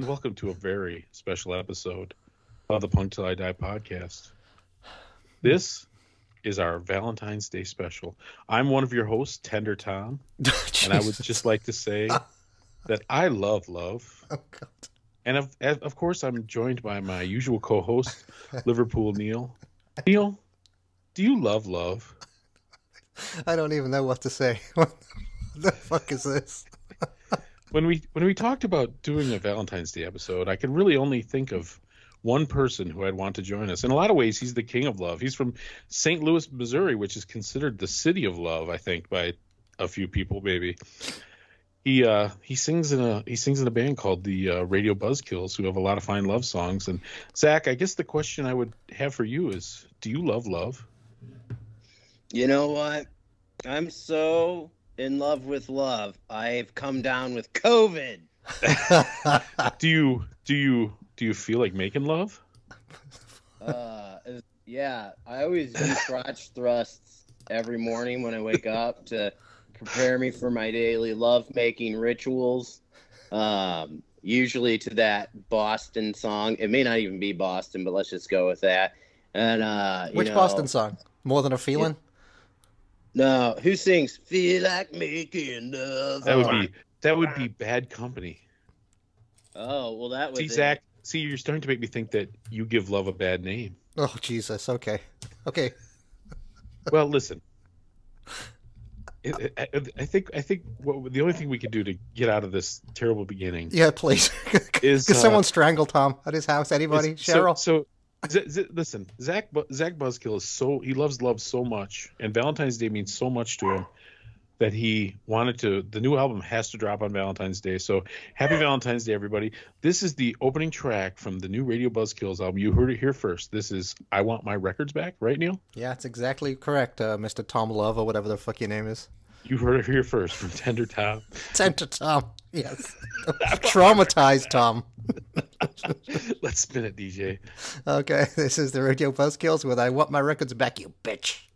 Oh and welcome to a very special episode of the Punk Till I Die podcast. This is our Valentine's Day special. I'm one of your hosts, Tender Tom, oh, and I would just like to say that I love love. Oh God. And of, of course, I'm joined by my usual co host, Liverpool Neil. Neil, do you love love? I don't even know what to say. What the fuck is this? When we when we talked about doing a Valentine's Day episode, I could really only think of one person who I'd want to join us. In a lot of ways, he's the king of love. He's from St. Louis, Missouri, which is considered the city of love, I think, by a few people, maybe. He uh, he sings in a he sings in a band called the uh, Radio Buzzkills, who have a lot of fine love songs. And Zach, I guess the question I would have for you is, do you love love? You know what? I'm so in love with love. I've come down with COVID. Do you do you do you feel like making love? Uh, yeah, I always do crotch thrusts every morning when I wake up to prepare me for my daily love-making rituals. Um, usually to that Boston song. It may not even be Boston, but let's just go with that. And uh, you Which know- Boston song? More than a feeling? No, who sings "Feel Like Making Love"? That would be that would be bad company. Oh well, that was See, it. Zach, see, you're starting to make me think that you give love a bad name. Oh Jesus. Okay. Okay. Well, listen. I, I, I think I think what, the only thing we could do to get out of this terrible beginning Yeah, please. is Could uh, someone strangle Tom at his house? Anybody? is- so- Cheryl? So, Z- Z- listen, Zach Bu- Zach Buzzkill is so he loves love so much, and Valentine's Day means so much to him that he wanted to. The new album has to drop on Valentine's Day. So, happy Valentine's Day, everybody! This is the opening track from the new Radio Buzzkills album. You heard it here first. This is "I Want My Records Back," right, Neil? yeah, it's exactly correct, uh, Mr. Tom Love or whatever the fuck your name is. You heard it here first from Tender Tom. Tender Tom. Yes. Traumatized Tom. Let's spin it, DJ. Okay, this is the Radio Buzzkills with I Want My Records Back, you bitch.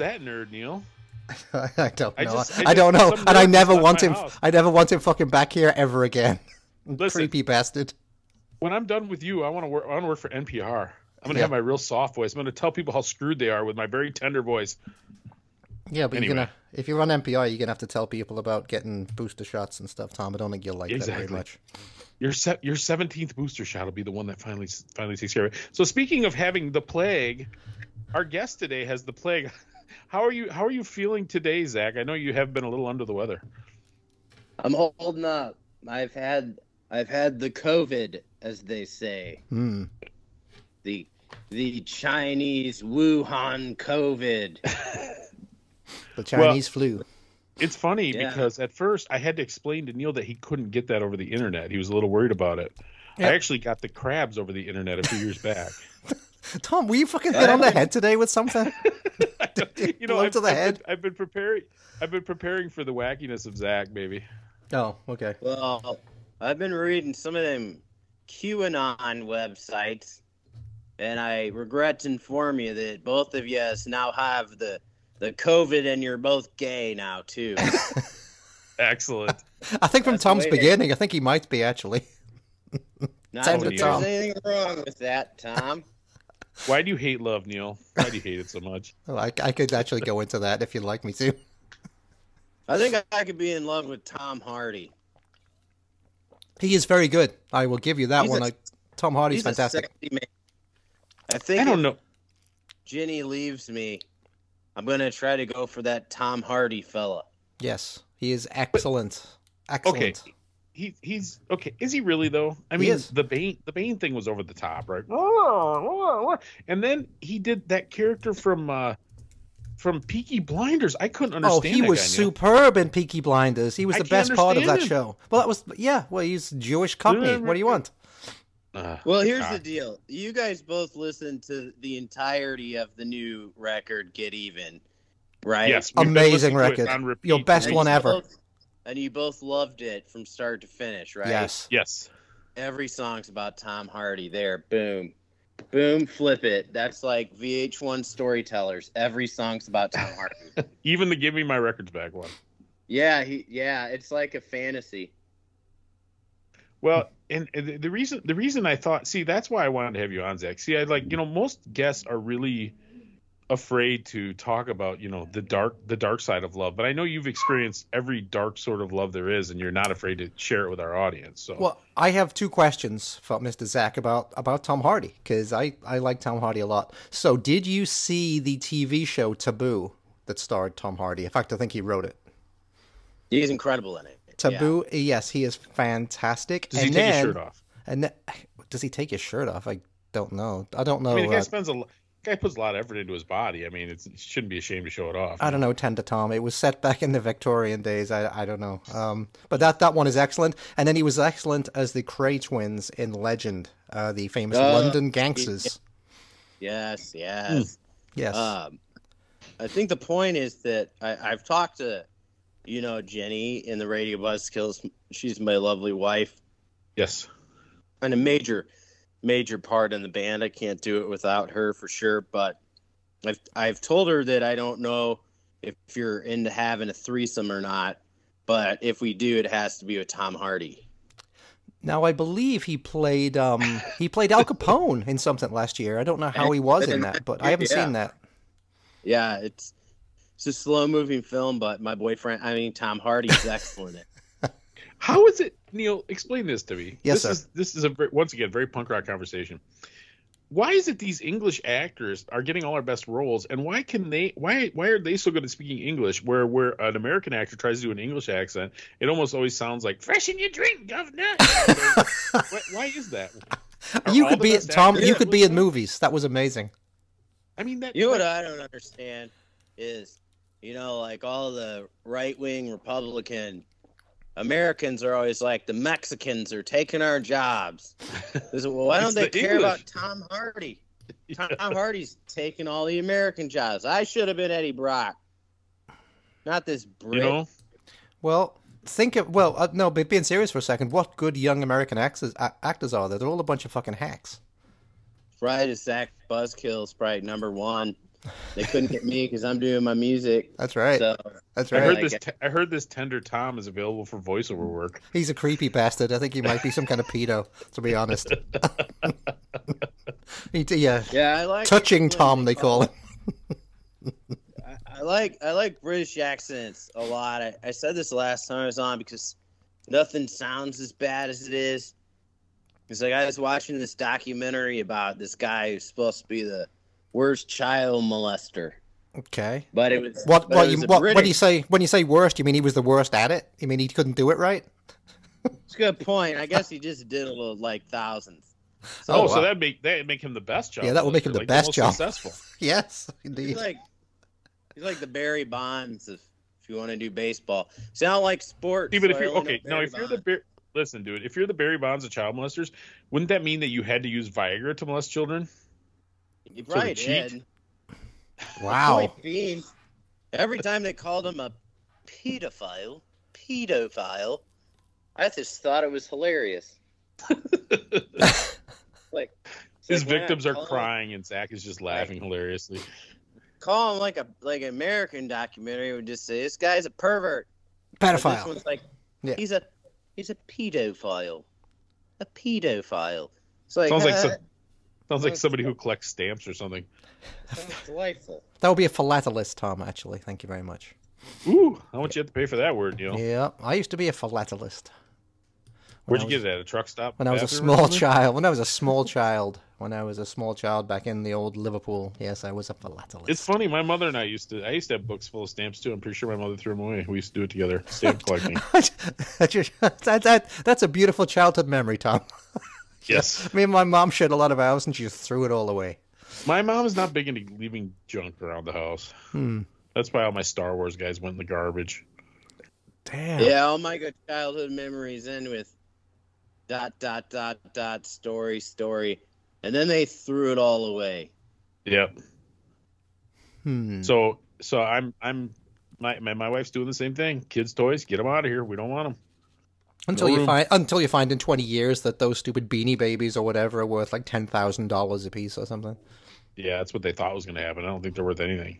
That nerd, Neil? I don't I know. just- I I, don't know, and I never want him. house. I never want him fucking back here ever again. Listen. Creepy bastard. When I'm done with you, I want to work. I want to work for NPR. I'm gonna Yeah. have my real soft voice. I'm gonna tell people how screwed they are with my very tender voice. Yeah, but Anyway. you're gonna if you're on NPR, you're gonna have to tell people about getting booster shots and stuff. Tom, I don't think you'll like that very much. Your se- your seventeenth booster shot will be the one that finally finally takes care of it. So speaking of having the plague, our guest today has the plague. How are you? How are you feeling today, Zach? I know you have been a little under the weather. I'm holding up. I've had I've had the COVID, as they say, Hmm. the the Chinese Wuhan COVID. The Chinese flu. It's funny Yeah. because at first I had to explain to Neil that he couldn't get that over the internet. He was a little worried about it. Yeah. I actually got the crabs over the internet a few years back. Tom, were you fucking hit on the head today with something? you know, Blow I've, to the I've head? Been, I've been preparing. I've been preparing for the wackiness of Zach, baby. oh, okay. well, I've been reading some of them QAnon websites, and I regret to inform you that both of you now have the the COVID, and you're both gay now too. Excellent. I think from That's Tom's beginning, I think he might be actually. Not Send that there's anything wrong with that, Tom. Why do you hate love, Neil? Why do you hate it so much? Oh, I, I could actually go into that if you'd like me to. I think I could be in love with Tom Hardy. He is very good. I will give you that He's one. a- I, Tom Hardy's He's fantastic. a sexy man. I think I don't if know. Ginny leaves me, I'm gonna try to go for that Tom Hardy fella. Yes, he is excellent. Excellent. He he's okay. Is he really though? I mean, the Bane the Bane thing was over the top, right? And then he did that character from uh from Peaky Blinders. I couldn't understand. Oh, he that was guy, Neil. superb in Peaky Blinders. He was the can't best part of that him. show. Well, that was yeah. Well, he's Jewish company. What do you want? Uh, Well, here's God. the deal. You guys both listened to the entirety of the new record, Get Even, right? Yes, Amazing listening to it record. on repeat. Your best And one ever. both- and you both loved it from start to finish, right? Yes. Yes. Every song's about Tom Hardy. There, boom, boom, flip it. That's like VH1 storytellers. Every song's about Tom Hardy. Even the Give Me My Records Back one. yeah, he. Yeah, it's like a fantasy. Well, and, and the- the reason the reason I thought, see, that's why I wanted to have you on, Zach. See, I like you know most guests are really afraid to talk about you know the dark the dark side of love, but I know you've experienced every dark sort of love there is, and you're not afraid to share it with our audience. So, Well, I have two questions for Mr. Zach about about Tom Hardy because I I like Tom Hardy a lot. So, did you see the TV show Taboo that starred Tom Hardy? In fact, I think he wrote it. He's incredible in it. Yeah. Taboo, yes, he is fantastic. does and he take then, his shirt off? And then, does he take his shirt off? I don't know. I don't know. I mean, the guy uh, spends a lo- guy puts a lot of effort into his body. I mean, it's, he shouldn't be ashamed to show it off. I don't know, Tender Tom. It was set back in the Victorian days. I, I don't know. Um, but that, that one is excellent. And then he was excellent as the Cray twins in Legend, uh, the famous Uh, London gangsters. Yes, yes. Yes. Um, I think the point is that I, I've talked to, you know, Jenny in the Radio Buzzkills. She's my lovely wife Yes. and a major, major part in the band. I can't do it without her for sure. But I've I've told her that I don't know if you're into having a threesome or not. But if we do, it has to be with Tom Hardy. now I believe he played um, he played Al Capone in something last year. I don't know how he was in that, but I haven't Yeah. seen that. Yeah, it's it's a slow moving film, but my boyfriend, I mean Tom Hardy's excellent. How is it, Neil? Explain this to me. Yes, this sir. Is, this is a very, once again very punk rock conversation. Why is it these English actors are getting all our best roles, and why can they? Why why are they so good at speaking English? Where where an American actor tries to do an English accent, it almost always sounds like "freshen your drink, governor." why, why is that? Are you could be best Tom. You could be in movies. That was amazing. I mean that. You know what I don't understand is, you know, like all the right wing Republican Americans are always like the Mexicans are taking our jobs. This well, why don't they the care English. about Tom Hardy? Tom Hardy's taking all the American jobs. I should have been Eddie Brock, not this Brit. you know. Well, think of well, uh, no, but being serious for a second, what good young American actors a- actors are there? They're all a bunch of fucking hacks. Right is Zach Buzzkill's probably number one. They couldn't get me because I'm doing my music. That's right. So That's I heard Right. this. Te- I heard this tender Tom is available for voiceover work. He's a creepy bastard. I think he might be some kind of pedo, to be honest. he, yeah, yeah, I like touching when Tom, they call him. I, I like I like British accents a lot. I, I said this last time I was on because nothing sounds as bad as it is. It's like I was watching this documentary about this guy who's supposed to be the worst child molester, Okay. but it was What what it you was a what when you say when you say worst, you mean he was the worst at it? You mean he couldn't do it right? It's a good point. I guess he just did a little like thousands. Oh, Oh, so wow. that make that make him the best job. Yeah, that would make him the like best most job. Successful. Yes, He's indeed. like he's like the Barry Bonds if if you want to do baseball. Sound like sports. Even so if you're okay, no, Barry if you're the Bonds. Bar- listen, dude, if you're the Barry Bonds of child molesters, wouldn't that mean that you had to use Viagra to molest children? You're so the right, cheat? Ed. Wow. Being, every time they called him a pedophile, pedophile, I just thought it was hilarious. like His like, victims are call him- crying, and Zach is just laughing hilariously. Call him like a like an American documentary would just say this guy's a pervert. But This Pedophile. one's like Yeah. he's a he's a pedophile, a pedophile. It's like Sounds like uh, some- Sounds like somebody who collects stamps or something. sounds delightful. That would be a philatelist, Tom. Actually, thank you very much. Ooh, how much you have to pay for that word, Neil? Yeah, I used to be a philatelist. Where'd I you was- get it at? A truck stop? When I was a small child. When I was a small child. When I was a small child back in the old Liverpool. Yes, I was a philatelist. It's funny. My mother and I used to. I used to have books full of stamps too. I'm pretty sure my mother threw them away. We used to do it together. Stamp collecting. That, that, that's a beautiful childhood memory, Tom. yes. Me and my mom shared a lot of ours, and she just threw it all away. My mom is not big into leaving junk around the house. Hmm. That's why all my Star Wars guys went in the garbage. Damn. Yeah, all my good childhood memories end with dot dot dot dot story story, and then they threw it all away. Yep. Hmm. So so I'm I'm my, my my wife's doing the same thing. Kids' toys, get them out of here. We don't want them. Until no you room. find until you find in twenty years that those stupid beanie babies or whatever are worth like ten thousand dollars a piece or something. Yeah, that's what they thought was going to happen. I don't think they're worth anything.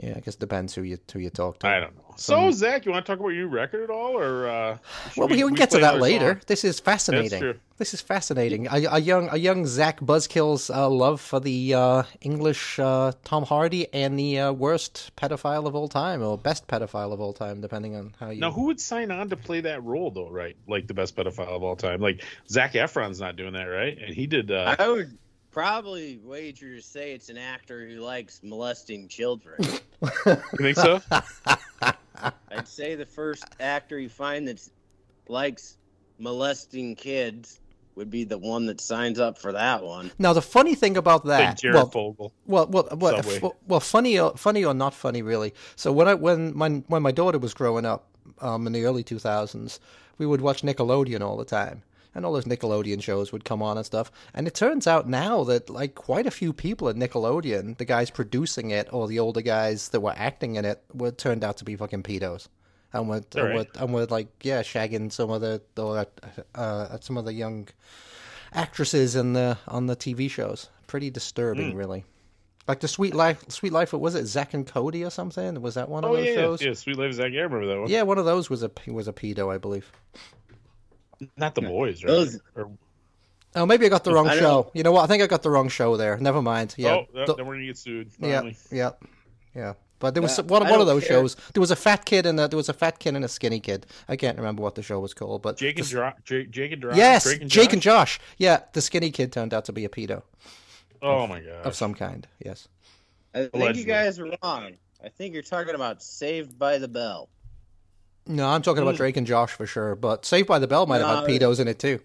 Yeah, I guess it depends who you who you talk to. I don't know. So Some- Zach, you want to talk about your record at all, or uh, Well, we, can we get to that later. song? This is fascinating. true. This is fascinating. A, a young a young Zach Buzzkill's uh, love for the uh, English uh, Tom Hardy and the uh, worst pedophile of all time, or best pedophile of all time, depending on how you. Now, who would sign on to play that role though? Right, like the best pedophile of all time. Like Zac Efron's not doing that, right? And he did. Uh, I would probably wager to say it's an actor who likes molesting children. you think so? I'd say the first actor you find that likes molesting kids would be the one that signs up for that one. Now the funny thing about like that, Jared well, Fogle. Well, well, well, Subway. well, funny, or, funny or not funny, really. So when I when my when my daughter was growing up, um, in the early two thousands, we would watch Nickelodeon all the time, and all those Nickelodeon shows would come on and stuff. And it turns out now that like quite a few people at Nickelodeon, the guys producing it or the older guys that were acting in it, were turned out to be fucking pedos. And were, and were, and were like, yeah, shagging some of the, the uh, some of the young actresses in the on the TV shows. Pretty disturbing, Hmm. really. Like the Suite Life, Suite Life. Was it Zack and Cody or something? Was that one of Oh those yeah, yeah, shows? yeah. Suite Life Zach. Yeah, I remember that one. Yeah, one of those was a was a pedo, I believe. Not the boys, right? Those- Or- Oh, maybe I got the wrong show. You know what? I think I got the wrong show there. Never mind. Yeah, oh, the- then we're gonna get sued. yeah, Finally. yeah, yeah. But there was Yeah, one, one of those care. shows. There was a fat kid and a, there was a fat kid and a skinny kid. I can't remember what the show was called, but Jake and the- Dro- Jake, Jake and Dro- yes, Drake and Jake and Josh? Josh. Yeah, the skinny kid turned out to be a pedo Oh my god. of some kind. Yes. I think Allegedly. you guys are wrong. I think you're talking about Saved by the Bell. No, I'm talking about Hmm. Drake and Josh for sure. But Saved by the Bell might have had pedos in it too.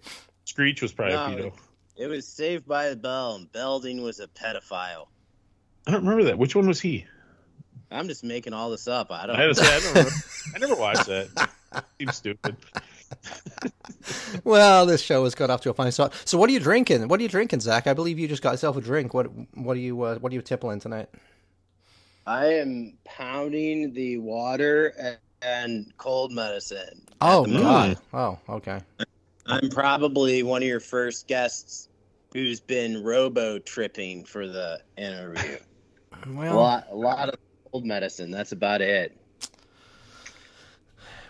Screech was probably No. a pedo. It was Saved by the Bell, and Belding was a pedophile. I don't remember that. Which one was he? I'm just making all this up. I don't. I had say I don't. I never watched that. Seems stupid. Well, this show has got off to a funny start. So, what are you drinking? What are you drinking, Zach? I believe you just got yourself a drink. What What are you uh, What are you tippling tonight? I am pounding the water and, and cold medicine. Oh. God! Oh, okay. I'm probably one of your first guests who's been robo tripping for the interview. a Well, lot, a lot of cold medicine. That's about it.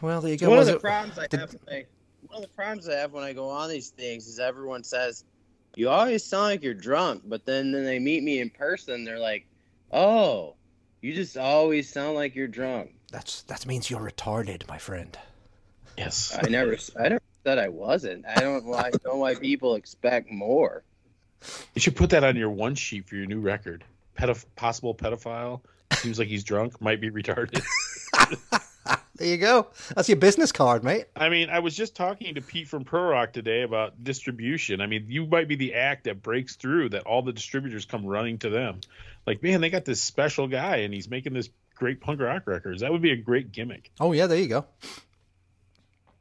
well, there you go. One of the it- problems I did- have when I, one of the problems I have when I go on these things is everyone says you always sound like you're drunk, but then then they meet me in person, they're like, "Oh, You just always sound like you're drunk. That's that means you're retarded, my friend. Yes. I never, I never said I wasn't. I don't why know why people expect more. You should put that on your one sheet for your new record. Pedoph- possible pedophile. Seems like he's drunk. Might be retarded. There you go. That's your business card, mate. I mean, I was just talking to Pete from Pro Rock today about distribution. I mean, you might be the act that breaks through that all the distributors come running to them. Like, man, they got this special guy and he's making this great punk rock records. That would be a great gimmick. Oh yeah, there you go.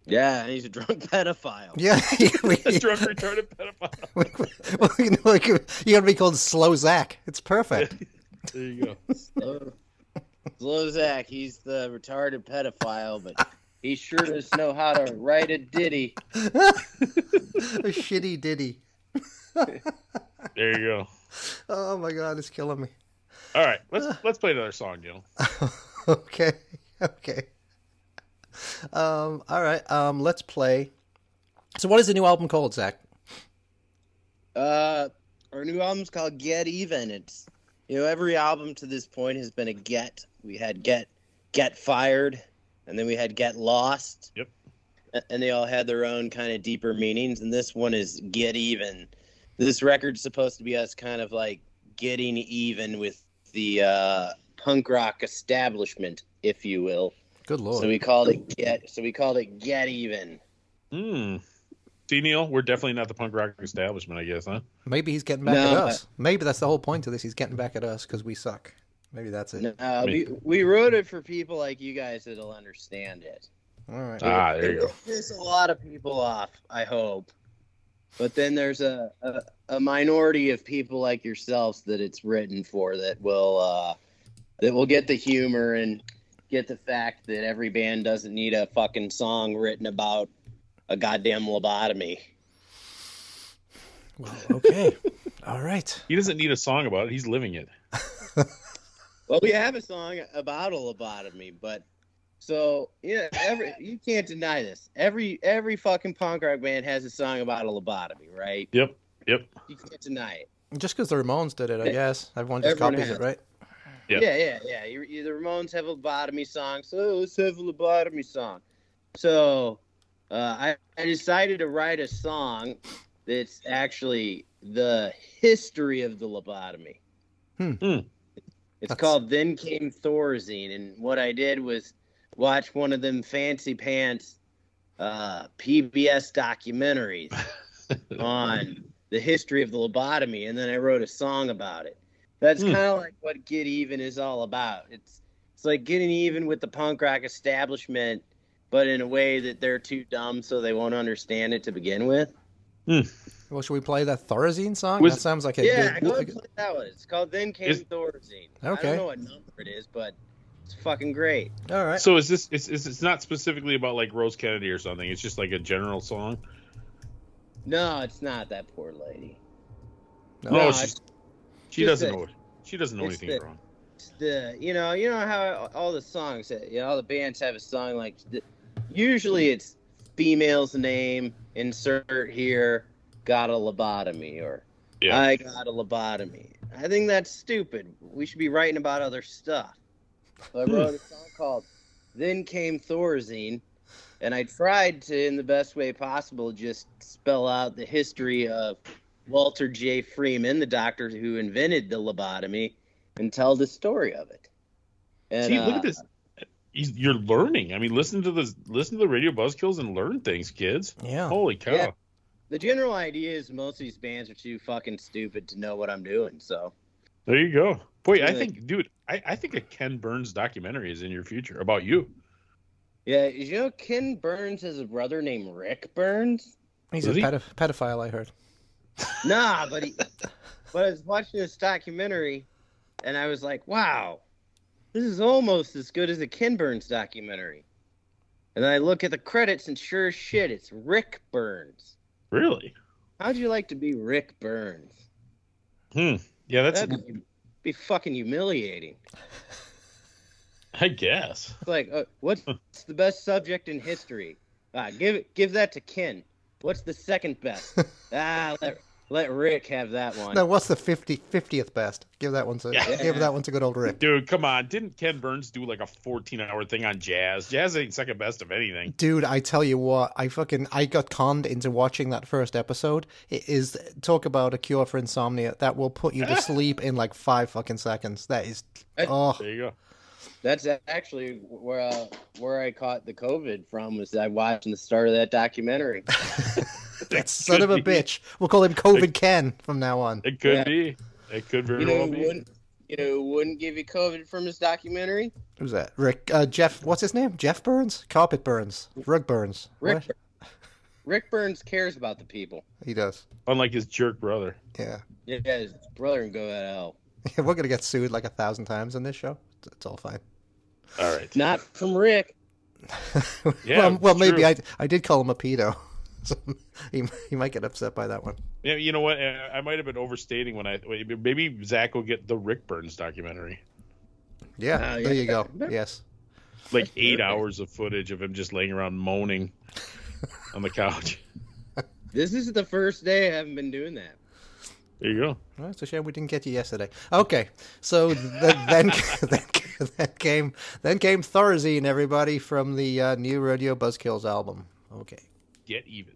Yeah, and he's a drunk pedophile. Yeah, we, A drunk retarded pedophile. well, you know, like, you gotta be called Slow Zach. It's perfect. There you go. Slow, Slow Zach, he's the retarded pedophile, but he sure does know how to write a ditty. a shitty ditty. There you go. Oh my god, it's killing me. All right, let's let's play another song, Neil. okay, okay. Um, all right. Um, let's play. So, what is the new album called, Zach? Uh, our new album's called Get Even. It's you know every album to this point has been a get. We had Get Get Fired, and then we had Get Lost. Yep. And they all had their own kind of deeper meanings. And this one is Get Even. This record's supposed to be us kind of like getting even with the uh, punk rock establishment, if you will. Good lord. So we called it Get. So we called it Get Even. Hmm. See, Neil, we're definitely not the punk rock establishment, I guess, huh? Maybe he's getting back No, at but- us. Maybe that's the whole point of this. He's getting back at us because we suck. Maybe that's it. No, we, we wrote it for people like you guys that'll understand it. All right. Ah, there you go. There's a lot of people off, I hope. But then there's a, a, a minority of people like yourselves that it's written for that will uh, that will get the humor and get the fact that every band doesn't need a fucking song written about a goddamn lobotomy. Well, okay. All right. He doesn't need a song about it. He's living it. Well, we have a song about a lobotomy, but so yeah, every you can't deny this. Every every fucking punk rock band has a song about a lobotomy, right? Yep. Yep. You can't deny it. Just because the Ramones did it, I guess. Everyone just Everyone copies has. it, right? Yeah. Yeah, yeah, yeah. You, you, the Ramones have a lobotomy song, so let's have a lobotomy song. So uh, I, I decided to write a song that's actually the history of the lobotomy. Hmm. Hmm. It's That's- called Then Came Thorazine, and what I did was watch one of them fancy pants uh, PBS documentaries on the history of the lobotomy, and then I wrote a song about it. That's Hmm. kind of like what Get Even is all about. It's it's like getting even with the punk rock establishment, but in a way that they're too dumb so they won't understand it to begin with. Well, should we play that Thorazine song? Was- that sounds like a yeah, good. go ahead and play that one. It's called Then Came Is- Thorazine. I don't know what number it is, but it's fucking great. All right. So is this? It's, it's it's not specifically about like Rose Kennedy or something. It's just like a general song. No, it's not that poor lady. No, No, No, it's it's just, she just doesn't a- know. She doesn't know anything the- wrong. the you know you know how all the songs that you know all the bands have a song like the, usually it's female's name insert here got a lobotomy or Yeah. I got a lobotomy. I think that's stupid. We should be writing about other stuff. So I wrote a song called Then Came Thorazine, and I tried to, in the best way possible, just spell out the history of Walter J. Freeman, the doctor who invented the lobotomy, and tell the story of it. And, See, look uh, at this. He's, you're learning. I mean, listen to the listen to the radio buzzkills and learn things, kids. yeah. Holy cow! Yeah. The general idea is most of these bands are too fucking stupid to know what I'm doing. So There you go. Boy, I think, dude, I, I think a Ken Burns documentary is in your future about you. yeah, you know Ken Burns has a brother named Rick Burns. He's Is a he? pedoph- pedophile, I heard. Nah, but he, but I was watching this documentary, and I was like, wow, this is almost as good as a Ken Burns documentary. And then I look at the credits, and sure as shit, it's Rick Burns. Really? How'd you like to be Rick Burns? Hmm. Yeah, that's. That'd be, be fucking humiliating. I guess. It's like, uh, what's the best subject in history? Ah, give it, give that to Ken. What's the second best? ah, let, Let Rick have that one. No, what's the 50, 50th best? Give that one to yeah. give that one to good old Rick. Dude, come on. Didn't Ken Burns do like a 14 hour thing on jazz? Jazz ain't second best of anything. Dude, I tell you what, I fucking I got conned into watching that first episode. It is talk about a cure for insomnia that will put you to sleep in like five fucking seconds. That is oh There you go. That's actually where uh, where I caught the COVID from. Was I watching the start of that documentary? that son of a be. bitch. We'll call him COVID Ken from now on. It could Yeah. be. It could very You know well be. wouldn't? You know wouldn't give you COVID from his documentary? Who's that? Rick uh, Jeff what's his name? Jeff Burns? Carpet Burns. Rug Burns. Rick. What? Rick Burns cares about the people. He does. Unlike his jerk brother. Yeah. Yeah, his brother can go to hell. We're gonna get sued like a thousand times on this show. It's, it's all fine. All right. Not from Rick. Yeah, well, well, maybe. I I did call him a pedo, so he he might get upset by that one. Yeah, you know what? Uh, I might have been overstating when I maybe Zach will get the Rick Burns documentary, Yeah, Oh, there yeah. you go. Yes. like eight hours of footage of him just laying around moaning on the couch. This is the first day I haven't been doing that. There you go. Well, it's a shame we didn't get you yesterday. Okay, so th- then then then came then came Thorazine, everybody from the uh, new Radio Buzzkills album. Okay. Even.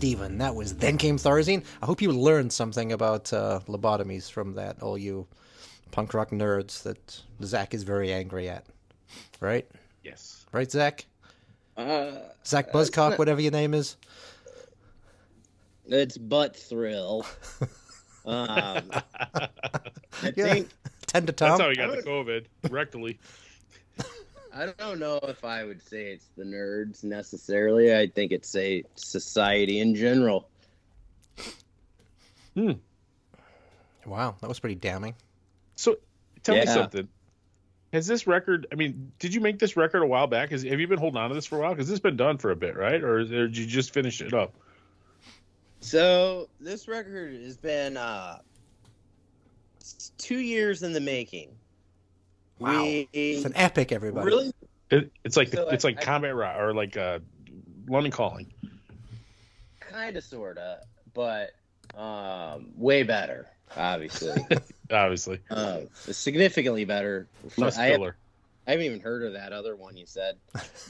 Get even, Steven. That was then came Thorazine. I hope you learned something about uh, lobotomies from that, all you punk rock nerds that Zach is very angry at. Right? Yes. Right, Zach? Uh, Zach Buzzcock, not- whatever your name is. It's butt thrill. Um, I Yeah. think Ten to That's how he got the COVID rectally. I don't know if I would say it's the nerds necessarily. I think it's a society in general. Hmm. Wow, that was pretty damning. So tell me something. Has this record? I mean, did you make this record a while back? Has, have you been holding on to this for a while? Because this has been done for a bit, right? Or, is- or did you just finish it up? So this record has been uh, two years in the making. Wow. We It's an epic, everybody. really It, it's like So it's I- like I- combat rock or like uh, London Calling. kind of sorta, but um, way better, obviously. Obviously, uh, significantly better. less I, filler. I haven't even heard of that other one you said.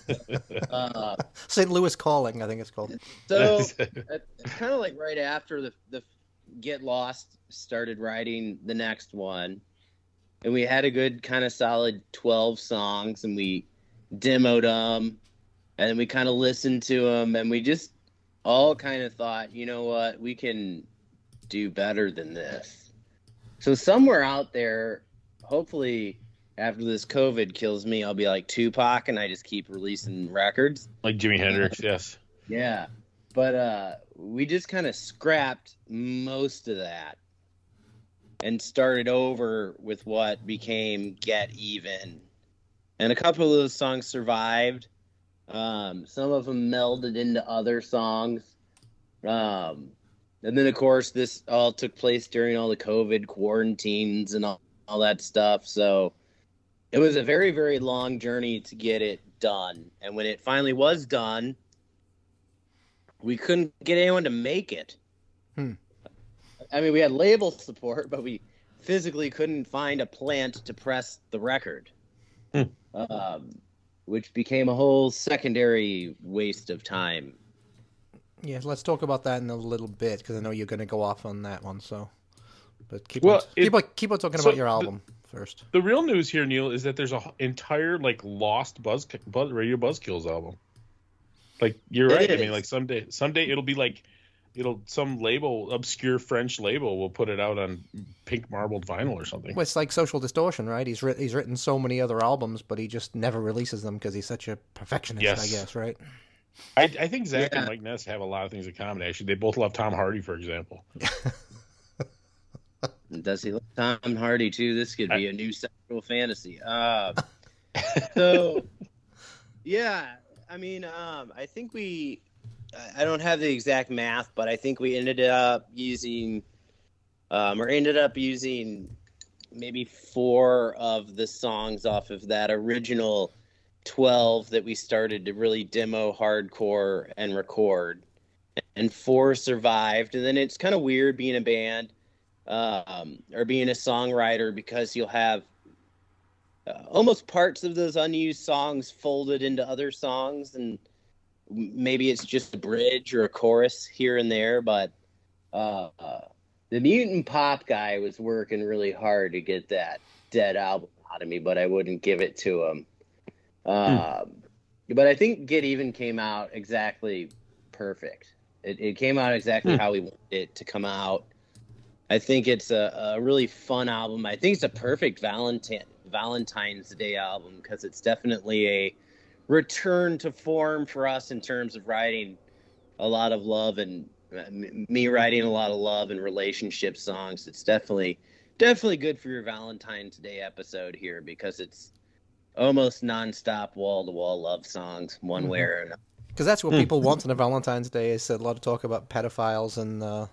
uh, St. Louis Calling, I think it's called. so kind of like right after the the Get Lost started writing the next one, and we had a good kind of solid twelve songs, and we demoed them, and we kind of listened to them, and we just all kind of thought, you know what, we can do better than this. So somewhere out there, hopefully. After this COVID kills me, I'll be like Tupac, and I just keep releasing records. like Jimi Hendrix. Yes. Yeah. But uh we just kind of scrapped most of that and started over with what became Get Even. And a couple of those songs survived. Um some of them melded into other songs. Um and then of course this all took place during all the COVID quarantines and all, all that stuff. So it was a very very long journey to get it done. And when it finally was done, we couldn't get anyone to make it. Hmm. I mean, we had label support, but we physically couldn't find a plant to press the record, Hmm. um, which became a whole secondary waste of time. Yeah, let's talk about that in a little bit because I know you're going to go off on that one. So, but keep Well, on, it- keep on keep on talking so about your the- album first. The real news here, Neil, is that there's a h- entire like lost Buzz, Buzz Radio Buzzkills album. Like you're It right. I mean, like someday, someday it'll be like, it'll some label, obscure French label, will put it out on pink marbled vinyl or something. Well, it's like Social Distortion, right? He's writ- he's written so many other albums, but he just never releases them because he's such a perfectionist. I guess, right? I, I think Zach and Yeah. Mike Ness have a lot of things in common. Actually, they both love Tom Hardy, for example. Does he look Tom Hardy too? This could be a new sexual fantasy. Uh, so, yeah, I mean, um, I think we, I- don't have the exact math, but I think we ended up using, um, or ended up using maybe four of the songs off of that original 12 that we started to really demo hardcore and record. And four survived. And then it's kind of weird being a band um, or being a songwriter because you'll have uh, almost parts of those unused songs folded into other songs and maybe it's just a bridge or a chorus here and there but uh, uh, the mutant pop guy was working really hard to get that dead album out of me but i wouldn't give it to him um, but i think get even came out exactly perfect it, it came out exactly Hmm. how we wanted it to come out I think it's a, a really fun album. I think it's a perfect Valentine Valentine's Day album because it's definitely a return to form for us in terms of writing a lot of love and uh, me writing a lot of love and relationship songs. It's definitely definitely good for your Valentine's Day episode here because it's almost nonstop wall to wall love songs one way or another. Because that's what Hmm. people want on a Valentine's Day is a lot of talk about pedophiles and, uh,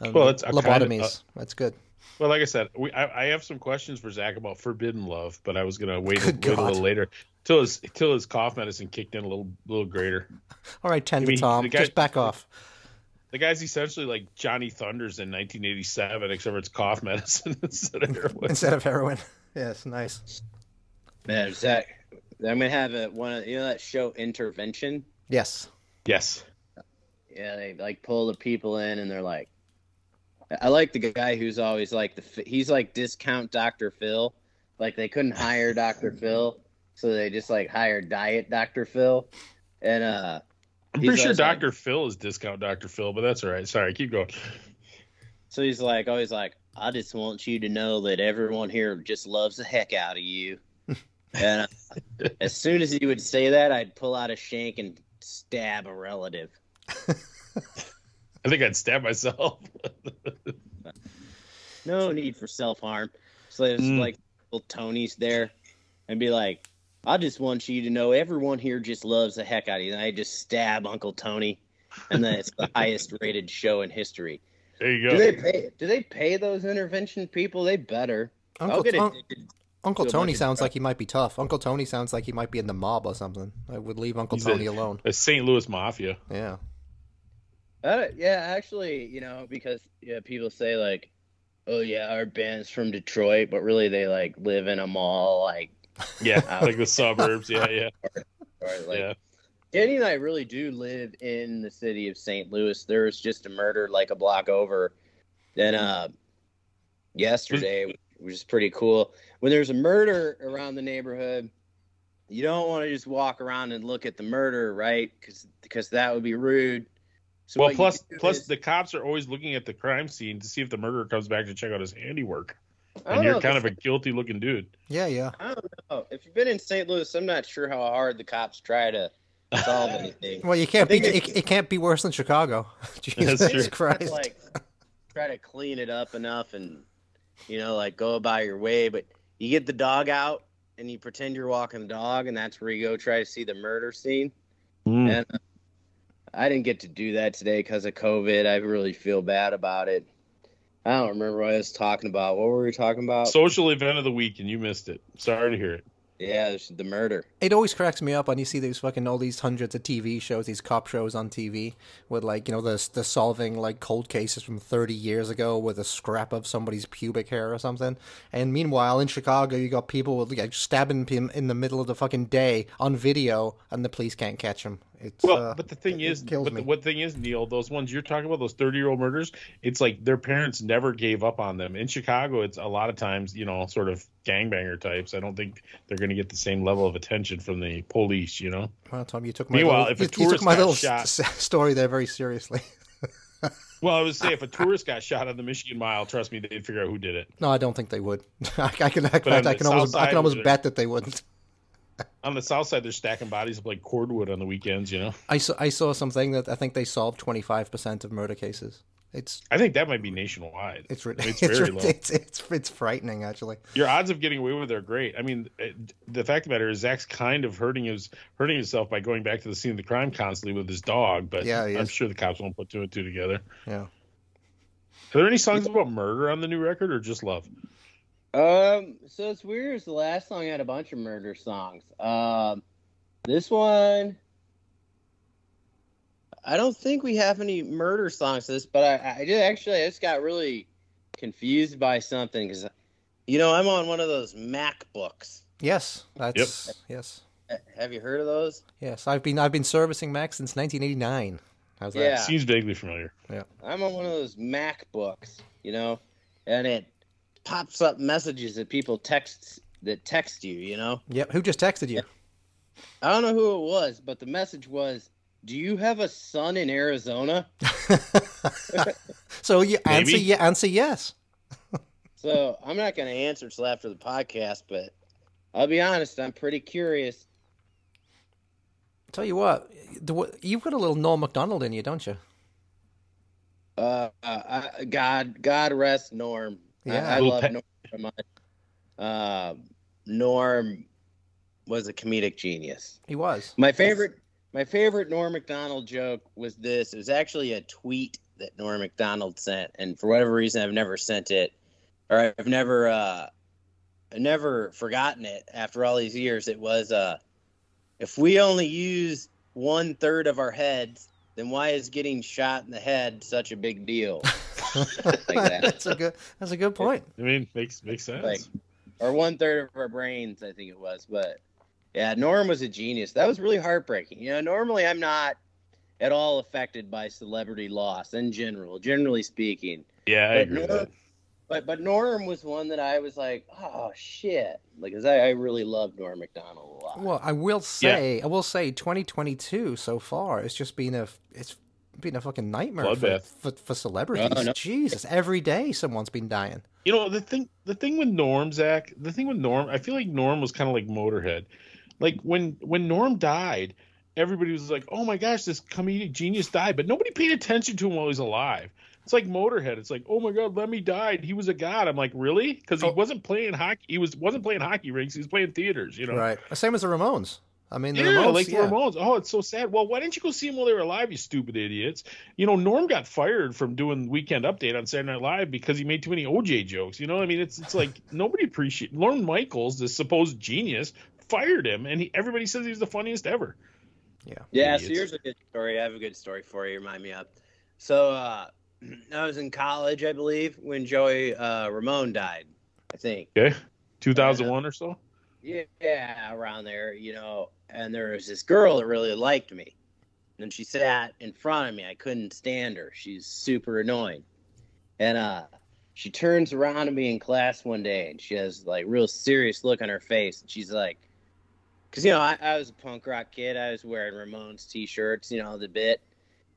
and Well, it's a kind of- lobotomies. that's good. Well, like I said, we, I, I have some questions for Zach about forbidden love, but I was gonna wait, wait a little later till his till his cough medicine kicked in a little little greater. All right, ten I mean, Tom. guy- just back off. The guy's essentially like Johnny Thunders in 1987, except for it's cough medicine instead of heroin. Instead of heroin. Yes, nice. Man, Zach, I'm gonna have a one of you know that show Intervention. Yes. yes. Yeah, they like pull the people in, and they're like, I like the guy who's always like the he's like discount Dr. Phil. Like they couldn't hire Dr. Phil, so they just like hired Diet Dr. Phil, and uh, I'm pretty sure always like- Dr. Phil is discount Dr. Phil, but that's all right. Sorry, keep going. So he's like, always like, I just want you to know that everyone here just loves the heck out of you. and uh, as soon as he would say that, I'd pull out a shank and stab a relative. I think I'd stab myself. No need for self harm. So there's Mm. like little Tony's there, and be like, I just want you to know everyone here just loves the heck out of you. And I just stab Uncle Tony, and then it's the highest rated show in history. there you go. Do they pay? Do they pay those intervention people? They better. Uncle, get Un- addicted. Uncle Tony sounds crap. like he might be tough. Uncle Tony sounds like he might be in the mob or something. I would leave Uncle He's a- Tony alone. The St. Louis Mafia. Yeah. Uh, yeah, actually, you know, because yeah, people say like, "Oh yeah, our band's from Detroit," but really they like live in a mall, like, Yeah, like the suburbs. Yeah, yeah, or like. yeah. Danny and I really do live in the city of St. Louis. There was just a murder like a block over. Then uh, yesterday, which is pretty cool. When there's a murder around the neighborhood, you don't want to just walk around and look at the murder, right? Because because that would be rude. So Well, plus, plus is- the cops are always looking at the crime scene to see if the murderer comes back to check out his handiwork. I don't And you're kind of a guilty looking dude. Yeah, yeah. I don't know. If you've been in St. Louis, I'm not sure how hard the cops try to solve anything. Well, you can't be. It, it can't be worse than Chicago. Jesus true. Christ. like try to clean it up enough and you know like go about your way but you get the dog out and you pretend you're walking the dog and that's where you go try to see the murder scene Mm. and uh, i didn't get to do that today because of covid i really feel bad about it i don't remember what i was talking about what were we talking about Social event of the week, and you missed it. Sorry to hear it. yeah it's the murder It always cracks me up when you see these fucking all these hundreds of TV shows, these cop shows on TV with like you know the the solving like cold cases from thirty years ago with a scrap of somebody's pubic hair or something. And meanwhile, in Chicago, you got people with, like stabbing him in the middle of the fucking day on video, and the police can't catch them. It's Well, uh, but the thing is, but me. the, what thing is, Neil, those ones you're talking about, those 30 year old murders, it's like their parents never gave up on them. In Chicago, it's a lot of times, you know, sort of gangbanger types. I don't think they're going to get the same level of attention from the police, you know? well, Tom, you took my Meanwhile, little, if a you, you took tourist my got little shot- story there very seriously. Well, I would say if a tourist got shot on the Michigan Mile, trust me, they'd figure out who did it. No, I don't think they would. I, can, I, I can almost, I can almost bet that they wouldn't. On the south side, they're stacking bodies up like cordwood on the weekends, you know? I saw, I saw something that I think they solved twenty five percent of murder cases. It's I think that might be nationwide. it's It's it's, very low. it's it's it's frightening actually. Your odds of getting away with it are great. I mean, it- the fact of the matter is Zach's kind of hurting his hurting himself by going back to the scene of the crime constantly with his dog. But Yeah, I'm is. sure the cops won't put two and two together. Yeah. Are there any songs about murder on the new record, or just love? Um, so it's weird. Is the last song had a bunch of murder songs. Um, this one, I don't think we have any murder songs. to This, but I, I did actually. I just got really confused by something because, you know, I'm on one of those MacBooks. Yes, that's yes, Have you heard of those? yes. I've been I've been servicing Mac since 1989. How's that? Yeah. Seems vaguely familiar. Yeah, I'm on one of those MacBooks, you know, and it pops up messages that people text that text you, you know. Yep. Who just texted you? I don't know who it was, but the message was, "Do you have a son in Arizona?" so you answer you answer yes. So I'm not going to answer till after the podcast, but I'll be honest, I'm pretty curious. Tell you what, you've got a little Norm Macdonald in you, don't you? Uh, uh, I, God, God rest Norm. I- Yeah. I, Little love pet- Norm so much. Uh, Norm was a comedic genius. He was. My favorite, my favorite Norm Macdonald joke was this. It was actually a tweet that Norm Macdonald sent, and for whatever reason, I've never sent it, or I've never, uh, I've never forgotten it. After all these years, it was, uh, if we only use one third of our heads, then why is getting shot in the head such a big deal? that. that's a good. That's a good point. I mean, makes makes sense. Like, or one third of our brains, I think it was. But yeah, Norm was a genius. That was really heartbreaking. You know, normally I'm not at all affected by celebrity loss in general, generally speaking. yeah, I but agree with Norm, that. But but Norm was one that I was like, oh shit, like 'cause I, I really love Norm Macdonald a lot. Well, I will say, I will say, 2022 so far, it's just been a, it's been a fucking nightmare for, for, for celebrities. No, no. Jesus, every day someone's been dying. You know the thing. The thing with Norm, Zach. The thing with Norm, I feel like Norm was kind of like Motorhead. Like when when Norm died, everybody was like, "Oh my gosh, this comedic genius died," but nobody paid attention to him while he's alive. It's like Motorhead. It's like, "Oh my God, Lemmy died. He was a god." I'm like, "Really?" Because he Oh. wasn't playing hockey. He was wasn't playing hockey rinks. He was playing theaters. You know. Right. Same as the Ramones. I mean, the Yeah, Ramones, like the yeah. Ramones. Oh, it's so sad. Well, why didn't you go see them while they were alive, you stupid idiots? You know, Norm got fired from doing Weekend Update on Saturday Night Live because he made too many OJ jokes. You know, I mean, it's it's like nobody appreciate. Lorne Michaels, the supposed genius, fired him, and he, everybody says he was the funniest ever. Yeah, Yeah, so here's a good story. I have a good story for you. Remind me of. So uh, I was in college, I believe, when Joey uh, Ramone died. I think. Okay, two thousand one or so. Yeah, around there, you know. And there was this girl that really liked me, and she sat in front of me. I couldn't stand her. She's super annoying, and uh, she turns around to me in class one day, and she has like real serious look on her face, and she's like, because you know I, I was a punk rock kid. I was wearing Ramones t-shirts, you know the bit,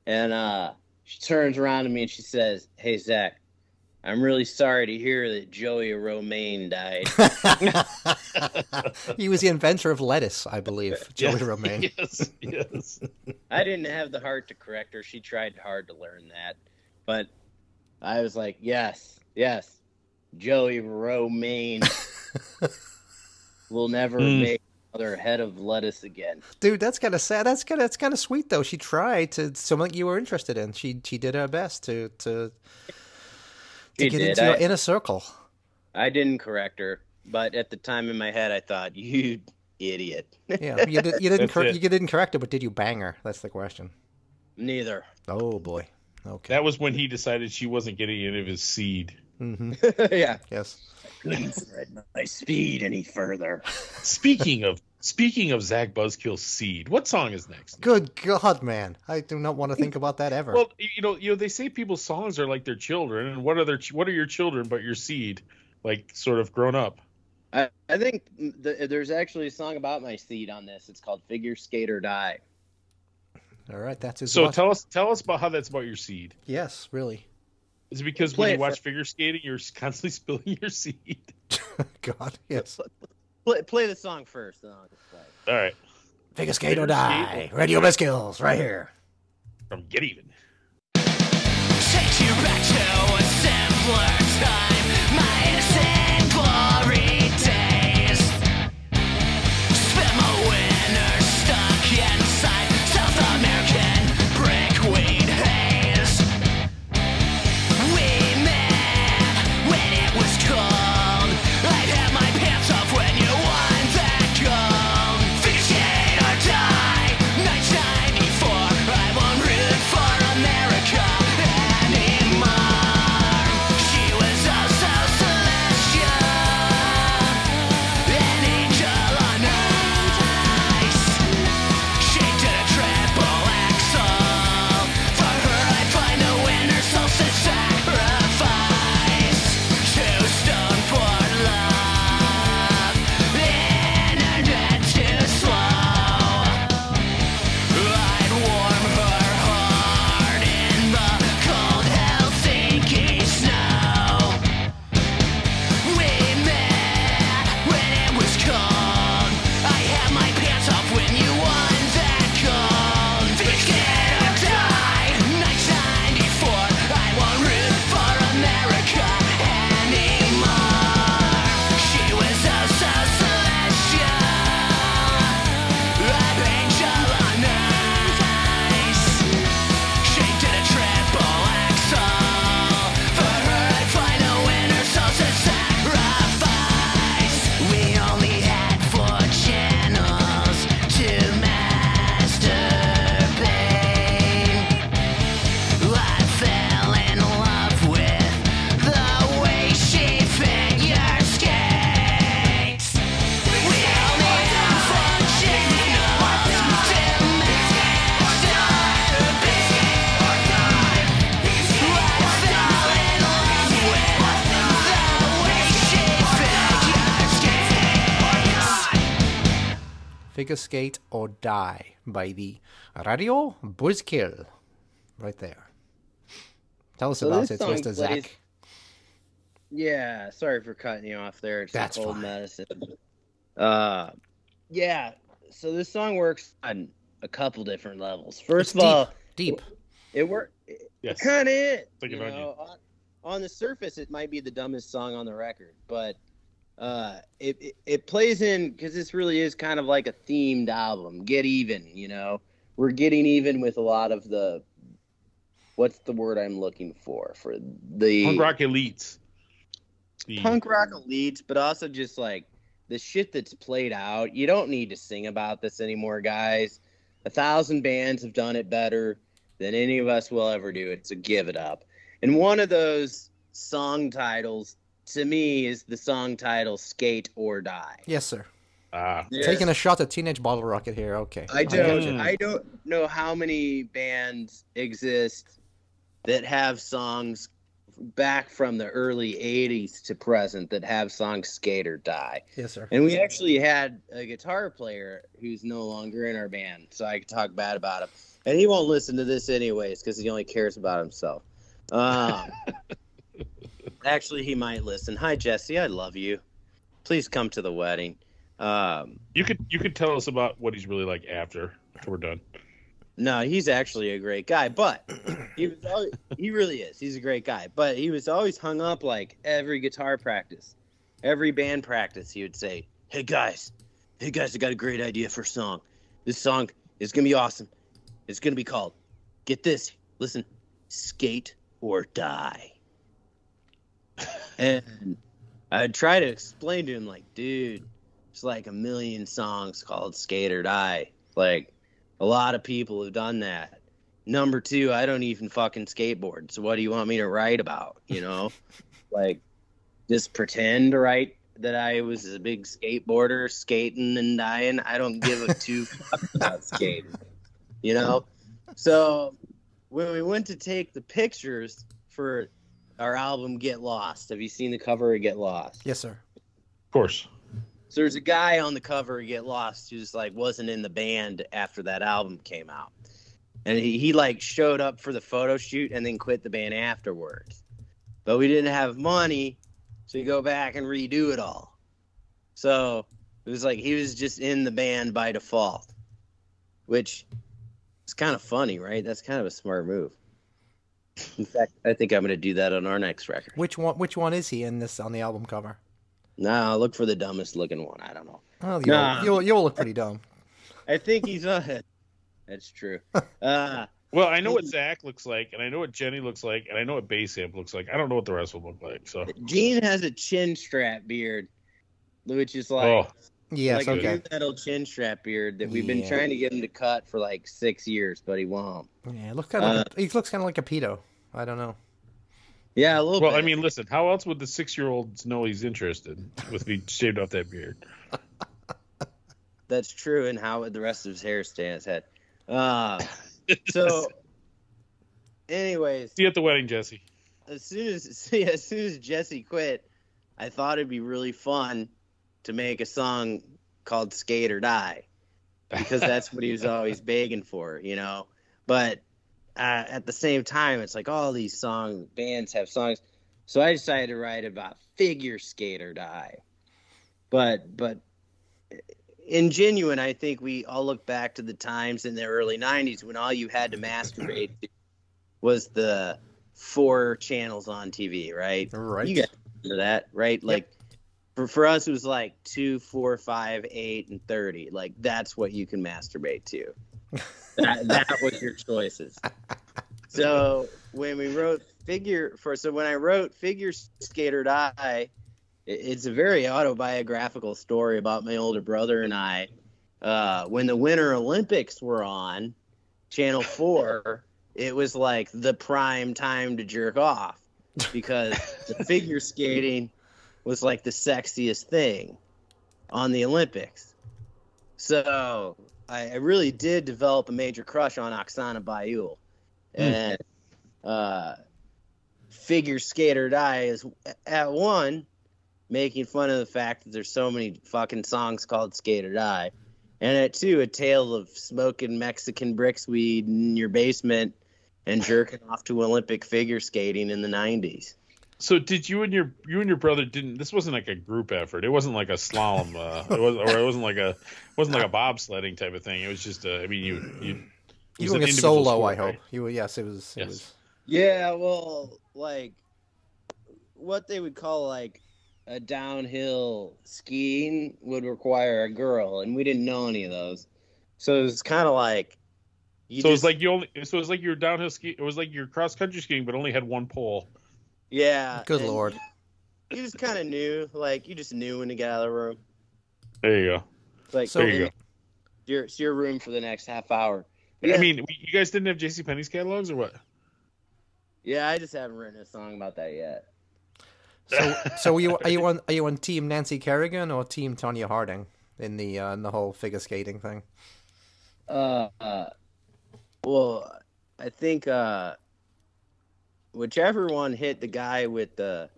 and uh, she turns around to me and she says, "Hey Zach." I'm really sorry to hear that Joey Romaine died. he was the inventor of lettuce, I believe, Joey Yeah. Romaine. yes, yes. I didn't have the heart to correct her. She tried hard to learn that. But I was like, yes, yes. Joey Romaine will never Mm. make another head of lettuce again. Dude, that's kind of sad. That's kind of that's kind of sweet though. She tried to something you were interested in. She she did her best to to to She get did. into your I- inner circle. I didn't correct her, but at the time in my head, I thought, you idiot. Yeah, you, did, you didn't cor- you didn't correct her, but did you bang her? That's the question. Neither. Oh boy. Okay. That was when he decided she wasn't getting any of his seed. hmm yeah. Yes. I couldn't spread my speed any further. Speaking of speaking of Zach Buzzkill's seed, what song is next? Good God, man! I do not want to think about that ever. Well, you know, you know, they say people's songs are like their children, and what are their what are your children but your seed, like sort of grown up? I, I think th- there's actually a song about my seed on this. It's called Figure Skate or Die. All right, that's his. So what? tell us tell us about how that's about your seed. yes, really. Is it because Play when it you watch for- figure skating, you're constantly spilling your seed? God, yes. Play, play the song first, then I'll just play. All right, Figure skate or die. skate. Radio Skills, right here. from Get Even. Take you back to a simpler time, Figure Skate or Die by the Radio Buzzkill. Right there. Tell us So about it, song Mr. plays- Zach. Yeah, sorry for cutting you off there. It's That's old fine. medicine. Uh, yeah. So this song works on a couple different levels. First It's of all, Deep. it works. It, Yes. kind of it. Like you know, on, on the surface, it might be the dumbest song on the record, but uh, it, it it plays in because this really is kind of like a themed album. Get even, you know. We're getting even with a lot of the. What's the word I'm looking for for the Punk rock elites. The- punk rock elites, but also just like the shit that's played out. You don't need to sing about this anymore, guys. A thousand bands have done it better than any of us will ever do it. So give it up. And one of those song titles to me is the song title "Skate or Die." Yes, sir. Ah, Taking a shot at Teenage Bottlerocket here. Okay. I don't. you. I don't know how many bands exist that have songs back from the early '80s to present that have songs "Skate or Die." Yes, sir. And we actually had a guitar player who's no longer in our band, so I could talk bad about him. And he won't listen to this anyways because he only cares about himself. Um, actually, he might listen. Hi, Jesse. I love you. Please come to the wedding. Um, you could you could tell us about what he's really like after after we're done. no, he's actually a great guy, but he was always, he really is. He's a great guy, but he was always hung up like every guitar practice, every band practice. He would say, "Hey guys, hey guys, I got a great idea for a song. This song is gonna be awesome. It's gonna be called, get this, listen, skate or die." And I'd try to explain to him, like, dude, it's like a million songs called Skate or Die. Like, a lot of people have done that. Number two, I don't even fucking skateboard. So what do you want me to write about? You know, like just pretend to write that I was a big skateboarder, skating and dying. I don't give a two fucks about skating. You know, so when we went to take the pictures for our album Get Lost, have you seen the cover of Get Lost? Yes, sir. Of course. So there's a guy on the cover of Get Lost who's like wasn't in the band after that album came out. And he, he like showed up for the photo shoot and then quit the band afterwards. But we didn't have money to go back and redo it all. So it was like he was just in the band by default. Which is kind of funny, right? That's kind of a smart move. In fact, I think I'm gonna do that on our next record. Which one? Which one is he in this on the album cover? No, look for the dumbest looking one. I don't know. Oh, you'll, Nah. you'll, you'll look pretty dumb. I think he's on. That's true. Uh, Well, I know what Zach looks like, and I know what Jenny looks like, and I know what Bass Amp looks like. I don't know what the rest will look like. So, Gene has a chin strap beard, which is like oh, Yes. like okay. a metal chin strap beard that we've been trying to get him to cut for like six years, but he won't. Yeah. Look kind of. Uh, like a, he looks kind of like a pedo. I don't know. Yeah, a little well, bit. I mean, listen. How else would the six-year-olds know he's interested with me shaved off that beard? that's true. And how would the rest of his hair stay on his head? Uh, so, anyways, See you at the wedding, Jesse. as soon as see, as soon as Jesse quit, I thought it'd be really fun to make a song called "Skate or Die" because that's what he was always begging for, you know. But uh, at the same time, it's like all these song bands have songs, so I decided to write about figure skate or die. But but in genuine, I think we all look back to the times in the early '90s when all you had to masturbate was the four channels on TV, right? Right. You guys remember that, right? Like for, for us, it was like two, four, five, eight, and thirty. Like that's what you can masturbate to. that, that was your choices. So when we wrote figure for, so when I wrote figure skater die, it's a very autobiographical story about my older brother and I. Uh, when the Winter Olympics were on Channel Four, it was like the prime time to jerk off because the figure skating was like the sexiest thing on the Olympics. So I, I really did develop a major crush on Oksana Bayul. And uh, figure skater die is at one making fun of the fact that there's so many fucking songs called Skater die. and it too a tale of smoking Mexican bricks weed in your basement and jerking off to Olympic figure skating in the '90s. So did you and your you and your brother didn't? This wasn't like a group effort. It wasn't like a slalom, uh, it was, or it wasn't like a it wasn't like a bobsledding type of thing. It was just, uh, I mean, you you. You were doing an solo, sport, I hope. right? You were, yes, it was. It Yes. was. Yeah, well, like what they would call like a downhill skiing would require a girl, and we didn't know any of those. So it was kind of like you So it was like you only. So it was like your downhill ski. It was like your cross country skiing, but only had one pole. Yeah. Good lord. You just kind of knew, like you just knew when to get out of the room. There you go. Like So- There you go. Your, it's your room for the next half hour. I mean, you guys didn't have J.C. Penney's catalogs or what? Yeah, I just haven't written a song about that yet. So, so are you are you on are you on team Nancy Kerrigan or team Tonya Harding in the uh, in the whole figure skating thing? Uh, uh, well, I think uh, whichever one hit the guy with the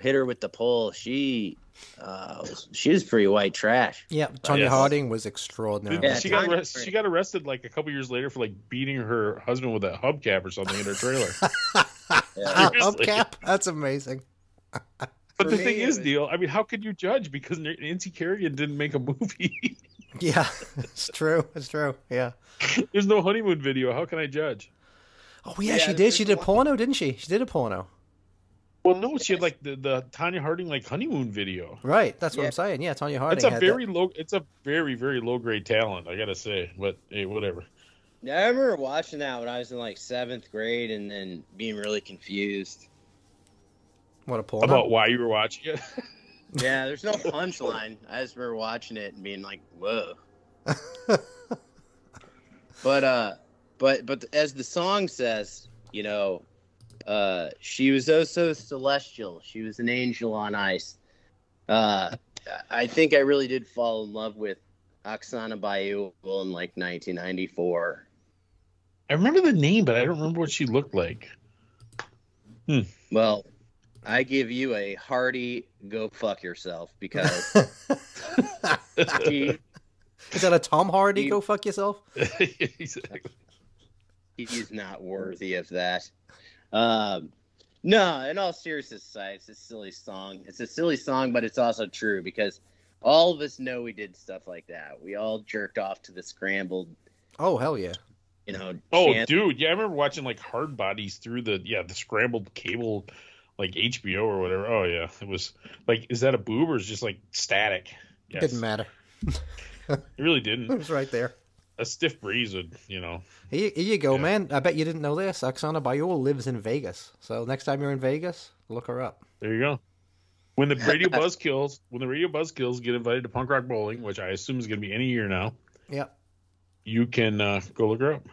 hit her with the pole, she uh, was- she was pretty white trash. Yeah, Tonya yes. Harding was extraordinary. Yeah, she got Tonya- arrested, she got arrested like a couple years later for like beating her husband with a hubcap or something in her trailer. Yeah. Ah, Hubcap? That's amazing. But For the me, thing is, was- Neil, I mean, how could you judge because Nancy Kerrigan didn't make a movie? Yeah, it's true. It's true. Yeah. There's no honeymoon video. How can I judge? Oh yeah, Yeah, she did. She did a porno, didn't she? She did a porno. Well, no, she had like the, the Tonya Harding like honeymoon video. Right. That's what Yeah. I'm saying. Yeah, Tonya Harding. It's a had very low. It's a very very low grade talent. I gotta say, but hey, whatever. Yeah, I remember watching that when I was in like seventh grade, and then being really confused. What a porno. About why you were watching it. Yeah, there's no punchline. I just remember watching it and being like, "Whoa." But uh, but but as the song says, you know, uh, she was oh so celestial. She was an angel on ice. Uh, I think I really did fall in love with Oksana Bayul in like 1994. I remember the name, but I don't remember what she looked like. Well, I give you a hearty go fuck yourself because he, Is that a Tom Hardy? You- Go fuck yourself. exactly. He's not worthy of that. Um, no, in all seriousness it's a silly song. It's a silly song, but it's also true because all of us know we did stuff like that. We all jerked off to the scrambled, Oh hell yeah. you know. Oh, chant- dude, yeah, I remember watching like Hard Bodies through the yeah the scrambled cable, like HBO or whatever. Oh yeah, it was like, is that a boob or is it just like static? Yes, Didn't matter. it really didn't. It was right there. A stiff breeze would, you know. Here, here you go, Yeah. man. I bet you didn't know this. Oksana Bayul lives in Vegas. So next time you're in Vegas, look her up. There you go. When the radio buzz kills, when the radio Buzzkills get invited to punk rock bowling, which I assume is going to be any year now, Yep. you can uh, go look her up.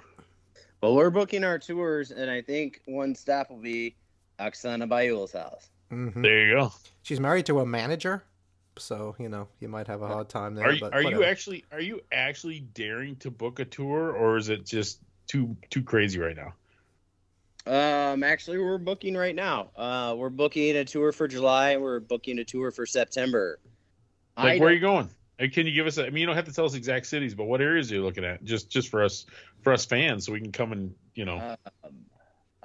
Well, we're booking our tours, and I think one stop will be Oksana Bayul's house. hmm There you go. She's married to a manager, so you know you might have a hard time there. Are you, but are you actually are you actually daring to book a tour, or is it just too too crazy right now? Um, actually, we're booking right now. Uh, we're booking a tour for July, and we're booking a tour for September. I Like, where are you going? Can you give us? A, I mean, you don't have to tell us exact cities, but what areas are you looking at? Just just for us for us fans, so we can come and you know Um,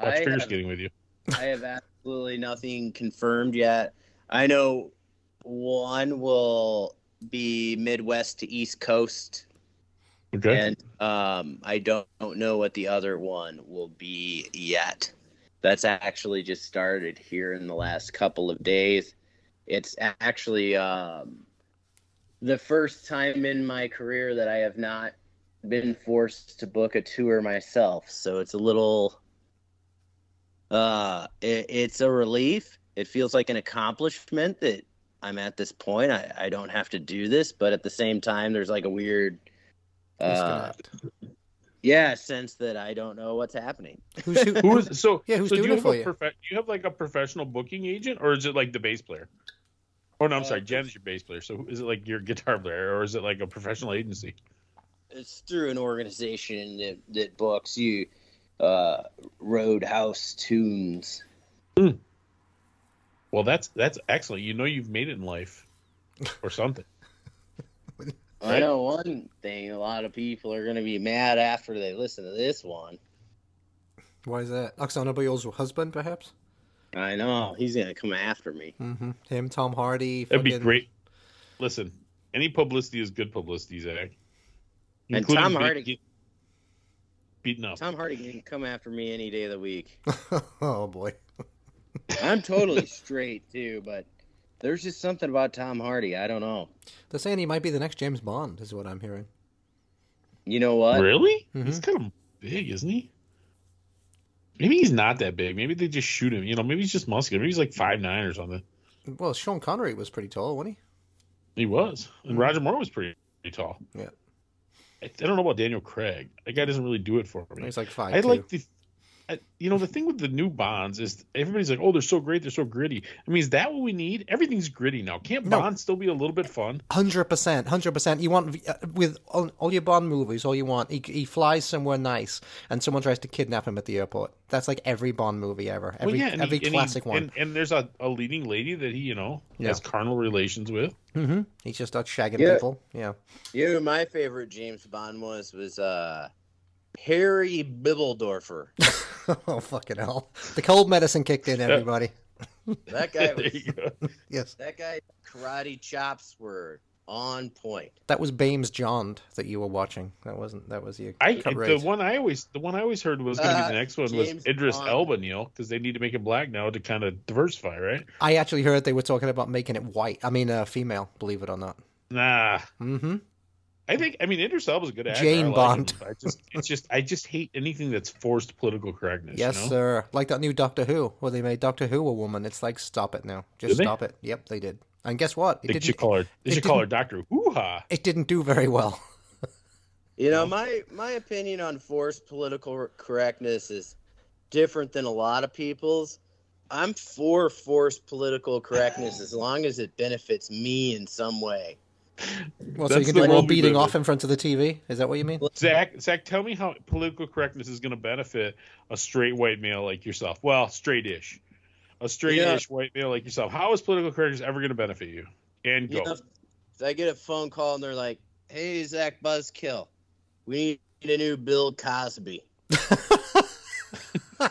watch I figure skating with you. I have absolutely nothing confirmed yet. I know one will be Midwest to East Coast, Okay. and um, I don't, don't know what the other one will be yet. That's actually just started here in the last couple of days. It's actually um, the first time in my career that I have not been forced to book a tour myself. So it's a little, uh, it, it's a relief. It feels like an accomplishment that I'm at this point. I, I don't have to do this, but at the same time, there's like a weird, uh, yeah, sense that I don't know what's happening. Who's, who, Who is so? Yeah, who's so do you it have for a you? profe- Do you have like a professional booking agent, or is it like the bass player? Oh no, I'm Uh, sorry, Jen is your bass player. So is it like your guitar player, or is it like a professional agency? It's through an organization that, that books you, uh, Roadhouse Tunes. Well, that's that's excellent. You know, you've made it in life, or something. I know one thing. A lot of people are going to be mad after they listen to this one. Why is that? Oksana Bayul's husband, perhaps? I know he's going to come after me. Mm-hmm. Him, Tom Hardy. That'd be great. Listen, any publicity is good publicity, Zach. And Tom Hardy- get- beaten up. Tom Hardy can come after me any day of the week. oh boy. I'm totally straight too, but there's just something about Tom Hardy. I don't know. They're saying he might be the next James Bond, is what I'm hearing. You know what? Really? Mhm. He's kind of big, isn't he? Maybe he's not that big. Maybe they just shoot him. You know, maybe he's just muscular. Maybe he's like five nine or something. Well, Sean Connery was pretty tall, wasn't He He was, and Mhm. Roger Moore was pretty, pretty tall. Yeah. I, I don't know about Daniel Craig. That guy doesn't really do it for me. He's like five. I two. like the, I, you know, the thing with the new Bonds is everybody's like, oh, they're so great, they're so gritty. I mean, is that what we need? Everything's gritty now. Can't No. Bond still be a little bit fun? Hundred percent, hundred percent. You want uh, with all, all your Bond movies, all you want. He, he flies somewhere nice, and someone tries to kidnap him at the airport. That's like every Bond movie ever. Every well, yeah, and every he- and he- classic one. And, and there's a, a leading lady that he, you know, Yeah. has carnal relations with. hmm He's just out shagging Yeah. people. Yeah. You know, my favorite James Bond was was uh, Harry Bibbledorfer. oh fucking hell! The cold medicine kicked in. Everybody. That guy there was you go. Yes, that guy. Karate chops were on point. that was Bames John that you were watching. That wasn't. That was you. I cut the one I always the one I always heard was going to Uh, be the next one was Idris Bond. Elba, Neil, because they need to make it black now to kind of diversify, right? I actually heard they were talking about making it white. I mean, uh, female. Believe it or not. Nah, Mm-hmm. I think I mean Idris Elba's a good actor. Jane I like Bond. him. I just it's just I just hate anything that's forced political correctness. Yes, you know? sir. Like that new Doctor Who, where they made Doctor Who a woman. It's like, stop it now. Just Did they? stop it. Yep, they did. And guess what? It They should didn't. call her. They should call her Doctor Hoo Ha. It didn't do very well. You know, my my opinion on forced political correctness is different than a lot of people's. I'm for forced political correctness as long as it benefits me in some way. Well, so you can do more world beating off in. in front of the TV. Is that what you mean? Zach, Zach, tell me how political correctness is going to benefit a straight white male like yourself. Well, straight-ish, a straight-ish white male like yourself. How is political correctness ever going to benefit you? And go. You know, if I get a phone call and they're like, "Hey, Zach Buzzkill, we need a new Bill Cosby."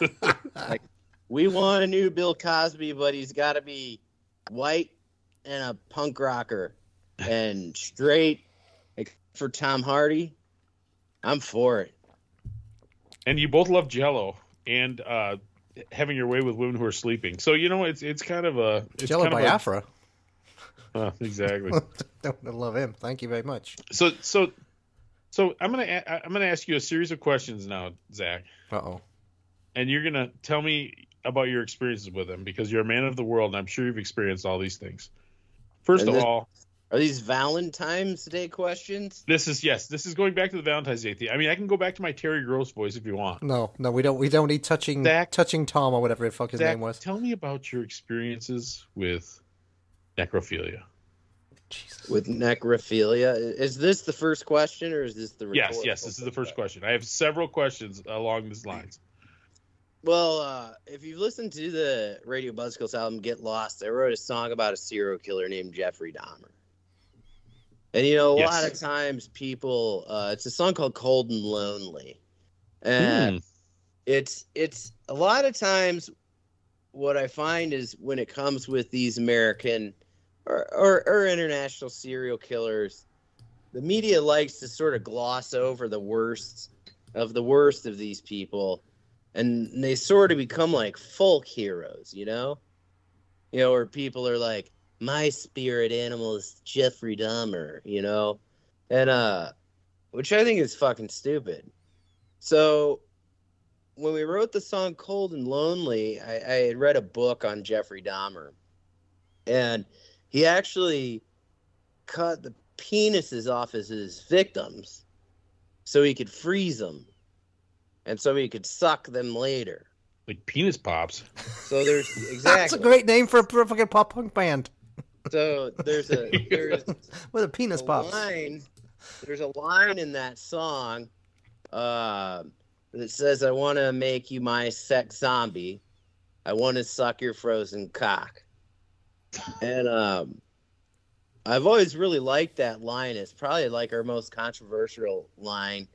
like, we want a new Bill Cosby, but he's got to be white and a punk rocker and straight. For Tom Hardy, I'm for it. and you both love Jello and uh, having your way with women who are sleeping. So you know it's it's kind of a it's Jello kind of a- Biafra. Uh, exactly. Don't love him. Thank you very much. so so so I'm gonna I'm gonna ask you a series of questions now, Zach, Uh oh. and you're gonna tell me about your experiences with him because you're a man of the world, and I'm sure you've experienced all these things. First And of this- all, Are these Valentine's Day questions? this is yes, this is going back to the Valentine's Day thing. I mean, I can go back to my Terry Gross voice if you want. No, no, we don't. We don't need touching Zach- touching Tom or whatever the fuck his Zach, name was. tell me about your experiences with necrophilia. Jesus. With necrophilia, is this the first question or is this the Yes, yes, this is the first question. I have several questions along these lines. Well, uh, if you've listened to the Radio Buzzkills album "Get Lost," I wrote a song about a serial killer named Jeffrey Dahmer. And you know, a Yes. lot of times people, uh, it's a song called "Cold and Lonely," and Hmm. it's it's a lot of times what I find is when it comes with these American or, or, or international serial killers, the media likes to sort of gloss over the worst of the worst of these people, and they sort of become like folk heroes, you know, you know, where people are like, my spirit animal is Jeffrey Dahmer, you know, and uh, which I think is fucking stupid. So when we wrote the song "Cold and Lonely," I, I had read a book on Jeffrey Dahmer, and he actually cut the penises off as his victims so he could freeze them, and so he could suck them later. Like penis pops. So there's exactly. That's a great name for a for a fucking pop punk band So there's a there's with a penis a pops. line. There's a line in that song uh, that says, "I want to make you my sex zombie. I want to suck your frozen cock." And um, I've always really liked that line. It's probably like our most controversial line.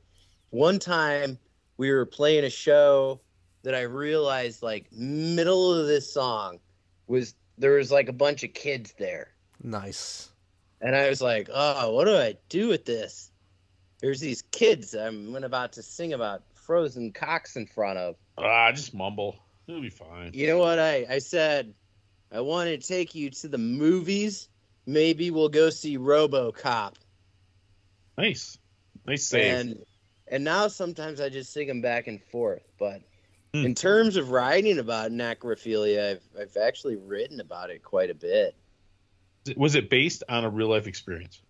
One time we were playing a show that I realized like middle of this song was there was like a bunch of kids there. Nice. And I was like, oh, what do I do with this? There's these kids I'm about to sing about frozen cocks in front of. Ah, just mumble. It'll be fine. You know what I, I said? I want to take you to the movies. Maybe we'll go see RoboCop. Nice. Nice save. And and now sometimes I just sing them back and forth. But Hmm. in terms of writing about necrophilia, I've I've actually written about it quite a bit. Was it based on a real life experience?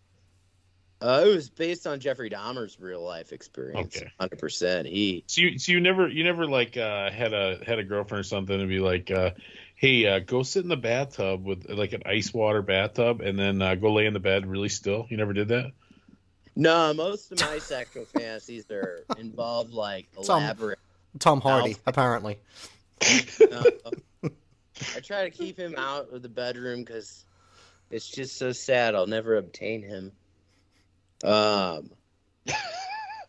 Uh, it was based on Jeffrey Dahmer's real life experience. Okay. hundred percent. He So you, so you never, you never like uh, had a had a girlfriend or something and be like, uh, "Hey, uh, go sit in the bathtub with like an ice water bathtub, and then uh, go lay in the bed really still." You never did that. no, most of my sexual fantasies are involved like elaborate. Tom Hardy, No. apparently. uh, I try to keep him out of the bedroom because it's just so sad. I'll never obtain him. Um,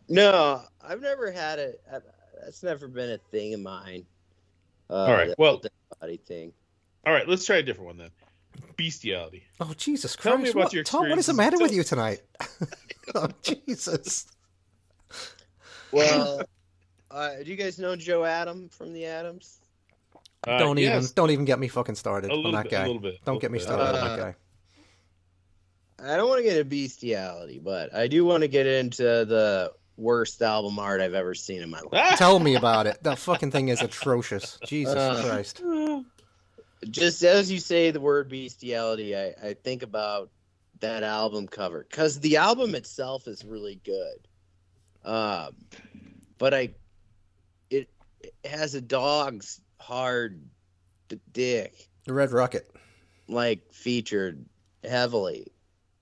no, I've never had it. That's never been a thing of mine. Uh, All right, well- whole dead body thing. All right, let's try a different one then. Bestiality. Oh Jesus Christ! Tell me about what, your Tom, what is the experiences. matter with you tonight? oh Jesus! Well, uh, do you guys know Joe Adam from the Adams? Uh, don't even don't even get me fucking started a on that bit, a guy. little bit. Don't a get me started bit. on Uh, that guy. I don't want to get into bestiality, but I do want to get into the worst album art I've ever seen in my life. Ah! Tell me about it. That fucking thing is atrocious. Jesus Uh, Christ! just as you say the word bestiality, I, I think about that album cover because the album itself is really good. Um, but I, it, it has a dog's hard d- dick The Red Rocket. like featured heavily,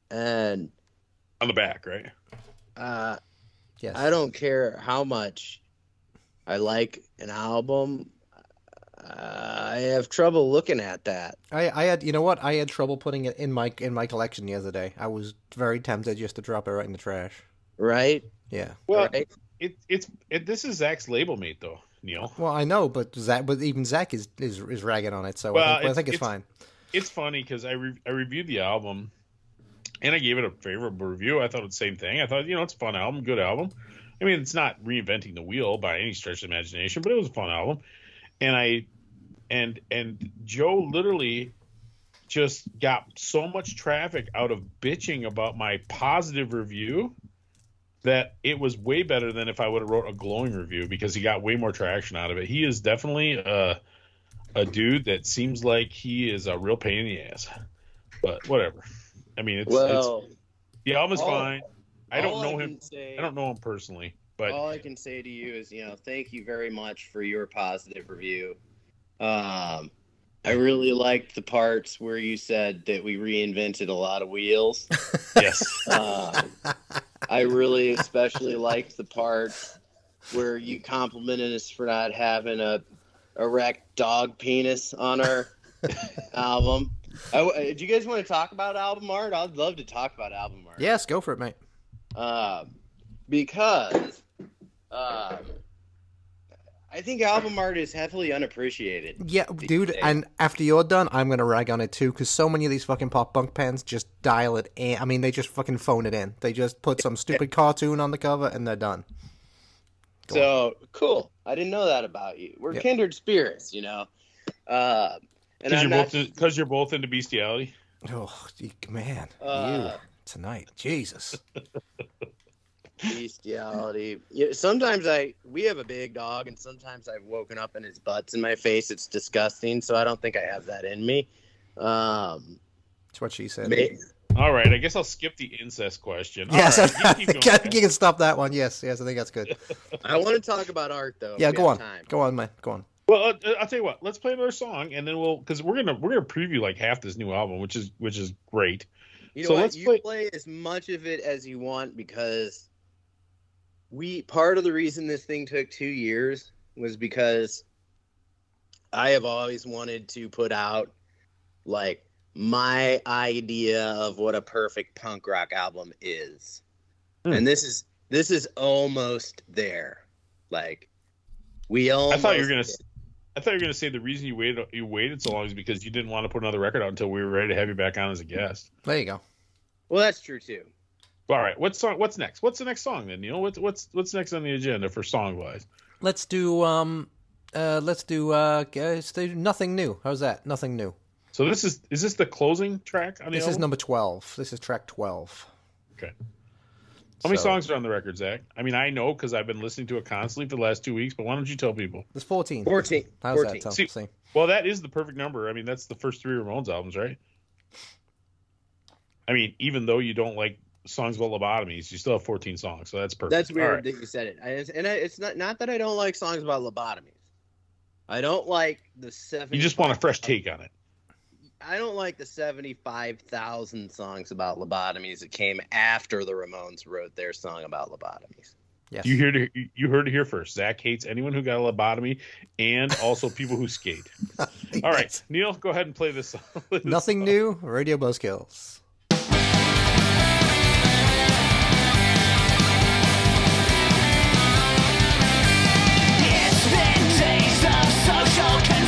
and on the back, right? uh, Yes. I don't care how much I like an album. Uh, I have trouble looking at that. I, I had you know what I had trouble putting it in my in my collection the other day. I was very tempted just to drop it right in the trash. Right? Yeah. Well, right? it, it's it, this is Zach's label mate though, Neil. Well, I know, but Zach, but even Zach is is, is ragging on it, so Well, I, think, I it's- think it's, it's- fine. It's funny because I re- I reviewed the album, and I gave it a favorable review. I thought the same thing. I thought you know it's a fun album, good album. I mean, it's not reinventing the wheel by any stretch of imagination, but it was a fun album. And I and and Joe literally just got so much traffic out of bitching about my positive review that it was way better than if I would have wrote a glowing review because he got way more traction out of it. He is definitely a a dude that seems like he is a real pain in the ass. But whatever. I mean, it's, it's well, the album's all- fine. I don't know I him. say- I don't know him personally, but all I can say to you is, you know, thank you very much for your positive review. Um, I really liked the parts where you said that we reinvented a lot of wheels. yes, Um, I really especially liked the part where you complimented us for not having a erect dog penis on our album. I, do you guys want to talk about album art? I'd love to talk about album art. Yes, go for it, mate. Um, because um, I think album art is heavily unappreciated. Yeah, dude, days. and after you're done, I'm gonna rag on it too, because so many of these fucking pop punk bands just dial it in. I mean, they just fucking phone it in. They just put some stupid cartoon on the cover and they're done. Go so cool. I didn't know that about you. We're Yep. kindred spirits, you know. Uh, and because I'm you're not, both because you're both into bestiality. Oh, you- man, Uh, you tonight, Jesus. bestiality. Yeah, sometimes I we have a big dog, and sometimes I've woken up and his butt's in my face. It's disgusting. So I don't think I have that in me. Um, That's what she said. may- All right, I guess I'll skip the incest question. All Yes, right, I you keep think going, I think you can stop that one. Yes, yes, I think that's good. I want to talk about art though. Yeah, go on, Time. go on, man, go on. Well, uh, I'll tell you what. Let's play another song, and then we'll because we're gonna we're gonna preview like half this new album, which is which is great. You know So what? let's you play- play as much of it as you want because we part of the reason this thing took two years was because I have always wanted to put out like my idea of what a perfect punk rock album is. Hmm. And this is this is almost there. Like we I thought you were gonna. s- I thought you were gonna say the reason you waited you waited so long is because you didn't want to put another record out until we were ready to have you back on as a guest. There you go. Well, that's true too. All right, what's song? What's next? What's the next song then? Neil? What's what's what's next on the agenda for song wise? Let's do um, uh, let's do uh, let's do nothing new. How's that? Nothing new. So this is is this the closing track on the This is number twelve. This is track twelve. Okay. How many So- songs are on the record, Zach? I mean, I know because I've been listening to it constantly for the last two weeks. But why don't you tell people? There's fourteen. 14. How's 14. that? Tell, See- see. Well, that is the perfect number. I mean, that's the first three Ramones albums, right? I mean, even though you don't like songs about lobotomies, you still have 14 songs, so that's perfect. That's weird right. that you said it. I, and I, it's not not that I don't like songs about lobotomies. I don't like the seven. You just want a fresh take on it. I don't like the seventy-five thousand songs about lobotomies that came after the Ramones wrote their song about lobotomies. Yes. You heard it, you heard it here first. Zach hates anyone who got a lobotomy, and also people who skate. All right, Neil, go ahead and play this. song. Play this Nothing song. new. Radio Buzzkills. Social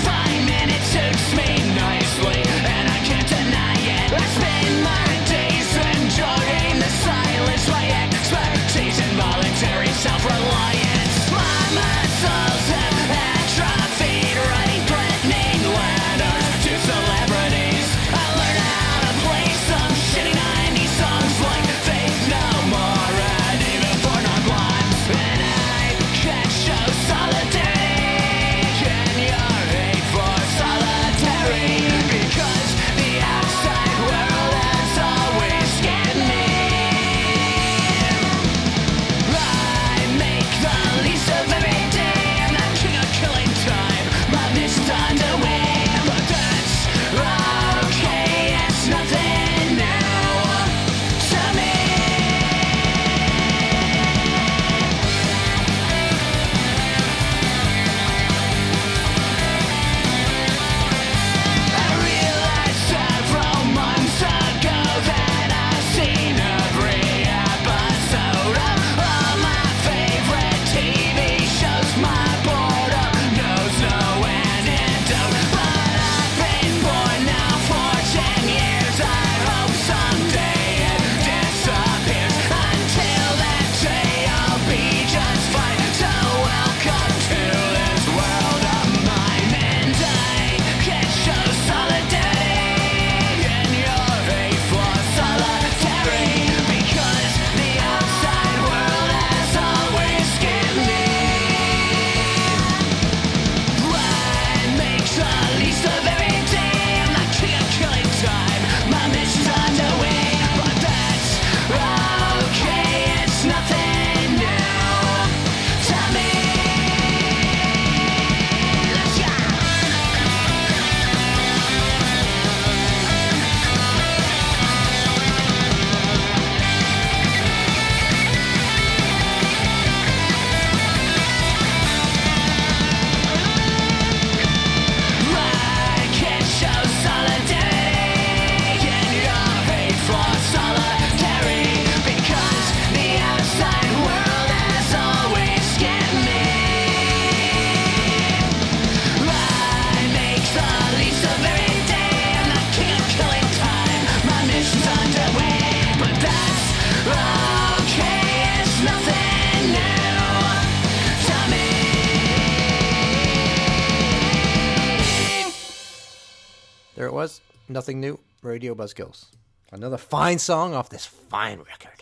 Nothing new. Radio Buzzkills. Another fine song off this fine record.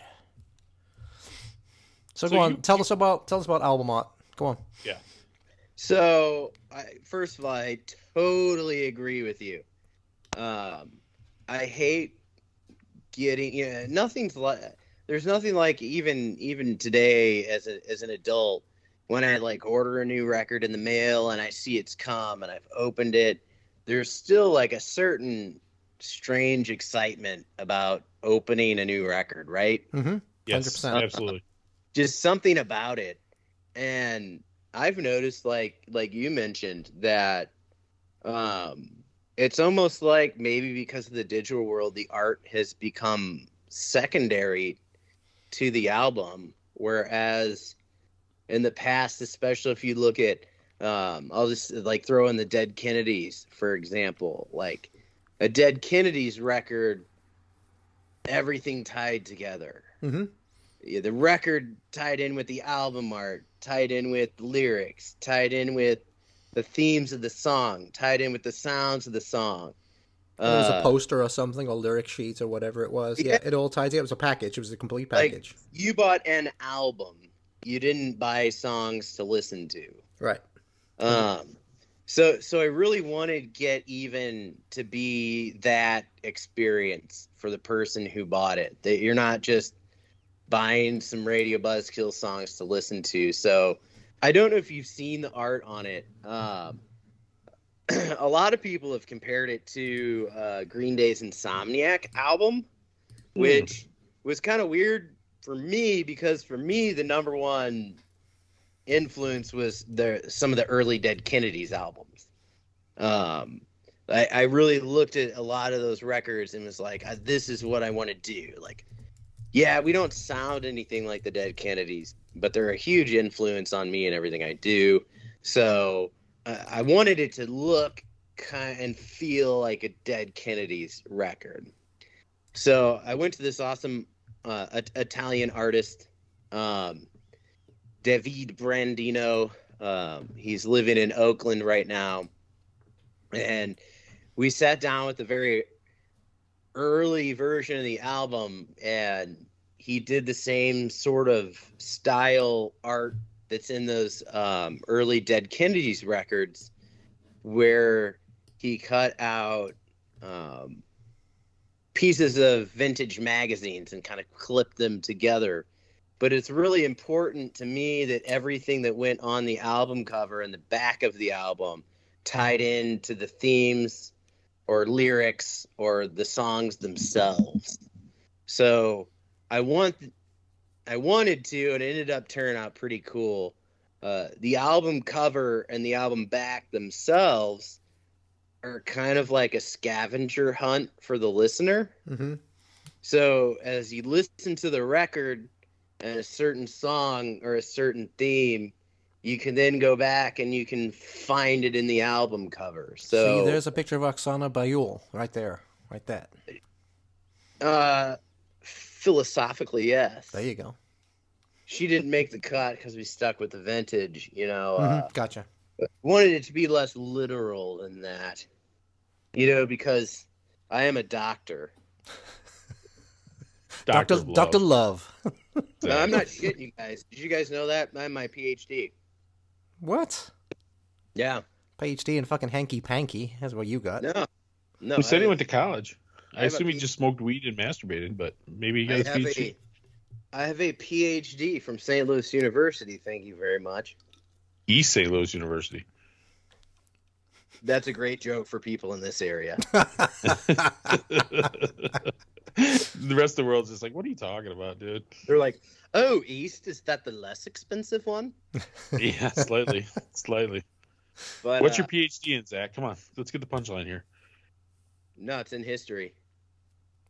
So, So go on. you- tell us about tell us about album art. Go on. Yeah. So, I, first of all, I totally agree with you. Um, I hate getting you know, nothing's like there's nothing like even even today as a as an adult when I like order a new record in the mail and I see it's come and I've opened it. There's still like a certain strange excitement about opening a new record, right? Mm-hmm. Yes, 100%. absolutely. just something about it and i've noticed like like you mentioned that um it's almost like maybe because of the digital world, the art has become secondary to the album, whereas in the past, especially if you look at, um, I'll just like throw in the Dead Kennedys for example, like a Dead Kennedys record, everything tied together. hmm Yeah, the record tied in with the album art, tied in with lyrics, tied in with the themes of the song, tied in with the sounds of the song. It was a Uh, poster or something, or lyric sheets or whatever it was. Yeah, Yeah. it all ties. It was a package. It was a complete Like- package. you bought an album. You didn't buy songs to listen to. right. Um, so so I really wanted Get Even to be that experience for the person who bought it. That you're not just buying some Radio Buzzkill songs to listen to. So I don't know if you've seen the art on it. Um, a lot of people have compared it to uh, Green Day's Insomniac album, which was kind of weird for me because for me the number one influence was the some of the early Dead Kennedys albums. Um, I, I really looked at a lot of those records and was like, "Uh, this is what I want to do. Like, yeah, we don't sound anything like the Dead Kennedys, but they're a huge influence on me and everything I do. So uh, I wanted it to look kind and feel like a Dead Kennedys record. So I went to this awesome uh, It- Italian artist, um, David Brandino. Um, he's living in Oakland right now, and we sat down with the very early version of the album, and he did the same sort of style art that's in those um, early Dead Kennedys records, where he cut out um, pieces of vintage magazines and kind of clipped them together. But it's really important to me that everything that went on the album cover and the back of the album tied into the themes or lyrics or the songs themselves. So I want I wanted to and it ended up turning out pretty cool. Uh, the album cover and the album back themselves are kind of like a scavenger hunt for the listener. hmm So as you listen to the record and a certain song or a certain theme, you can then go back and you can find it in the album cover. So See, there's a picture of Oksana Bayul right there, right that. uh, philosophically, yes. There you go. She didn't make the cut because we stuck with the vintage. You know, uh, Mhm, Gotcha. wanted it to be less literal than that. You know, because I am a doctor. Doctor Love. Doctor Love. No, I'm not shitting you guys. Did you guys know that? I'm my PhD. what? Yeah. PhD and fucking hanky panky. That's what you got. No. No. Who said I- he went to college? I I assume he just smoked weed and masturbated, but maybe he I got his have PhD. a, I have a PhD from St. Louis University. Thank you very much. East St. Louis University. That's a great joke for people in this area. the rest of the world's just like, what are you talking about, dude? They're like, "Oh, East is that the less expensive one?" Yeah, slightly, slightly. But What's uh, your PhD in, Zach? Come on, let's get the punchline here. no? It's in history.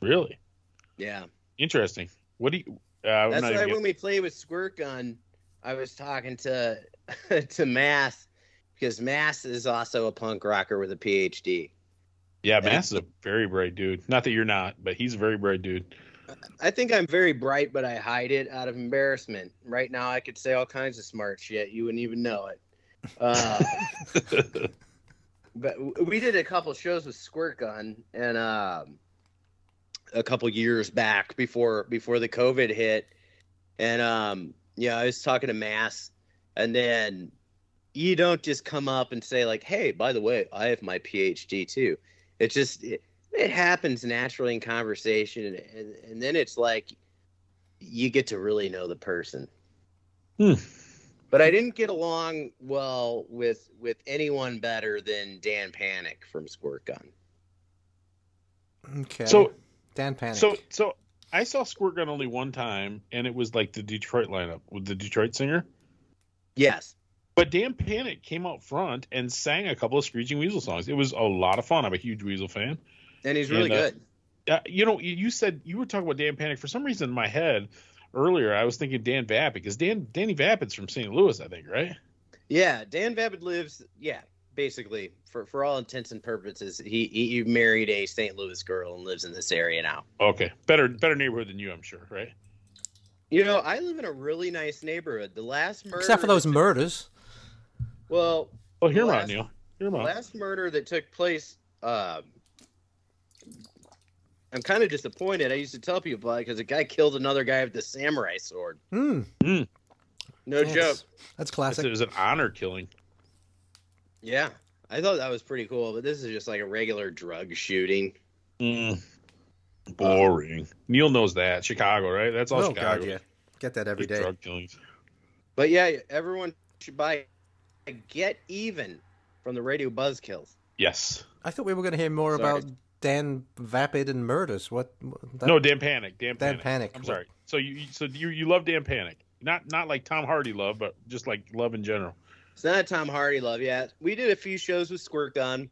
Really Yeah. interesting. What do you? Uh, That's why when we play with squirt gun, I was talking to to Mass because Mass is also a punk rocker with a PhD. Yeah, Mass is a very bright dude. Not that you're not, but he's a very bright dude. I think I'm very bright, but I hide it out of embarrassment. Right now, I could say all kinds of smart shit. You wouldn't even know it. Uh, but we did a couple shows with Squirt Gun, and um, a couple years back before before the COVID hit, and um, yeah, I was talking to Mass, and then you don't just come up and say like, "Hey, by the way, I have my PhD too." It just it, it happens naturally in conversation, and, and then it's like you get to really know the person. Hmm. But I didn't get along well with with anyone better than Dan Panic from Squirt Gun. Okay. So, Dan Panic. so, so I saw Squirt Gun only one time, and it was like the Detroit lineup with the Detroit singer. Yes. But Dan Panic came out front and sang a couple of Screeching Weasel songs. It was a lot of fun. I'm a huge Weasel fan. And he's really And, uh, good. Uh, you know, you- you said you were talking about Dan Panic. For some reason in my head earlier, I was thinking Dan Vapid because Dan Danny Vapid's from St. Louis, I think, right? Yeah, Dan Vapid lives. Yeah, basically, for for all intents and purposes, he he he married a St. Louis girl and lives in this area now. Okay, better better neighborhood than you, I'm sure, right? You know, I live in a really nice neighborhood. The last murder, Except for those that- murders. Well, Oh, hear The him out, Neil. Hear him the out. last murder that took place. Um, I'm kind of disappointed. I used to tell people about it because a guy killed another guy with the samurai sword. Hmm. No Yes. joke. That's classic. It was an honor killing. Yeah, I thought that was pretty cool. But this is just like a regular drug shooting. Mm. Boring. Neil knows that. Chicago, right? That's all Oh Chicago. god, yeah. Get that every Big day. drug killings. But yeah, everyone should buy Get Even from the Radio Buzzkills. Yes. I thought we were going to hear more Sorry. about Dan Vapid and murders. What? that- no, Dan Panic. Dan Dan Panic. Panic. I'm sorry. So you you- so you you love Dan Panic. Not not like Tom Hardy love, but just like love in general. It's not a Tom Hardy love yet. We did a few shows with Squirt Gun.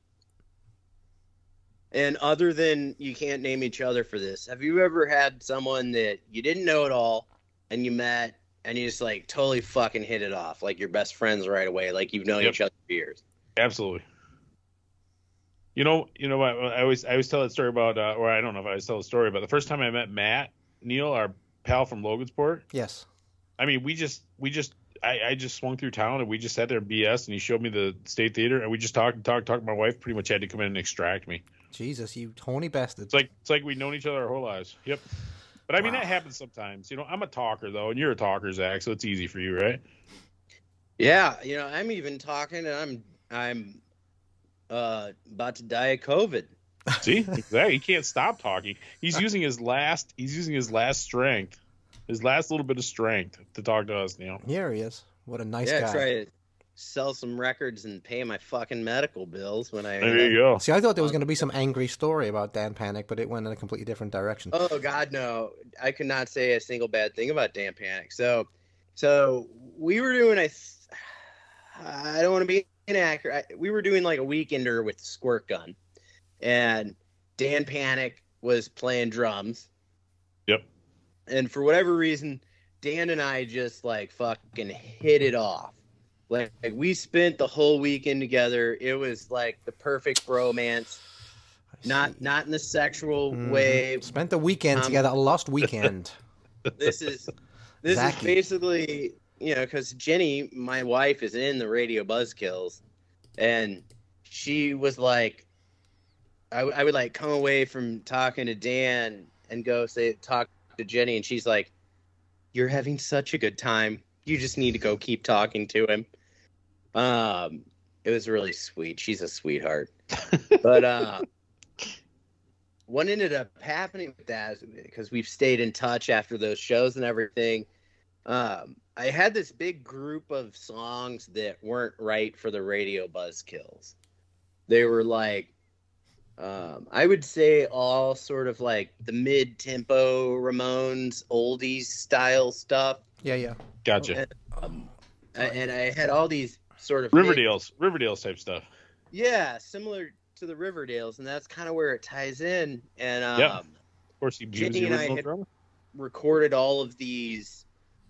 And other than you can't name each other for this, have you ever had someone that you didn't know at all and you met and you just like totally fucking hit it off, like your best friends right away, like you've known Yep. each other for years? Absolutely. You know, you know, I, I always I always tell that story about, uh, or I don't know if I always tell the story, but the first time I met Matt Neil, our pal from Logansport, Yes. I mean, we just we just I, I just swung through town and we just sat there in BS and he showed me the state theater and we just talked and talked talked. My wife pretty much had to come in and extract me. Jesus, you horny bastard. It's like it's like we've known each other our whole lives. Yep. But I mean Wow. that happens sometimes. You know, I'm a talker though, and you're a talker, Zach, so it's easy for you, right? Yeah, you know, I'm even talking and I'm I'm uh about to die of COVID. See, Zach, he can't stop talking. He's using his last. He's using his last strength, his last little bit of strength to talk to us, Neil. Here he is. What a nice yeah, guy. try to sell some records and pay my fucking medical bills when I There you go. See, I thought there was going to be some angry story about Dan Panic, but it went in a completely different direction. Oh God, no! I could not say a single bad thing about Dan Panic. So, so we were doing a. th- I don't want to be inaccurate. We were doing like a weekender with Squirt Gun, and Dan Panic was playing drums. Yep. And for whatever reason, Dan and I just like fucking hit it off. Like, like we spent the whole weekend together. It was like the perfect bromance. Not not in the sexual Mhm. way, Spent the weekend Um, together, a lost weekend. this is this Zacky. is basically you know because Jenny, my wife, is in the radio Buzzkills, and she was like, I, I would like come away from talking to Dan and go say talk to Jenny, and she's like, "You're having such a good time. You just need to go keep talking to him." Um, it was really sweet. She's a sweetheart, but uh. What ended up happening with that is because we've stayed in touch after those shows and everything. Um, I had this big group of songs that weren't right for the radio buzzkills. They were like, um, I would say all sort of like the mid-tempo Ramones oldies style stuff, Yeah, yeah. Gotcha. um, and I had all these sort of Riverdale's Riverdale's type stuff. yeah, similar to the Riverdales, and that's kind of where it ties in. And um, Yeah. Of course, he Jenny and I had- recorded all of these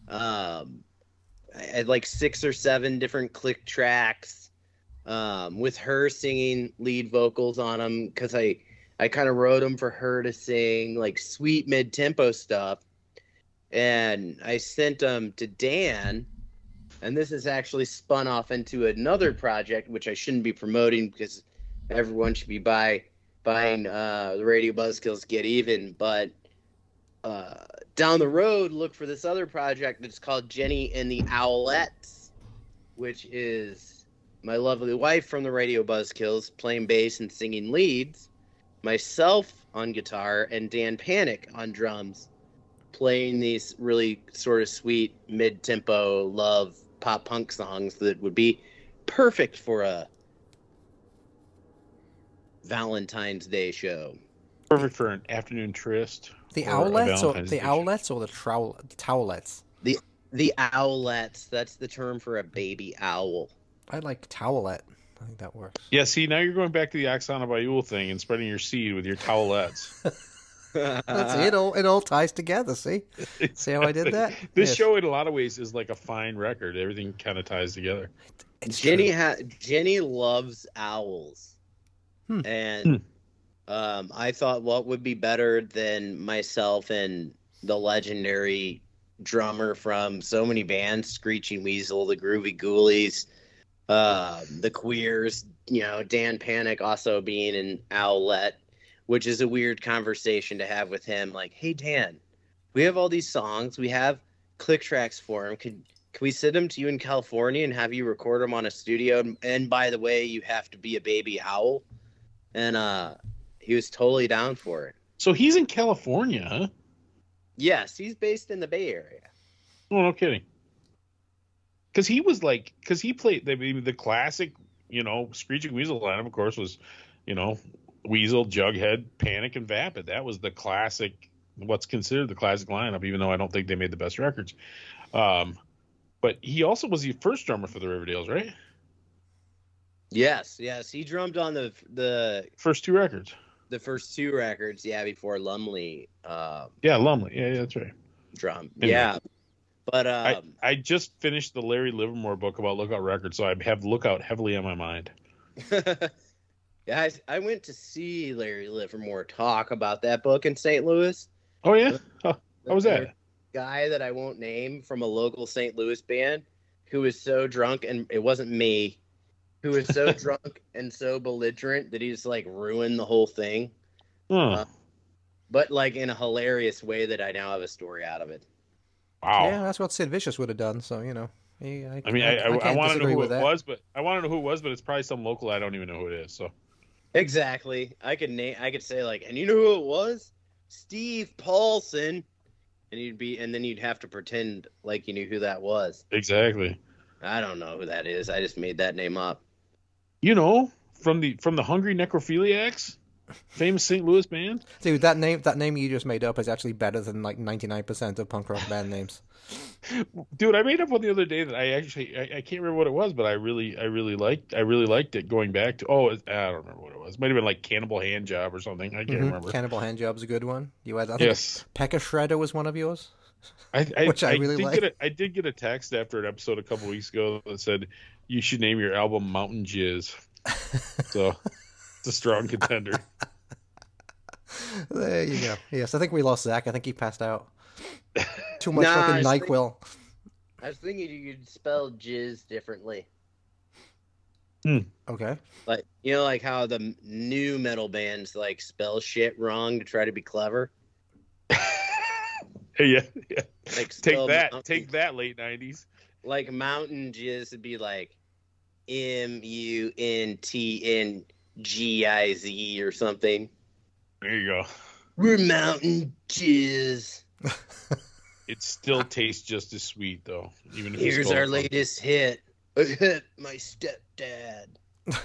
um I had like six or seven different click tracks um with her singing lead vocals on them because i i kind of wrote them for her to sing like sweet mid-tempo stuff and i sent them to dan and this has actually spun off into another project which i shouldn't be promoting because everyone should be buy buying uh the radio buzzkills get even. But uh, down the road, look for this other project that's called Jenny and the Owlettes, which is my lovely wife from the Radio Buzzkills playing bass and singing leads, myself on guitar, and Dan Panic on drums, playing these really sort of sweet mid tempo love pop punk songs that would be perfect for a Valentine's Day show. Perfect for an afternoon tryst. The Or a owlets or the Day. owlets or the trow- towelettes? The owlets. That's the term for a baby owl. I like towelette. I think that works. Yeah, see, now you're going back to the Oksana Bayul thing and spreading your seed with your towelettes. That's it. All it all ties together. See, see how I did that? this Yes. show, in a lot of ways, is like a fine record. Everything kind of ties together. It's Jenny true. ha- Jenny loves owls, Hmm. and um, I thought what would be better than myself and the legendary drummer from so many bands, Screeching Weasel, the Groovy Ghoulies, uh, the Queers, you know, Dan Panic also being an owlet, which is a weird conversation to have with him. Like, hey Dan, we have all these songs, we have click tracks for him. Could can we send them to you in California and have you record them on a studio? And, and by the way, you have to be a baby owl. And uh, he was totally down for it. So he's in California, huh? Yes, he's based in the Bay Area. Oh, no kidding. Because he was like, because he played the the classic, you know, Screeching Weasel lineup. Of course, was, you know, Weasel, Jughead, Panic, and Vapid. That was the classic, what's considered the classic lineup. Even though I don't think they made the best records. Um, but he also was the first drummer for the Riverdales, right? Yes, yes, he drummed on the the First two records. the first two records. Yeah, before Lumley uh, Yeah, Lumley. Yeah, yeah, that's right. drum. Anyway. Yeah, but I, um, I just finished the Larry Livermore book about Lookout Records, so I have Lookout heavily on my mind. yeah, I, I went to see Larry Livermore talk about that book in St. Louis. Oh yeah, how was that? guy that I won't name from a local St. Louis band who was so drunk and it wasn't me who was so drunk and so belligerent that he just like ruined the whole thing Huh. Uh, but like in a hilarious way that I now have a story out of it. wow. Yeah, that's what Sid Vicious would have done. So you know, he, I, I mean, I, I, I, can't want to know who it that. was, but I want to know who it was, but it's probably some local I don't even know who it is. So Exactly. I could name I could say like and you know who it was? Steve Paulson. And you'd be and then you'd have to pretend like you knew who that was. exactly, I don't know who that is. I just made that name up. you know, from the from the Hungry Necrophiliacs, famous St. Louis band. Dude, that name that name you just made up is actually better than like ninety nine percent of punk rock band names. Dude, I made up one the other day that I actually I, I can't remember what it was, but I really I really liked I really liked it. Going back to oh I don't remember what it was. Might have been like Cannibal Hand Job or something. I can't Mhm. remember. Cannibal Handjob's a good one. You had I think Yes, Pekka Shredder was one of yours. I, I, Which I really did like. get a, I did get a text after an episode a couple weeks ago that said you should name your album Mountain Jizz. So it's a strong contender. There you go. Yes, I think we lost Zach. I think he passed out. Too much Nah, fucking I think- Nyquil. I was thinking you could spell jizz differently. Hmm. Okay. Like you know, like how the new metal bands like spell shit wrong to try to be clever. yeah, yeah. Like Take that. mountain- Take that, late nineties. like mountain jizz would be like M U N T N G I Z or something. There you go. We're mountain jizz. It still tastes just as sweet though. Even if Here's our latest hit. I hit my stepdad.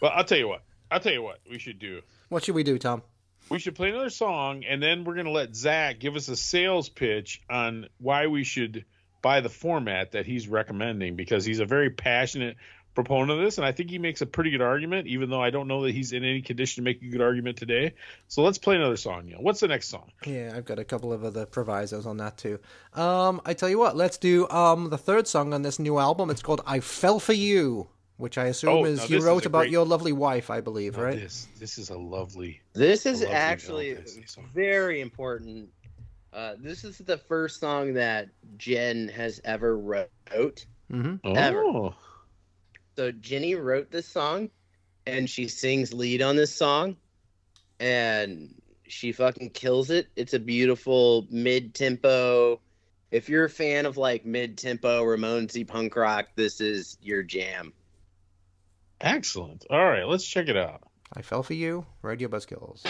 Well, I'll tell you what. I'll tell you what we should do. What should we do, Tom? We should play another song, and then we're gonna let Zach give us a sales pitch on why we should buy the format that he's recommending because he's a very passionate proponent of this, and I think he makes a pretty good argument, even though I don't know that he's in any condition to make a good argument today. So let's play another song. Neil. What's the next song? Yeah, I've got a couple of other provisos on that too. Um, I tell you what, let's do um the third song on this new album. It's called "I Fell for You," which I assume Oh, is you this is wrote about great- your lovely wife, I believe, Now, right? This this is a lovely. This is lovely actually Valentine's Day song. very important. Uh, this is the first song that Jen has ever wrote. Mm-hmm. Oh, Ever. So Jenny wrote this song, and she sings lead on this song, and she fucking kills it. It's a beautiful mid-tempo. If you're a fan of like mid-tempo Ramonesy punk rock, this is your jam. excellent. All right, let's check it out. I fell for you, Radio Buzzkills.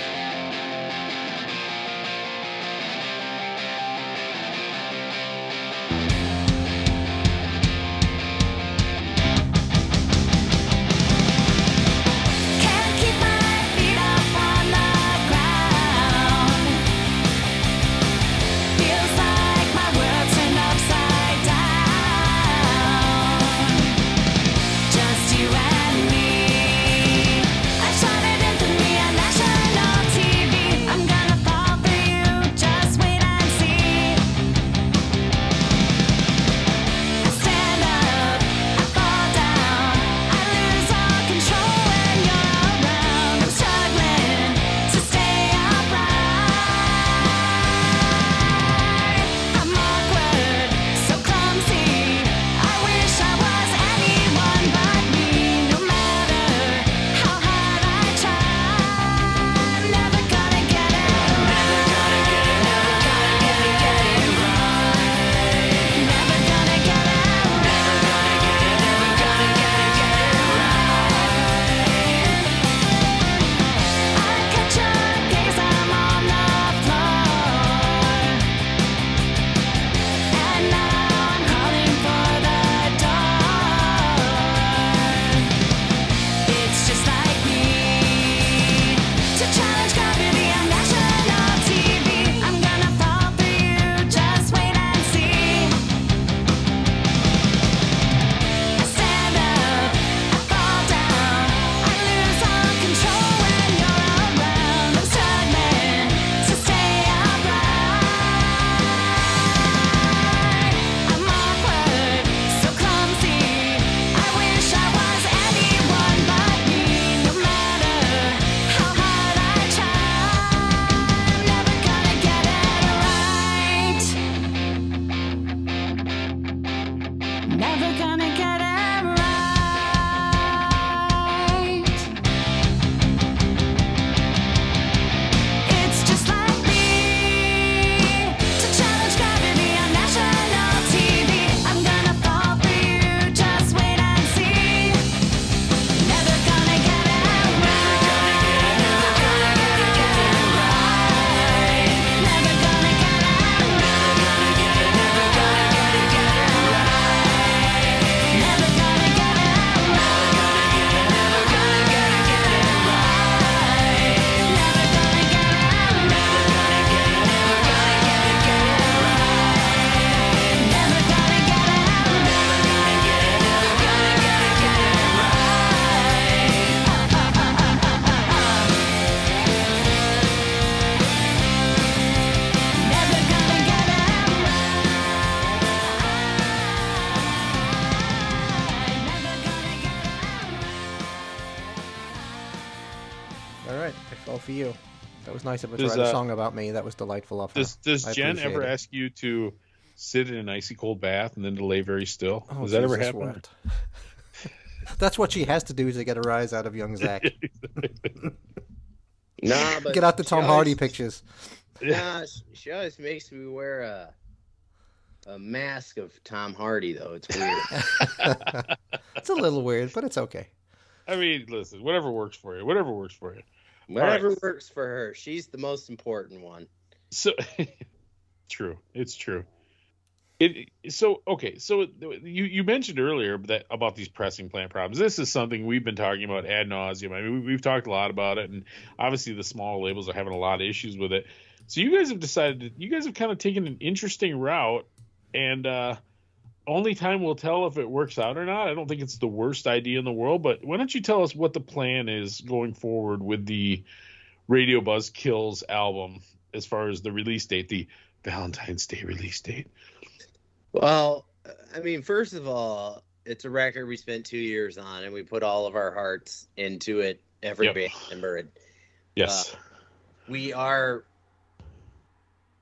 About me. That was delightful of her. Does does I Jen ever it. ask you to sit in an icy cold bath and then to lay very still? Oh, Does that ever Jesus happen? That's what she has to do to get a rise out of young Zach. Nah, but Get out the Tom always- Hardy pictures. Nah, she- she always makes me wear a a mask of Tom Hardy though. It's weird. It's a little weird, but it's okay. I mean, listen, whatever works for you, whatever works for you. Whatever works for her. She's the most important one. So true, it's true. It so okay. So you you mentioned earlier that about these pressing plant problems. This is something we've been talking about ad nauseum. I mean, we, we've talked a lot about it, and obviously the small labels are having a lot of issues with it. So you guys have decided that you guys have kind of taken an interesting route, and uh, only time will tell if it works out or not. I don't think it's the worst idea in the world, but why don't you tell us what the plan is going forward with the Radio Buzzkills album as far as the release date, the Valentine's Day release date? Well, I mean, first of all, it's a record we spent two years on, and we put all of our hearts into it. Every Yep. band member, and Yes. Uh, we are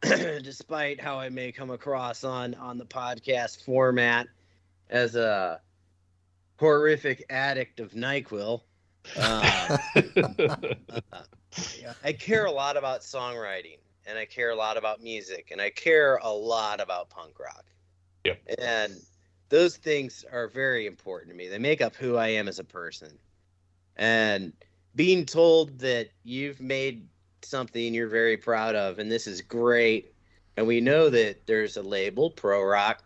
despite how I may come across on on the podcast format as a horrific addict of NyQuil. Uh, I care a lot about songwriting and I care a lot about music and I care a lot about punk rock. Yep. And those things are very important to me. They make up who I am as a person. And being told that you've made something you're very proud of and this is great and we know that there's a label pro rock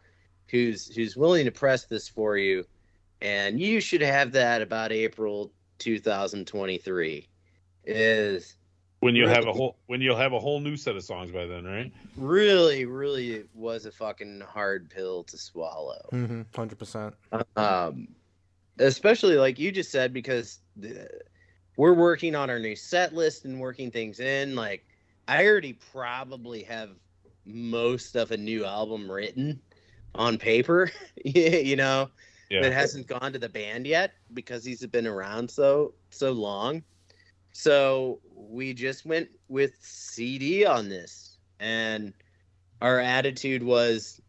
who's who's willing to press this for you and you should have that about april 2023 is when you'll have a whole when you'll have a whole new set of songs by then, right? really really was a fucking hard pill to swallow Mm-hmm. Hundred percent. um, especially like you just said because the, we're working on our new set list and working things in like i already probably have most of a new album written on paper you know Yeah. that hasn't gone to the band yet because he's been around so so long so we just went with cd on this and our attitude was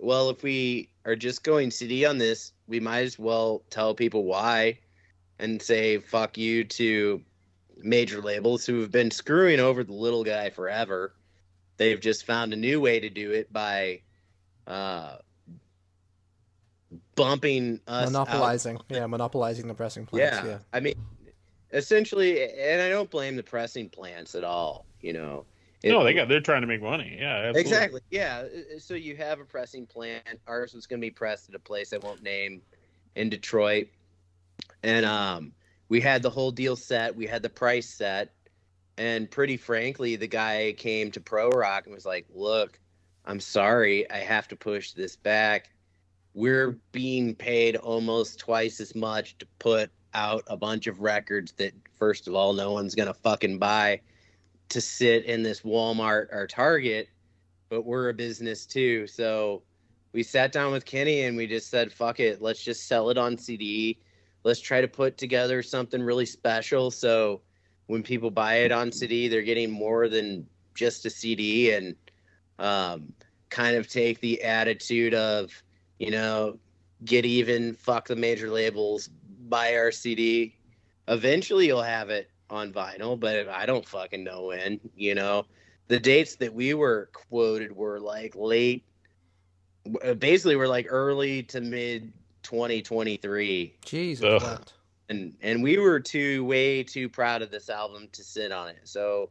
well if we are just going cd on this we might as well tell people why and say fuck you to major labels who have been screwing over the little guy forever they've just found a new way to do it by uh bumping us out Monopolizing. Yeah, monopolizing the pressing plants. yeah. Yeah. I mean, essentially, and I don't blame the pressing plants at all. You know, It- no, they got they're trying to make money. Yeah, absolutely. Exactly. Yeah. Uh, So you have a pressing plant. Ours was going to be pressed at a place I won't name in Detroit, and um, we had the whole deal set. We had the price set, and pretty frankly, the guy came to Pro Rock and was like, "Look, I'm sorry, I have to push this back. We're being paid almost twice as much to put out a bunch of records that, first of all, no one's gonna fucking buy." to sit in this Walmart or Target, but we're a business too. So we sat down with Kenny and we just said, fuck it, let's just sell it on CD. Let's try to put together something really special. So when people buy it on CD, they're getting more than just a CD and um, kind of take the attitude of, you know, get even, fuck the major labels, buy our CD. Eventually you'll have it on vinyl, but I don't fucking know when. You know, the dates that we were quoted were like late, basically, were like early to mid 2023, Jesus. And and we were too way too proud of this album to sit on it. So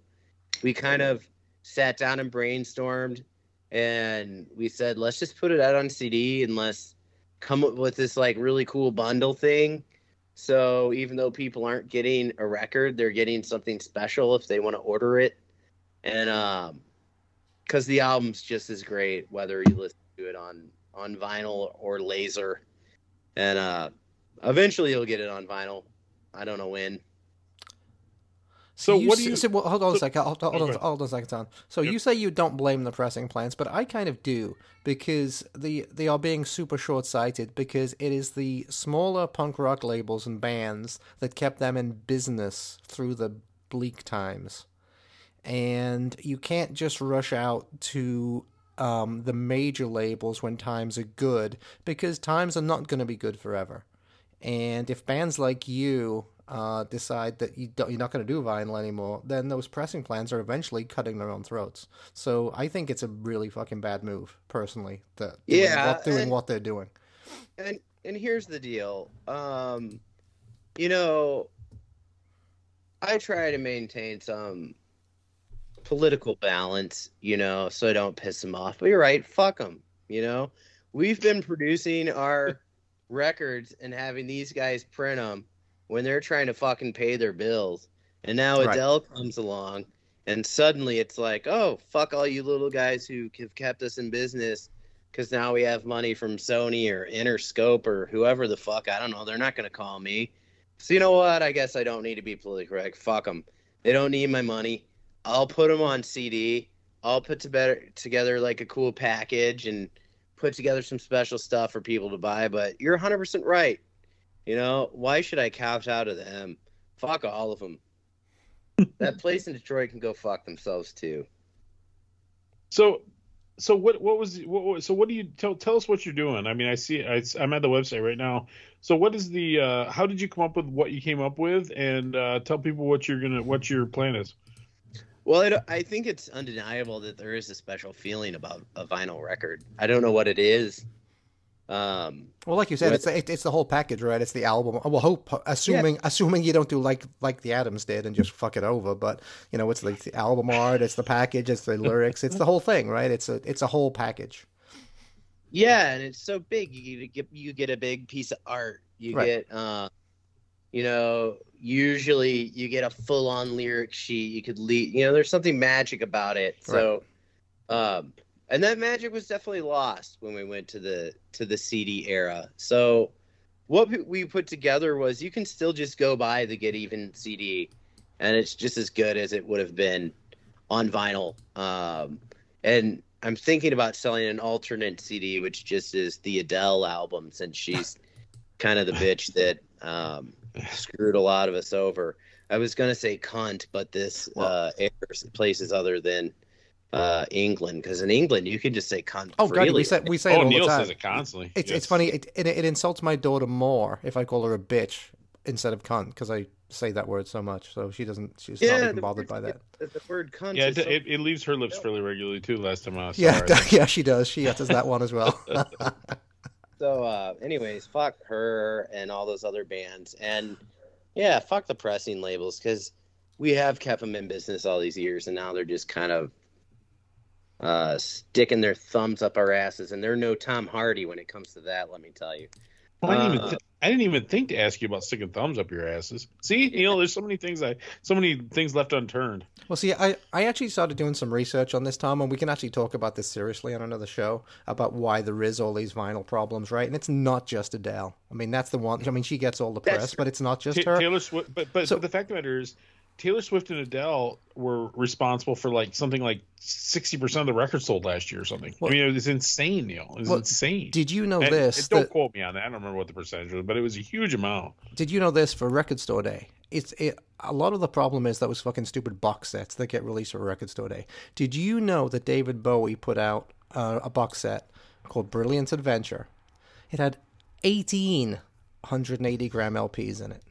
we kind of sat down and brainstormed, and we said, let's just put it out on CD and let's come up with this like really cool bundle thing. So even though people aren't getting a record, they're getting something special if they want to order it. And um cuz the album's just as great whether you listen to it on on vinyl or laser. And uh eventually you'll get it on vinyl. I don't know when. So you what do s- you- so, well, hold on a second. Hold, hold, Oh, on, hold on a second, Tom. So Yep. you say you don't blame the pressing plants, but I kind of do because the they are being super short sighted because it is the smaller punk rock labels and bands that kept them in business through the bleak times, and you can't just rush out to um, the major labels when times are good because times are not going to be good forever. And if bands like you uh, decide that you don't, you're not going to do vinyl anymore, then those pressing plans are eventually cutting their own throats. So I think it's a really fucking bad move, personally. That Yeah, what, doing and- what they're doing. and and here's the deal um you know i try to maintain some political balance you know so i don't piss them off but you're right fuck them you know we've been producing our records and having these guys print them when they're trying to fucking pay their bills and now Right. adele comes along and suddenly it's like oh fuck all you little guys who have kept us in business because now we have money from Sony or Interscope or whoever the fuck. I don't know. They're not going to call me. So you know what? I guess I don't need to be politically correct. Fuck them. They don't need my money. I'll put them on CD. I'll put to better, together like a cool package and put together some special stuff for people to buy. But you're 100% right. You know, why should I couch out of them? Fuck all of them. that place in Detroit can go fuck themselves too. So, so what? What was? What, what- so what do you tell? Tell us what you're doing. I mean, I see. I, I'm at the website right now. So, what is the? Uh, how did you come up with what you came up with? And uh, tell people what you're gonna, what your plan is. Well, it, I think it's undeniable that there is a special feeling about a vinyl record. I don't know what it is. Um, Well, like you said, it's the, it's the whole package, right? It's the album. Well, hope assuming assuming you don't do like like the Adams did and just fuck it over, but you know, it's like the album art, it's the package, it's the lyrics, it's the whole thing, right? It's a it's a whole package. yeah, and it's so big. You get you get a big piece of art. You Right. get, uh, you know, usually you get a full on lyric sheet. You could lead. You know, there's something magic about it. So, um, and that magic was definitely lost when we went to the to the CD era. So, what we- we put together was you can still just go buy the Get Even CD, and it's just as good as it would have been on vinyl. Um, and I'm thinking about selling an alternate CD, which just is the Adele album, since she's kind of the bitch that um, screwed a lot of us over. I was gonna say cunt, but this Well- uh, airs places other than uh, England, because in England you can just say cunt Oh, God, we say we say it Oh, all Neil the time. says it constantly. It's Yes. it's funny. It, it it insults my daughter more if I call her a bitch instead of cunt because I say that word so much. So she doesn't. She's not even bothered word- by that. The, the word cunt. Yeah, is it, so- it, it leaves her lips fairly regularly too. Last time I saw Yeah, her. yeah, she does. She utters that one as well. So, uh, anyways, fuck her and all those other bands, and yeah, fuck the pressing labels because we have kept them in business all these years, and now they're just kind of uh, sticking their thumbs up our asses. And they're no Tom Hardy when it comes to that. Let me tell you. Well, I, didn't even Uh, I didn't even think to ask you about sticking thumbs up your asses. See, you know, there's so many things I, so many things left unturned. Well, see, I, I actually started doing some research on this, Tom, and we can actually talk about this seriously on another show about why there is all these vinyl problems, right? And it's not just Adele. I mean, that's the one. I mean, she gets all the That's press, but it's not just Ta- her. Taylor Swift, but but, So- but the fact of the matter is, Taylor Swift and Adele were responsible for like something like sixty percent of the records sold last year or something. Well- I mean, it was insane, Neil. It was Well, insane. Did you know And- this? and don't that- quote me on that. I don't remember what the percentage was, but it was a huge amount. Did you know this for Record Store Day? It's it, a lot of the problem is those fucking stupid box sets that get released for Record Store Day. Did you know that David Bowie put out uh, a box set called Brilliant Adventure? It had 18 180 gram LPs in it.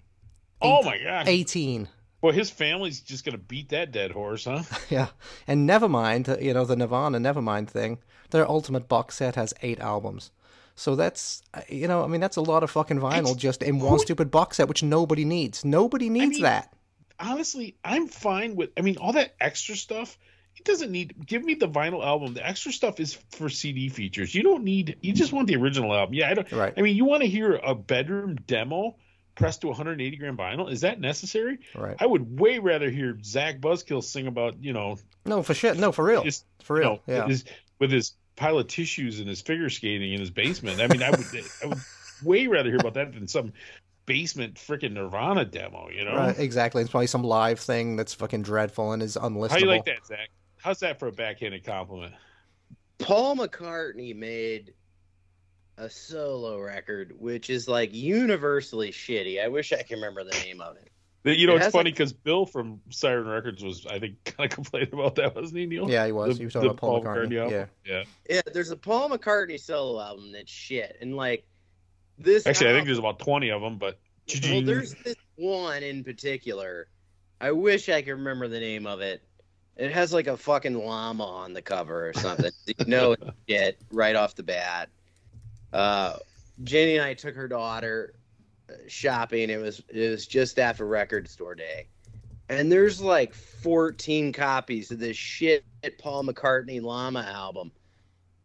Oh my gosh! 18. Boy, his family's just gonna beat that dead horse, huh? Yeah. And Nevermind, you know, the Nirvana Nevermind thing, their ultimate box set has eight albums. So that's, uh, you know, I mean, that's a lot of fucking vinyl It's- just in one stupid box set, which nobody needs. Nobody needs mean, that. Honestly, I'm fine with. I mean, all that extra stuff. It doesn't need. Give me the vinyl album. The extra stuff is for CD features. You don't need. You just want the original album. Yeah, I don't. Right. I mean, you want to hear a bedroom demo pressed to 180 gram vinyl? Is that necessary? Right. I would way rather hear Zach Buzzkill sing about you know No, for shit. No, for real. just For you real. know, yeah. his, with his pile of tissues and his figure skating in his basement. I mean, I would I would way rather hear about that than some basement freaking Nirvana demo. You know. Right, exactly. It's probably some live thing that's fucking dreadful and is unlistenable. How do you like that, Zach? How's that for a backhanded compliment? Paul McCartney made a solo record, which is like universally shitty. I wish I could remember the name of it. You know, It it's has, funny like- because Bill from Siren Records was, I think, kind of complaining about that, wasn't he, Neil? Yeah, he was. The- he was talking about Paul, Paul McCartney. McCartney album? Yeah. Yeah. Yeah, there's a Paul McCartney solo album that's shit, and like this. Actually, I think there's about 20 of them, but. Well, there's this one in particular. I wish I could remember the name of it. It has like a fucking llama on the cover or something. you know it's shit right off the bat. Uh, Jenny and I took her daughter uh, shopping. It was it was just after record store day, and there's like 14 copies of this shit Paul McCartney llama album,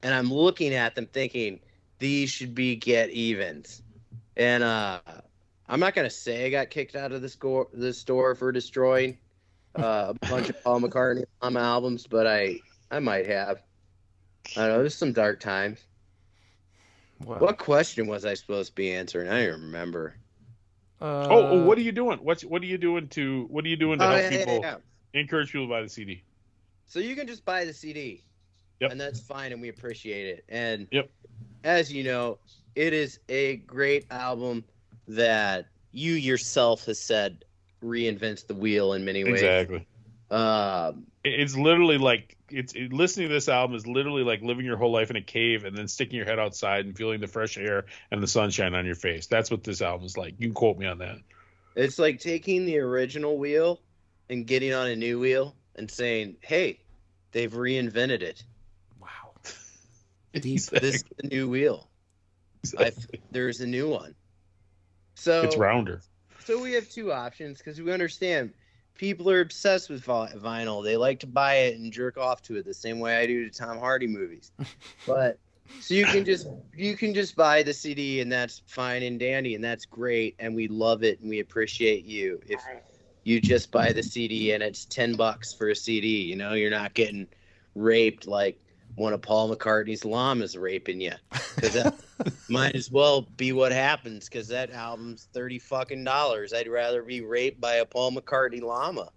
and I'm looking at them thinking these should be get evens, and uh. I'm not gonna say I got kicked out of the store the store for destroying uh, a bunch of Paul McCartney um, albums, but I I might have. I don't know. There's some dark times. Well, What question was I supposed to be answering? I don't remember. uh, oh, oh, what are you doing? What's what are you doing to what are you doing to Oh, help yeah, yeah, people yeah. encourage people to buy the CD? So you can just buy the CD, Yep. and that's fine, and we appreciate it. And Yep. as you know, it is a great album that you yourself has said reinvents the wheel in many ways. Exactly. Um, It's literally like it's it, listening to this album is literally like living your whole life in a cave and then sticking your head outside and feeling the fresh air and the sunshine on your face. That's what this album is like. You can quote me on that. It's like taking the original wheel and getting on a new wheel and saying, "Hey, they've reinvented it. Wow. This is the new wheel. I've, there's a new one." So it's rounder. So we have two options because we understand people are obsessed with vinyl. They like to buy it and jerk off to it the same way I do to Tom Hardy movies. but so you can just you can just buy the CD and that's fine and dandy and that's great and we love it and we appreciate you if you just buy the CD and it's ten bucks for a CD. You know, you're not getting raped like one of Paul McCartney's llamas raping you because that might as well be what happens because that album's 30 fucking dollars. I'd rather be raped by a Paul McCartney llama.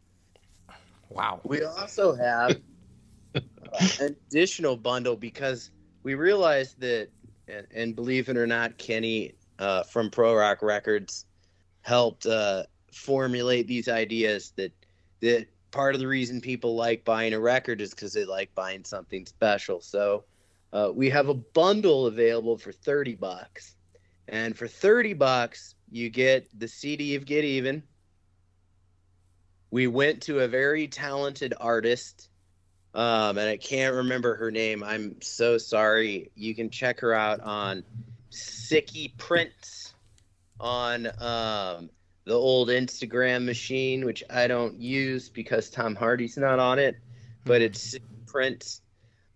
Wow. We also have an additional bundle because we realized that, and, and believe it or not, Kenny uh, from Pro Rock Records helped uh, formulate these ideas that that part of the reason people like buying a record is because they like buying something special. So uh, we have a bundle available for 30 bucks. And for 30 bucks, you get the CD of Get Even. We went to a very talented artist, um, and I can't remember her name. I'm so sorry. You can check her out on Sicky Prints on um, the old Instagram machine, which I don't use because Tom Hardy's not on it, but it's prints.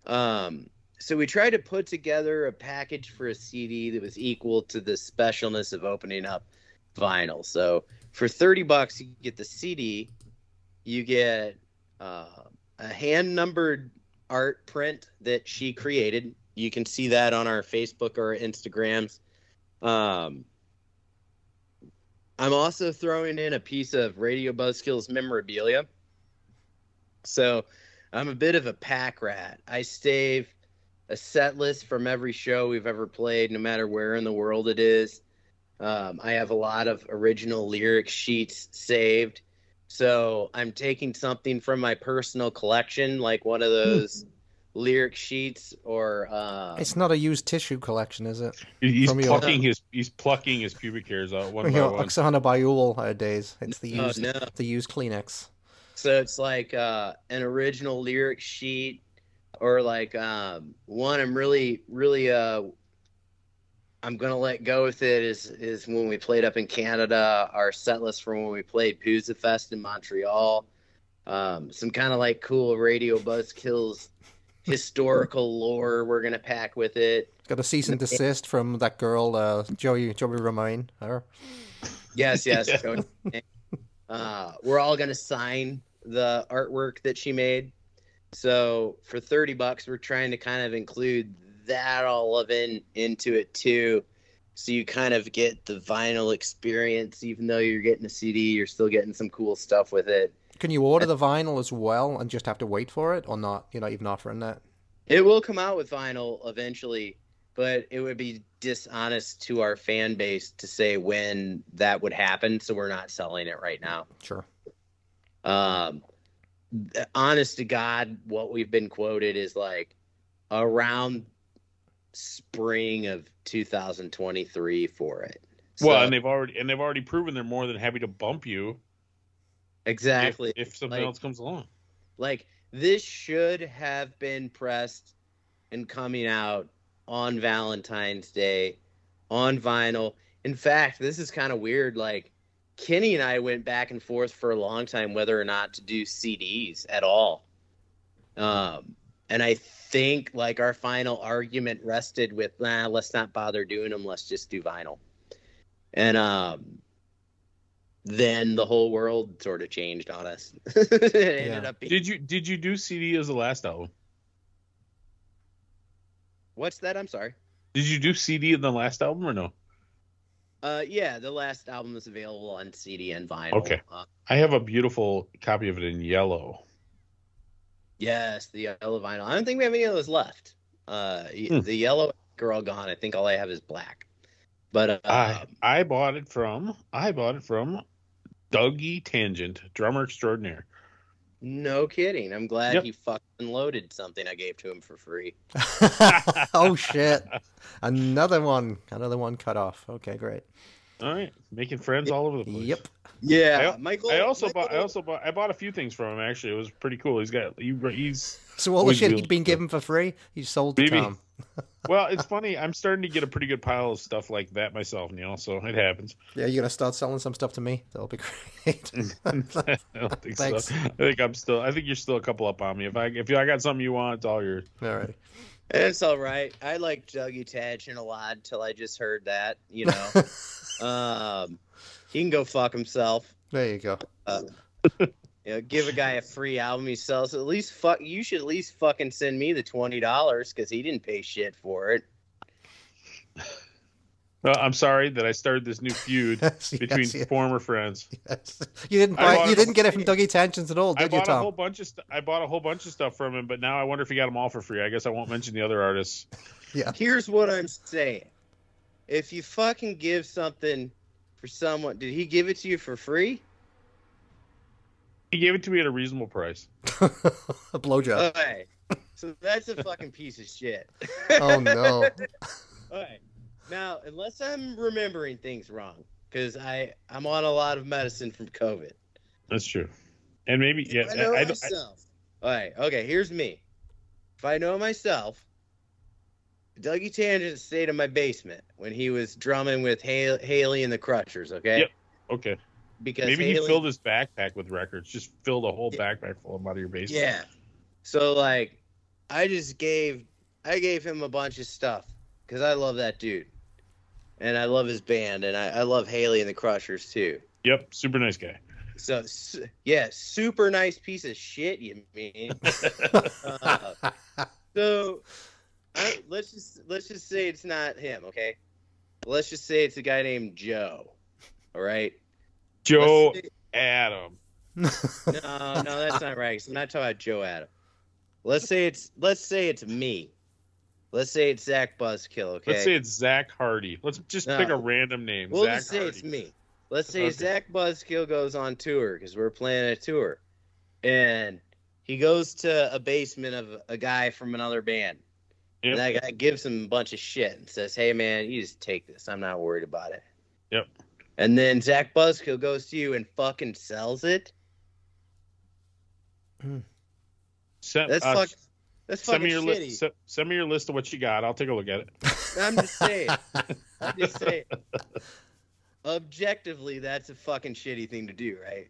Um, so we tried to put together a package for a CD that was equal to the specialness of opening up vinyl. So for 30 bucks, you get the CD, you get uh, a hand numbered art print that she created. You can see that on our Facebook or Instagrams. Um, I'm also throwing in a piece of Radio Buzzkills memorabilia. So I'm a bit of a pack rat. I stave a set list from every show we've ever played, no matter where in the world it is. Um, I have a lot of original lyric sheets saved. So I'm taking something from my personal collection, like one of those lyric sheets, or uh, It's not a used tissue collection, is it? He's From your- plucking his he's plucking his pubic hairs out one You by know, one. Oksana Bayul uh, days. It's the Oh, used, no. the used Kleenex. So it's like uh, an original lyric sheet, or like um, one I'm really, really, uh, I'm gonna let go with it. Is is when we played up in Canada, our set list from when we played Pouzza Fest in Montreal. Um, some kind of like cool Radio Buzzkills historical lore we're gonna pack with it. Got a cease and desist from that girl, uh, Joey Joey Romain. Her. Yes, yes. Yeah. Uh, we're all gonna sign the artwork that she made. So for thirty bucks, we're trying to kind of include that all of in into it too. So you kind of get the vinyl experience, even though you're getting a CD, you're still getting some cool stuff with it. Can you order the vinyl as well and just have to wait for it, or not? You're not even offering that. It will come out with vinyl eventually, but it would be dishonest to our fan base to say when that would happen. So we're not selling it right now. Sure. um honest to god what we've been quoted is like around spring of 2023 for it well, and they've already and they've already proven they're more than happy to bump you if- exactly. if, something Like- else comes along. like this should have been pressed and coming out on valentine's day on vinyl. In fact this is kind of weird like kenny and i went back and forth for a long time whether or not to do cds at all. Um and i think like our final argument rested with nah let's not bother doing them let's just do vinyl. And um then the whole world sort of changed on us it ended up being Did you did you do CD as the last album? What's that? I'm sorry. Did you do CD in the last album or no? Uh, yeah, the last album is available on CD and vinyl. Okay. Uh, I have a beautiful copy of it in yellow. yes, the yellow vinyl. I don't think we have any of those left. Uh, Hmm. the yellow are all gone. I think all I have is black. But uh, I I bought it from I bought it from Dougie Tangent, drummer extraordinaire. no kidding. I'm glad Yep. he fucking loaded something I gave to him for free. oh shit! Another one. Another one cut off. Okay, great. All right, making friends all over the place. Yep. Yeah, I- Michael. I also Michael- bought. I also bought. I bought a few things from him. Actually, it was pretty cool. He's got. He, he's. So all the shit he'd been given for free, he sold to Maybe. Tom. Well, it's funny. I'm starting to get a pretty good pile of stuff like that myself, Neil. So it happens. Yeah, you're gonna start selling some stuff to me. That'll be great. I don't think Thanks. so. I think I'm still. I think you're still a couple up on me. If I if I got something you want, it's all yours. all right. It's all right. I like Dougie Tangent a lot until I just heard that. You know, um, he can go fuck himself. There you go. You know, give a guy a free album he sells. At least fuck. You should at least fucking send me the twenty dollars because he didn't pay shit for it. Well, I'm sorry that I started this new feud Yes, between yes, yes, former friends. yes. You didn't buy. You didn't get it from Dougie Tensions at all, I did you, bought a whole bunch of st- I bought a whole bunch of stuff from him, but now I wonder if he got them all for free. I guess I won't mention the other artists. Yeah. Here's what I'm saying: if you fucking give something for someone, did he give it to you for free? He gave it to me at a reasonable price. a blowjob. Okay, so that's a fucking piece of shit. oh no. All right. Now, unless I'm remembering things wrong, because I I'm on a lot of medicine from COVID. That's true. And maybe yeah, I know I, I, myself. All right. Okay. Here's me. If I know myself, Dougie Tangent stayed in my basement when he was drumming with Hal- Haley and the Crushers. Okay. Yep. okay. Because Maybe he filled his backpack with records. Just filled a whole backpack full of them out of your basement. Yeah. So like, I just gave I gave him a bunch of stuff because I love that dude, and I love his band, and I, I love Haley and the Crushers too. Yep. Super nice guy. So su- yeah, super nice piece of shit. You mean? uh, so I, let's just let's just say it's not him, okay? Let's just say it's a guy named Joe. All right. Joe Adam. no, no, that's not right. I'm not talking about Joe Adam. Let's say it's let's say it's me. Let's say it's Zach Buzzkill. Okay. Let's say it's Zach Hardy. Let's just No. pick a random name. we'll Zach just say Hardy. it's me. Let's say Okay. Zach Buzzkill goes on tour because we're playing a tour, and he goes to a basement of a guy from another band. Yep. And that guy gives him a bunch of shit and says, "Hey man, you just take this. I'm not worried about it." Yep. And then Zach Buzzkill goes to you and fucking sells it. Send, That's uh, fuck. That's send fucking me your shitty. list. Send, send me your list of what you got. I'll take a look at it. I'm just saying. I'm just saying. Objectively, that's a fucking shitty thing to do, right?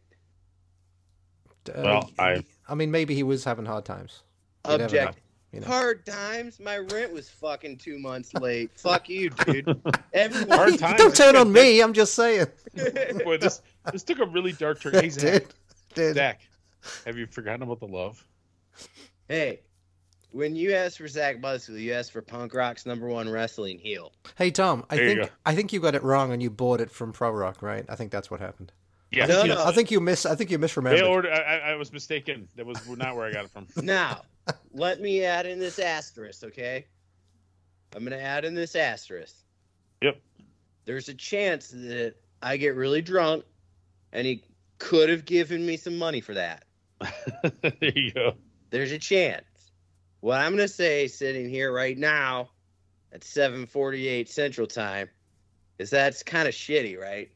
Uh, Well, I- I mean, maybe he was having hard times. You never know, Object. You know. Hard times. My rent was fucking two months late. Fuck you, dude. Everyone. Hard times. Don't turn on me. I'm just saying. Boy, this this took a really dark turn. Hey, Zach. Did did. Zach, have you forgotten about the love? hey, when you asked for Zach Buzzkill, you asked for punk rock's number one wrestling heel. Hey Tom, I There think. I think you got it wrong and you bought it from Pro Rock, right? I think that's what happened. Yeah. No, You- no. I think you miss. I think you They misremembered. ordered, I, I- I was mistaken. That was not where I got it from. Now, let me add in this asterisk, okay? I'm gonna add in this asterisk. Yep. There's a chance that I get really drunk, and he could have given me some money for that. there you go. There's a chance. What I'm gonna say, sitting here right now, at 7:48 Central Time, is that's kind of shitty, right?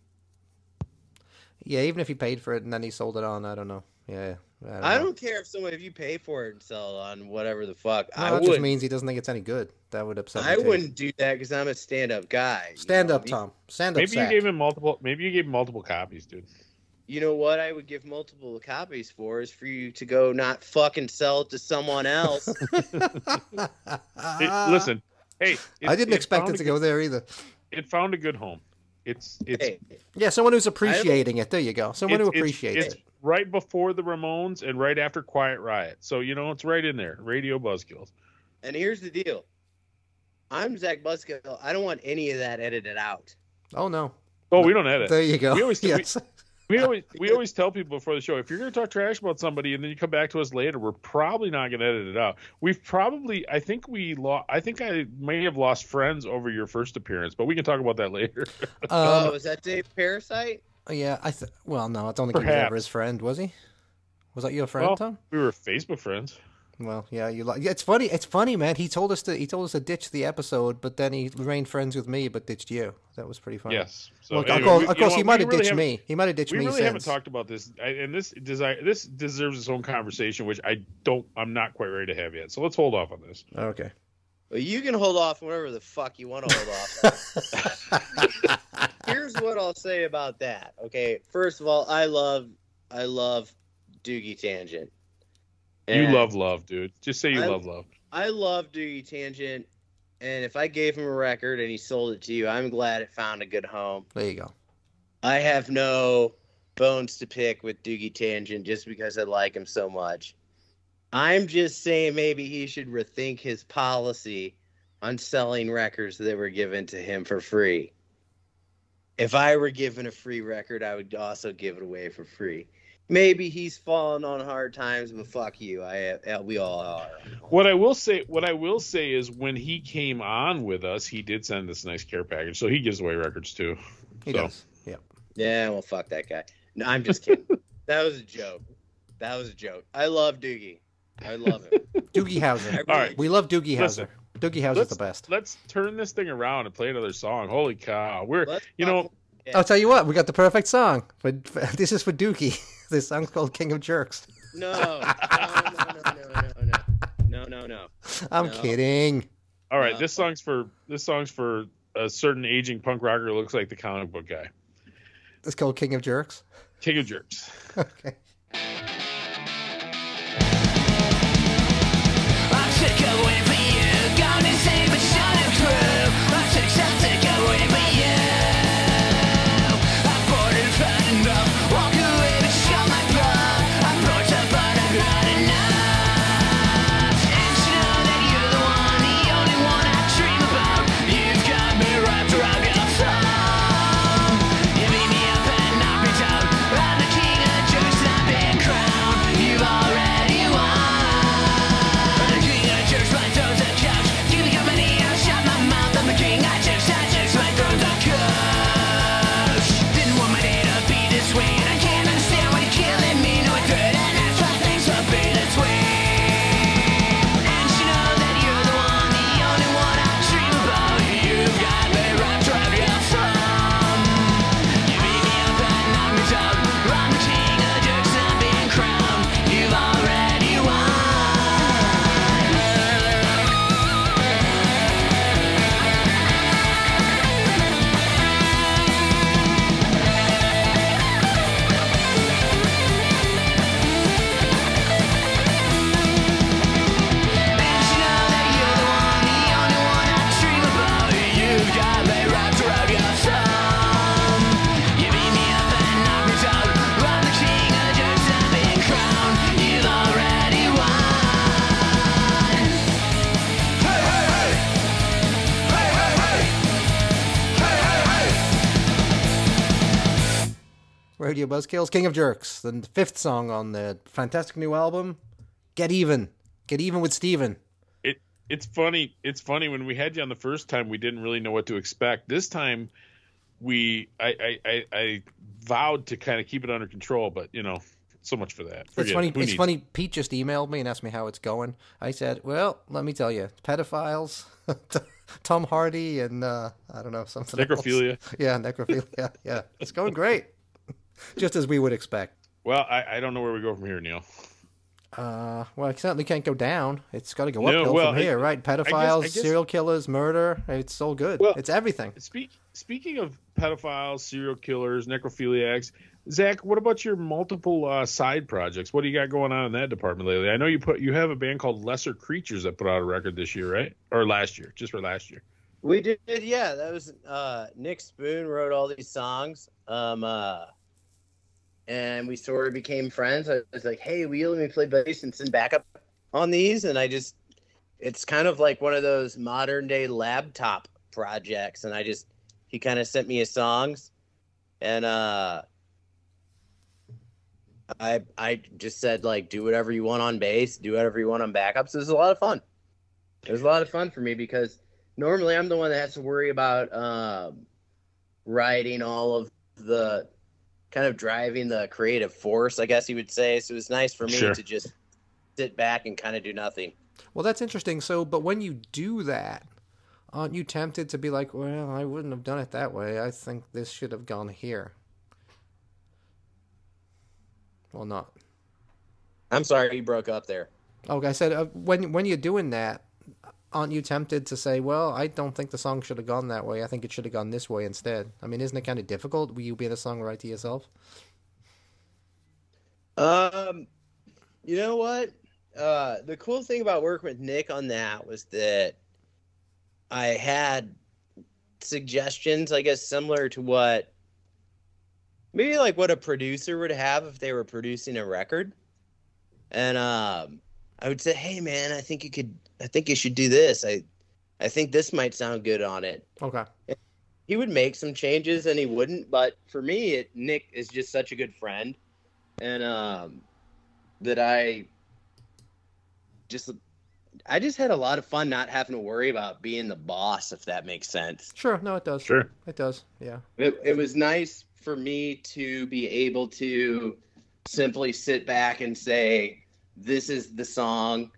Yeah, even if he paid for it and then he sold it on, I don't know. Yeah, I don't. I don't care if someone if you pay for it and sell it on whatever the fuck. No, I that just wouldn't. means he doesn't think it's any good. That would upset me. I too. wouldn't do that because I'm a stand-up guy. Stand up, Tom. Stand up. Maybe you gave him multiple. Maybe you gave him multiple copies, dude. You know what I would give multiple copies for is for you to go not fucking sell it to someone else. Hey, listen, hey, it- I didn't expect it to a go there either. It found a good home. It's it's hey, Yeah, someone who's appreciating it. There you go. Someone it's, who it's- appreciates it's it. Right before the Ramones and right after Quiet Riot. So you know it's right in there. Radio Buzzkills. and here's the deal. I'm Zach Buzzkill. I don't want any of that edited out. Oh no. Oh, we don't edit. There you go. We always- yes. We always we always tell people before the show if you're going to talk trash about somebody and then you come back to us later, we're probably not going to edit it out. We've probably I think we lost. I think I may have lost friends over your first appearance, but we can talk about that later. oh, Um, is that Dave Parasite? Oh, yeah, I th- well, no, I don't think he was ever his friend, was he? Was that your friend, Well, Tom? we were Facebook friends. Well, yeah, you like. It's funny. It's funny, man. He told us to. He told us to ditch the episode, but then he remained friends with me, but ditched you. That was pretty funny. Yes. So Well, anyway, of course, we- of you know course he might We have really ditched me. He might have ditched We me really since. haven't talked about this, I- and this desire this deserves its own conversation, which I don't. I'm not quite ready to have yet. So let's hold off on this. Okay. Well, you can hold off whatever the fuck you want to hold off. Here's what I'll say about that. Okay, first of all, I love, I love Doogie Tangent. You love love, dude. Just say you I- love love. I love Doogie Tangent, and if I gave him a record and he sold it to you, I'm glad it found a good home. There you go. I have no bones to pick with Doogie Tangent just because I like him so much. I'm just saying maybe he should rethink his policy on selling records that were given to him for free. If I were given a free record, I would also give it away for free. Maybe he's fallen on hard times, but fuck you. I uh, we all are. What I will say, what I will say is, when he came on with us, he did send this nice care package, so he gives away records too. He So. does. Yeah. Yeah, well, fuck that guy. No, I'm just kidding. that was a joke. That was a joke. I love Doogie. I love him. Doogie I Howser. really All right. We love Doogie Listen. Howser. Doogie Howser's Let's the best. let's turn this thing around and play another song. Holy cow, we're Let's you know yeah. I'll tell you what. We got the perfect song. But this is for Doogie. this song's called King of Jerks. No, no, no, no, no, no, no, no, no. I'm No. kidding. all right. Uh, This song's for this song's for a certain aging punk rocker who looks like the comic book guy. It's called King of Jerks. King of Jerks. Okay. Radio Buzzkills, King of Jerks, the fifth song on the fantastic new album, Get Even. Get Even with Steven. It it's funny. It's funny when we had you on the first time, we didn't really know what to expect. This time, we I I, I, I vowed to kind of keep it under control, but you know, so much for that. It's funny. it. It's funny. Pete just emailed me and asked me how it's going. I said, "Well, let me tell you, pedophiles, Tom Hardy, and uh, I don't know something. else. Necrophilia. Yeah, necrophilia. Yeah, it's going great, just as we would expect. Well, I, I don't know where we go from here, Neil. Uh, well, it certainly can't go down. It's got to go No, uphill well, from here, I- right? I guess- Pedophiles, I guess- serial killers, murder. It's all good. Well- it's everything. Speak, speaking of pedophiles, serial killers, necrophiliacs, Zach, what about your multiple uh, side projects? What do you got going on in that department lately? I know you put you have a band called Lesser Creatures that put out a record this year, right? Or last year, just for last year. We did, yeah. That was uh, Nick Spoon wrote all these songs, um, uh, and we sort of became friends. I was like, "Hey, will you let me play bass and send backup on these?" And I just, it's kind of like one of those modern day laptop projects. And I just, he kind of sent me his songs, and uh, I, I just said like, do whatever you want on bass, do whatever you want on backups. It was a lot of fun. It was a lot of fun for me because normally I'm the one that has to worry about um, writing all of the kind of driving the creative force, I guess you would say. So it was nice for me Sure. to just sit back and kind of do nothing. Well, that's interesting. So, but when you do that, aren't you tempted to be like, "Well, I wouldn't have done it that way. I think this should have gone here." Well, not. I'm sorry you broke up there. Okay, I said uh, when when you're doing that, aren't you tempted to say, "Well, I don't think the song should have gone that way. I think it should have gone this way instead." I mean, isn't it kind of difficult? Will you be the songwriter yourself? Um, you know what? Uh, the cool thing about working with Nick on that was that I had suggestions, I guess, similar to what maybe like what a producer would have if they were producing a record. And um, I would say, "Hey, man, I think you could. I think you should do this. I, I think this might sound good on it." Okay. he would make some changes and he wouldn't but for me it, nick is just such a good friend and um that i just i just had a lot of fun not having to worry about being the boss if that makes sense Sure. No, it does. Sure. It does. Yeah. it, it was nice for me to be able to simply sit back and say this is the song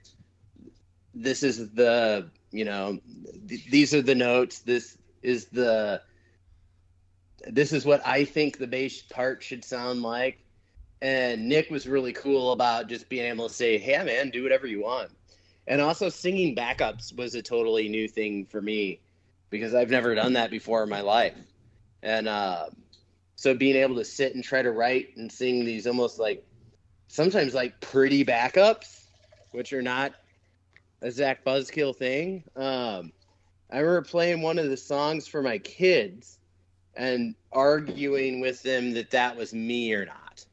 this is the you know th- these are the notes this is the this is what i think the bass part should sound like. And nick was really cool about just being able to say hey man do whatever you want. And also singing backups was a totally new thing for me because i've never done that before in my life. And uh, So being able to sit and try to write and sing these almost like sometimes like pretty backups, which are not a Zach Buzzkill thing. Um, I remember playing one of the songs for my kids and arguing with them that that was me or not.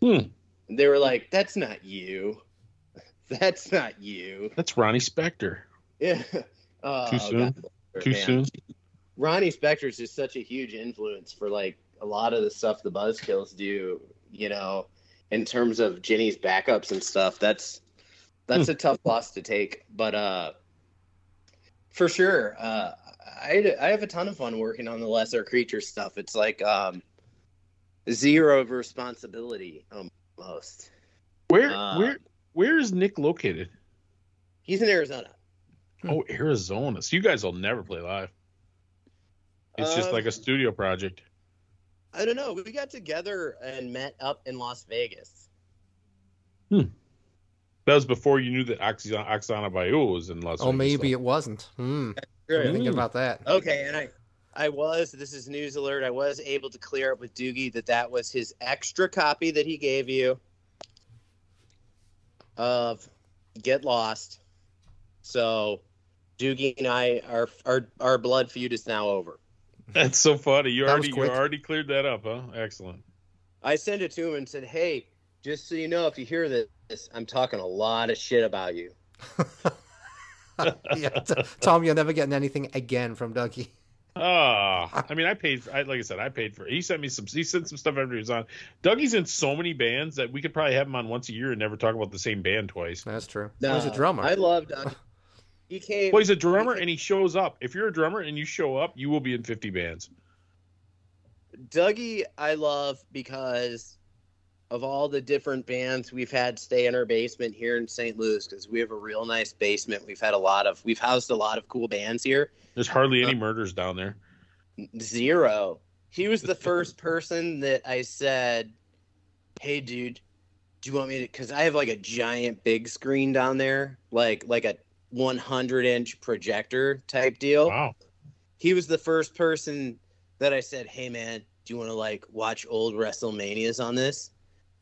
Hmm. They were like, "That's not you. That's not you." That's Ronnie Spector. Yeah. Oh, Too soon? God. Too Man. soon. Ronnie Spector is just such a huge influence for like a lot of the stuff the Buzzkills do. You know, in terms of Jenny's backups and stuff. That's that's a tough loss to take, but uh, for sure, uh, I I have a ton of fun working on the lesser creature stuff. It's like um, zero of responsibility almost. Where Uh, where where is Nick located? He's in Arizona. Oh, Arizona. So you guys will never play live. It's just Um, like a studio project. I don't know. We got together and met up in Las Vegas. That was before you knew that Oksana, Oksana Bayul was in Las Oh, Vegas. Oh, maybe it wasn't. Hmm. I'm thinking about that. Okay, and I, I was. This is news alert. I was able to clear up with Doogie that that was his extra copy that he gave you of Get Lost. So, Doogie and I, our our our blood feud is now over. That's so funny. You That already you already cleared that up, huh? Excellent. I sent it to him and said, "Hey, just so you know, if you hear this, I'm talking a lot of shit about you." yeah, t- Tom, you're never getting anything again from Dougie. Ah, I mean, I paid. For, I, like I said, I paid for. It. He sent me some. He sent some stuff after he was on. Dougie's in so many bands that we could probably have him on once a year and never talk about the same band twice. That's true. No, He's a drummer. I love Doug. He came. Well, he's a drummer and he shows up. If you're a drummer and you show up, you will be in 50 bands. Dougie, I love because of all the different bands we've had stay in our basement here in St. Louis because we have a real nice basement. We've had a lot of, we've housed a lot of cool bands here. There's hardly any uh, murders down there. Zero. He was the first person that I said, "Hey, dude, do you want me to?" Because I have like a giant big screen down there, like like a 100 inch projector type deal. Wow. he was the first person that I said, "Hey man, do you want to like watch old WrestleManias on this?"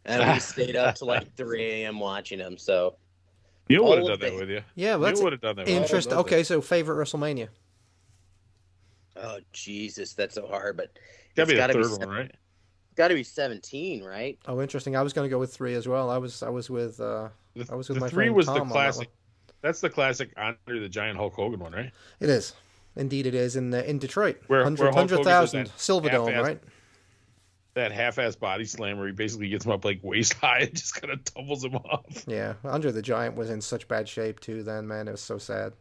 And we stayed up to like 3 a.m. watching them. So you would have done that with you. yeah, well, that's Neil would have done that. with you. interesting. Okay, so favorite WrestleMania. Oh Jesus, that's so hard. But Gotta be it's the gotta be third se- one, right? got to be seventeen, right? Oh, interesting. I was going to go with three as well. I was I was with uh, The, I was with the my three friend was Tom the on classic. That's the classic Andre the Giant Hulk Hogan one, right? it is. Indeed, it is in uh, in Detroit. Where- where 100 Hulk Hogan 100,000 that Silverdome, right? That half-ass body slam where he basically gets him up like waist high and just kind of tumbles him off. Yeah, Andre the Giant was in such bad shape too. Then, man, it was so sad.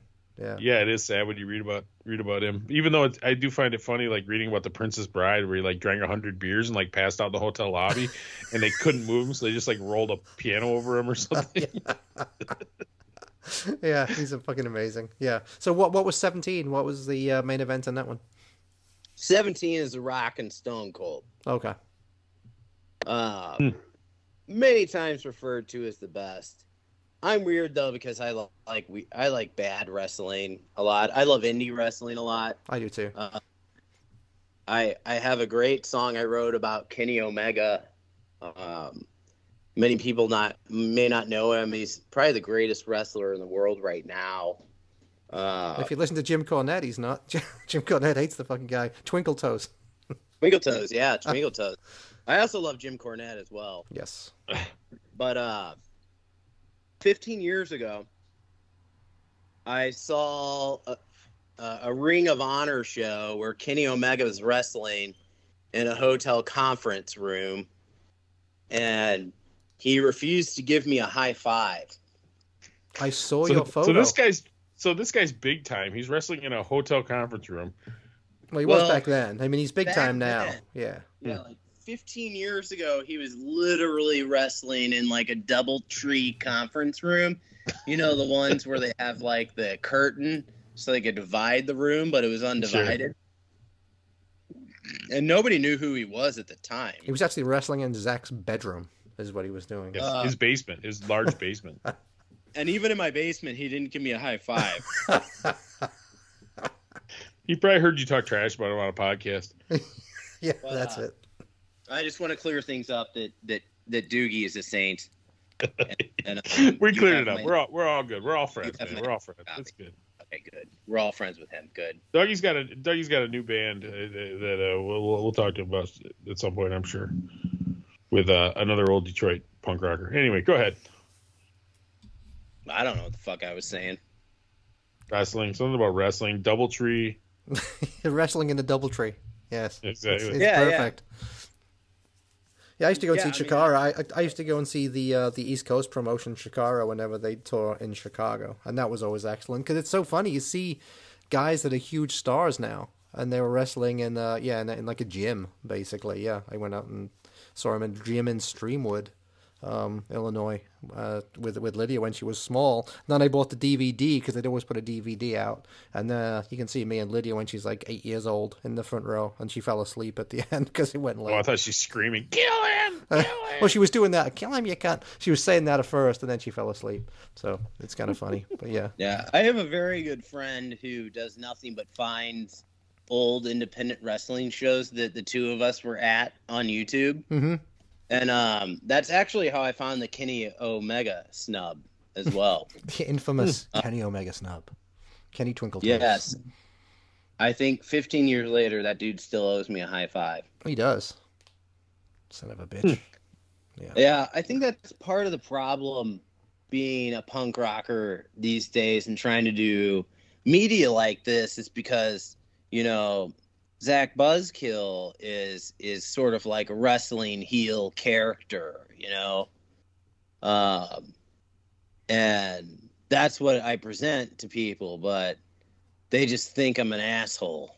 Yeah. Yeah, it is sad when you read about read about him. Even though I do find it funny, like reading about the Princess Bride, where he like drank hundred beers and like passed out the hotel lobby, and they couldn't move him, so they just like rolled a piano over him or something. yeah, he's a fucking amazing. Yeah. So what what was 17? What was the uh, main event in that one? Seventeen is the Rock and Stone Cold. Okay. Uh, Hmm. Many times referred to as the best. I'm weird though because I lo- like we I like bad wrestling a lot. I love indie wrestling a lot. I do too. Uh, I I have a great song I wrote about Kenny Omega. Um, many people not may not know him. He's probably the greatest wrestler in the world right now. Uh, if you listen to Jim Cornette, he's not. Jim Cornette hates the fucking guy. Twinkle Toes. Twinkle Toes, yeah, Twinkle Toes. I also love Jim Cornette as well. Yes. But uh 15 years ago, I saw a, a, a Ring of Honor show where Kenny Omega was wrestling in a hotel conference room, and he refused to give me a high five. I saw so, your photo. so this guy's so this guy's big time. He's wrestling in a hotel conference room. well, he was back then. I mean, he's big time now. then. Yeah. Yeah, like 15 years ago, he was literally wrestling in like a double tree conference room. You know, the ones where they have like the curtain so they could divide the room, but it was undivided. And nobody knew who he was at the time. He was actually wrestling in Zach's bedroom, is what he was doing. Yes, Uh, his basement, his large basement. And even in my basement, he didn't give me a high five. he probably heard you talk trash about him on a podcast. Yeah, Well, that's uh, it. I just want to clear things up that that that Doogie is a saint. And, and, um, we cleared it up. my- We're all we're all good. We're all friends, man. my- We're all friends. That's good. Okay, good. We're all friends with him. Good. Dougie's got a Dougie's got a new band uh, that uh, we'll, we'll we'll talk to him about at some point, I'm sure, with uh, another old Detroit punk rocker. Anyway, go ahead. I don't know what the fuck I was saying. Wrestling, something about wrestling, DoubleTree. Wrestling in the double tree. Yes. Exactly. It's, it's Yeah, yeah. perfect. Yeah, I used to go and Yeah, see I mean, I, I I used to go and see the uh, the East Coast promotion Chikara whenever they tour in Chicago, and that was always excellent because it's so funny. You see guys that are huge stars now, and they were wrestling in uh, yeah in, in like a gym basically. Yeah, I went out and saw him in a gym in Streamwood, um, Illinois, uh, with with Lydia when she was small. Then I bought the DVD because they'd always put a DVD out, and uh, you can see me and Lydia when she's like eight years old in the front row, and she fell asleep at the end because it went late. Oh, I thought she's screaming, "Kill him! Kill him!" well, she was doing that. Kill him, you can't. She was saying that at first, and then she fell asleep. So it's kind of funny. But yeah, Yeah, I have a very good friend who does nothing but finds old independent wrestling shows that the two of us were at on YouTube, hmm and um, that's actually how I found the Kenny Omega snub as well. the infamous Kenny Omega snub, Kenny Twinkle. Toes. yes, I think 15 years later, that dude still owes me a high five. he does. Son of a bitch. Yeah. Yeah, I think that's part of the problem being a punk rocker these days and trying to do media like this is because, you know, Zach Buzzkill is is sort of like a wrestling heel character, you know. Um and that's what I present to people, but they just think I'm an asshole.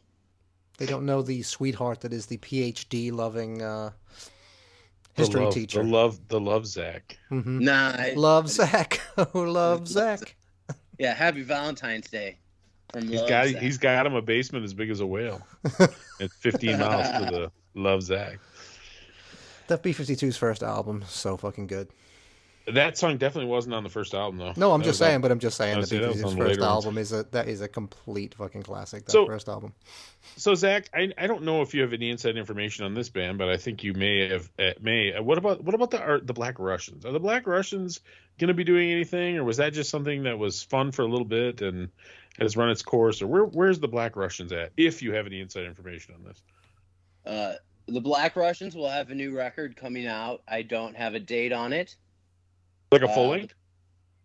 They don't know the sweetheart that is the PhD loving uh, The history love- teacher. The love, the love, Zach. hmm Nah, I, Love Zach. Oh, love Zach. yeah, happy Valentine's Day from He's Love got Zach. he's got him a basement as big as a whale. it's 15 miles to the love, Zach. That B52's first album, so fucking good. That song definitely wasn't on the first album though. No, I'm That just was on- saying, but I'm just saying I that see, that was B52's on first later ones. album is a that is a complete fucking classic. That So- first album. So Zach, I, I don't know if you have any inside information on this band, but I think you may have. Uh, may uh, what about what about the art, the Black Russians? Are the Black Russians going to be doing anything, or was that just something that was fun for a little bit and has run its course? Or where where's the Black Russians at? If you have any inside information on this, Uh, the Black Russians will have a new record coming out. I don't have a date on it. like a full Uh, length?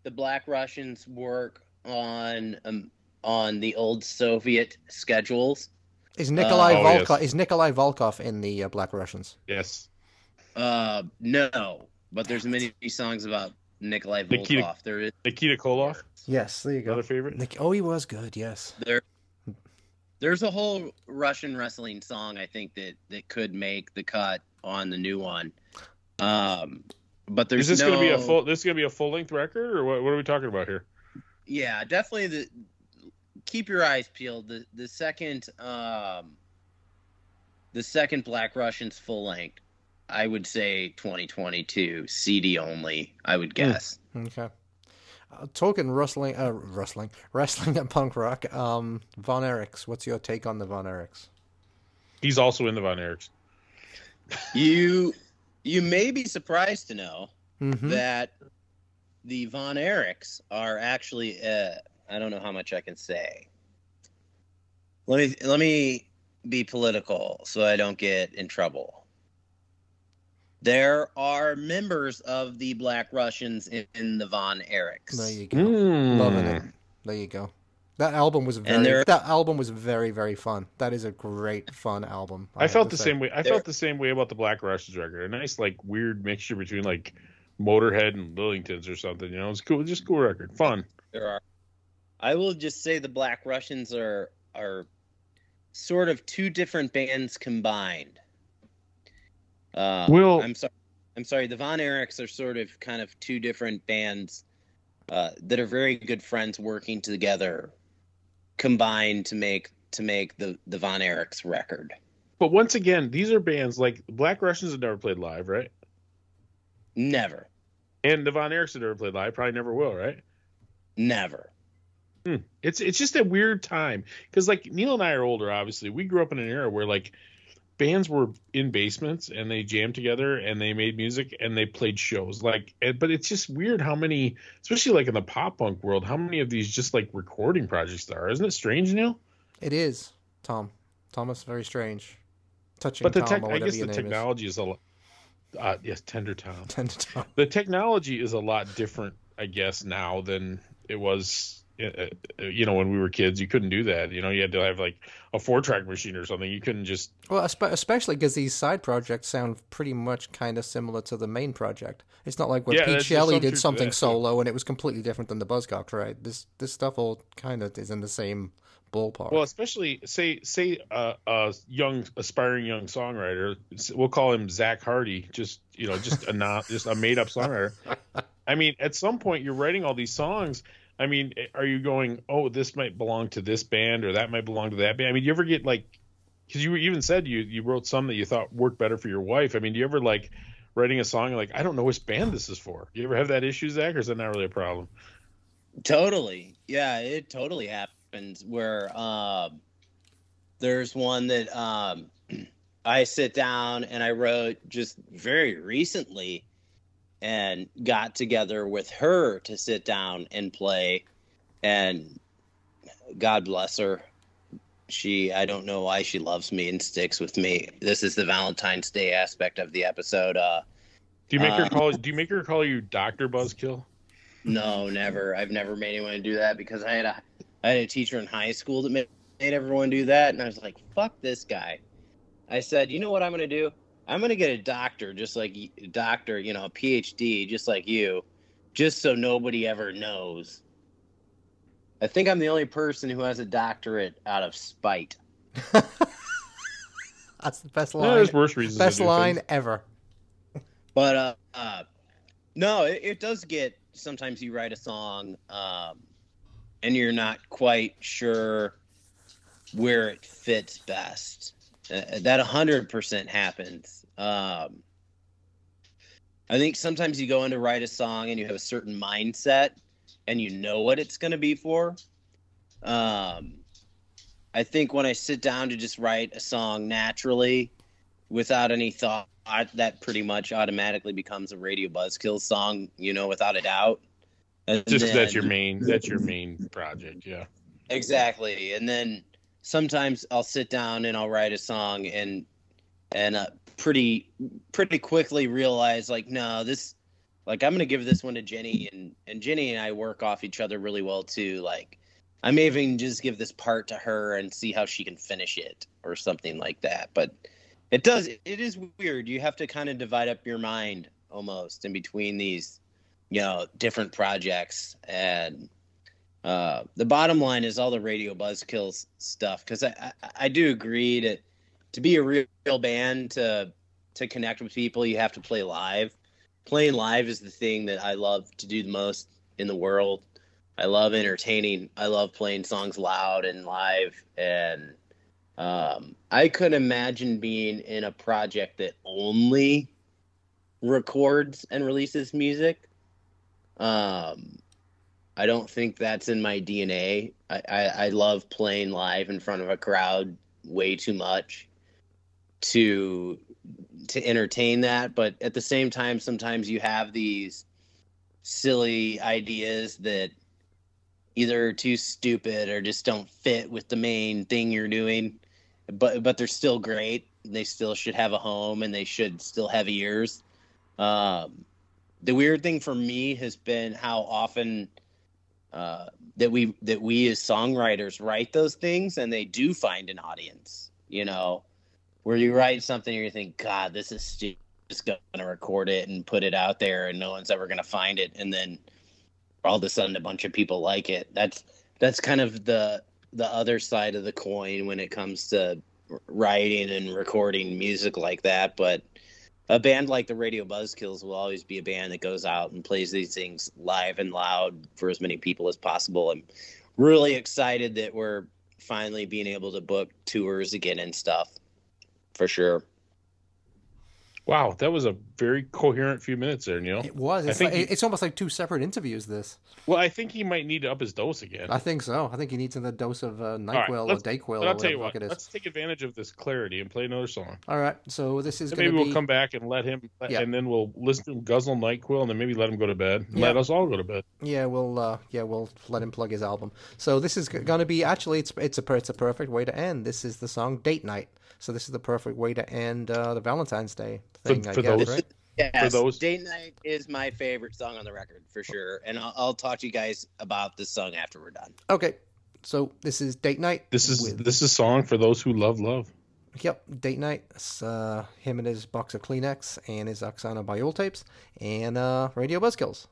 The Black Russians work on um, on the old Soviet schedules. Is Nikolai oh, Volkoff yes. is Nikolai Volkoff in the uh, Black Russians? Yes. Uh, no, but there's many songs about Nikolai Nikita- Volkoff. There is Nikita Koloff, Yes, there you go. another favorite. Nik- oh, he was good. Yes. there. There's a whole Russian wrestling song I think that that could make the cut on the new one. Um, but there's Is this no... going to be a full? This is going to be a full length record, or what? What are we talking about here? yeah definitely the keep your eyes peeled the the second um the second black russians full length i would say 2022 cd only i would guess Okay. Uh, talking wrestling, uh, wrestling, wrestling and punk rock. Um, Von Erichs. What's your take on the Von Erichs? He's also in the Von Erichs. you you may be surprised to know Mm-hmm. that the von erichs are actually uh i don't know how much i can say let me let me be political so i don't get in trouble there are members of the black russians in, in the von erichs There you go. Hmm. Loving it. There you go. That album was very. there- That album was very very fun. That is a great fun album. I, have felt the say. same way. I There- felt the same way about the Black Russians record. A nice, like, weird mixture between like Motorhead and Lillingtons or something. You know, it's cool. Just cool record, fun. there are i will just say the black russians are are sort of two different bands combined uh Will- i'm sorry i'm sorry the von erichs are sort of kind of two different bands uh that are very good friends working together combined to make to make the the von erichs record But once again, these are bands like Black Russians have never played live, right? never And the Von Erichs have never played live. Probably never will, right? never It's it's just a weird time because like Neil and I are older. Obviously, we grew up in an era where like bands were in basements and they jammed together and they made music and they played shows like but it's just weird how many especially like in the pop punk world how many of these just like recording projects there are isn't it strange neil It is Tom Thomas. Very strange. Touching but the tech i guess the technology is a lot uh yes tender tom tender Tend Tom. the technology is a lot different i guess now than it was you know when we were kids you couldn't do that you know you had to have like a four track machine or something you couldn't just Well, especially because these side projects sound pretty much kind of similar to the main project. It's not like when Yeah, Pete Shelley did something that, solo and it was completely different than the Buzzcocks, right? This this stuff all kind of is in the same ballpark. Well, especially say say uh, a young aspiring young songwriter, we'll call him Zach Hardy, just you know, just a not just a made up songwriter. I mean, at some point you're writing all these songs. I mean, are you going, oh, this might belong to this band or that might belong to that band? I mean, you ever get like, because you even said you you wrote some that you thought worked better for your wife. I mean, do you ever like writing a song like I don't know which band this is for? You ever have that issue, Zach, or is that not really a problem? Totally. Yeah, it totally happens where um there's one that um I sit down and I wrote just very recently and got together with her to sit down and play and God bless her. She I don't know why she loves me and sticks with me. This is the Valentine's Day aspect of the episode. Uh Do you make her Uh, call? Do you make her call you Doctor Buzzkill? No, never. I've never made anyone do that because I had a I had a teacher in high school that made, made everyone do that, and I was like, "Fuck this guy." I said, "You know what I'm gonna do? I'm gonna get a doctor, just like y- doctor, you know, a PhD, just like you, just so nobody ever knows." I think I'm the only person who has a doctorate out of spite. That's the best Yeah, line. there's worse reasons. best to do line things. ever. But uh, uh no, it, it does get sometimes you write a song um and you're not quite sure where it fits best. Uh, that 100% happens. Um I think sometimes you go in to write a song and you have a certain mindset and you know what it's going to be for. Um I think when I sit down to just write a song naturally without any thought that pretty much automatically becomes a radio buzzkill song you know without a doubt And Just 'cause that's your main. That's your main project. Yeah. exactly and then sometimes i'll sit down and i'll write a song and and uh, pretty pretty quickly realize like no this like i'm gonna give this one to jenny and and jenny and i work off each other really well too. Like i may even just give this part to her and see how she can finish it or something like that. But it does it is weird. You have to kind of divide up your mind almost in between these you know different projects and uh the bottom line is all the radio buzzkills stuff because I, I i do agree that to be a real, real band to to connect with people you have to play live. Playing live is the thing that i love to do the most in the world. I love entertaining. I love playing songs loud and live and um i couldn't imagine being in a project that only records and releases music. Um I don't think that's in my DNA. I, I, I love playing live in front of a crowd way too much to to entertain that. But at the same time, sometimes you have these silly ideas that either are too stupid or just don't fit with the main thing you're doing. But but they're still great. They still should have a home and they should still have ears. Um, the weird thing for me has been how often uh, that we that we as songwriters write those things and they do find an audience you know? Where you write something and you think god this is stu- just going to record it and put it out there and no one's ever going to find it. And then all of a sudden a bunch of people like it. That's that's kind of the the other side of the coin when it comes to writing and recording music like that. But a band like the Radio Buzzkills will always be a band that goes out and plays these things live and loud for as many people as possible. I'm really excited that we're finally being able to book tours again and stuff. For sure. Wow, that was a very coherent few minutes there, Neil. It was. It's, like, he- it's almost like two separate interviews. This. Well, I think he might need to up his dose again. I think so. I think he needs another dose of uh, All right, Nyquil or Dayquil I'll tell whatever you what. it is. Let's take advantage of this clarity and play another song. All right. So this is maybe to we'll be. come back and let him, Yeah. and then we'll listen to him guzzle Nyquil, and then maybe let him go to bed. Yeah. Let us all go to bed. Yeah, we'll uh, yeah we'll let him plug his album. So this is going to be actually it's it's a it's a perfect way to end. This is the song "Date Night." So this is the perfect way to end uh, the Valentine's Day For- thing. I for guess, those- right? Yes, those- Date Night is my favorite song on the record for sure, and I'll, I'll talk to you guys about this song after we're done. Okay. So this is "Date Night." This is with- this is song for those who love love. Yep, date night. It's uh, him and his box of Kleenex and his Oksana Bayul tapes and uh, Radio Buzzkills.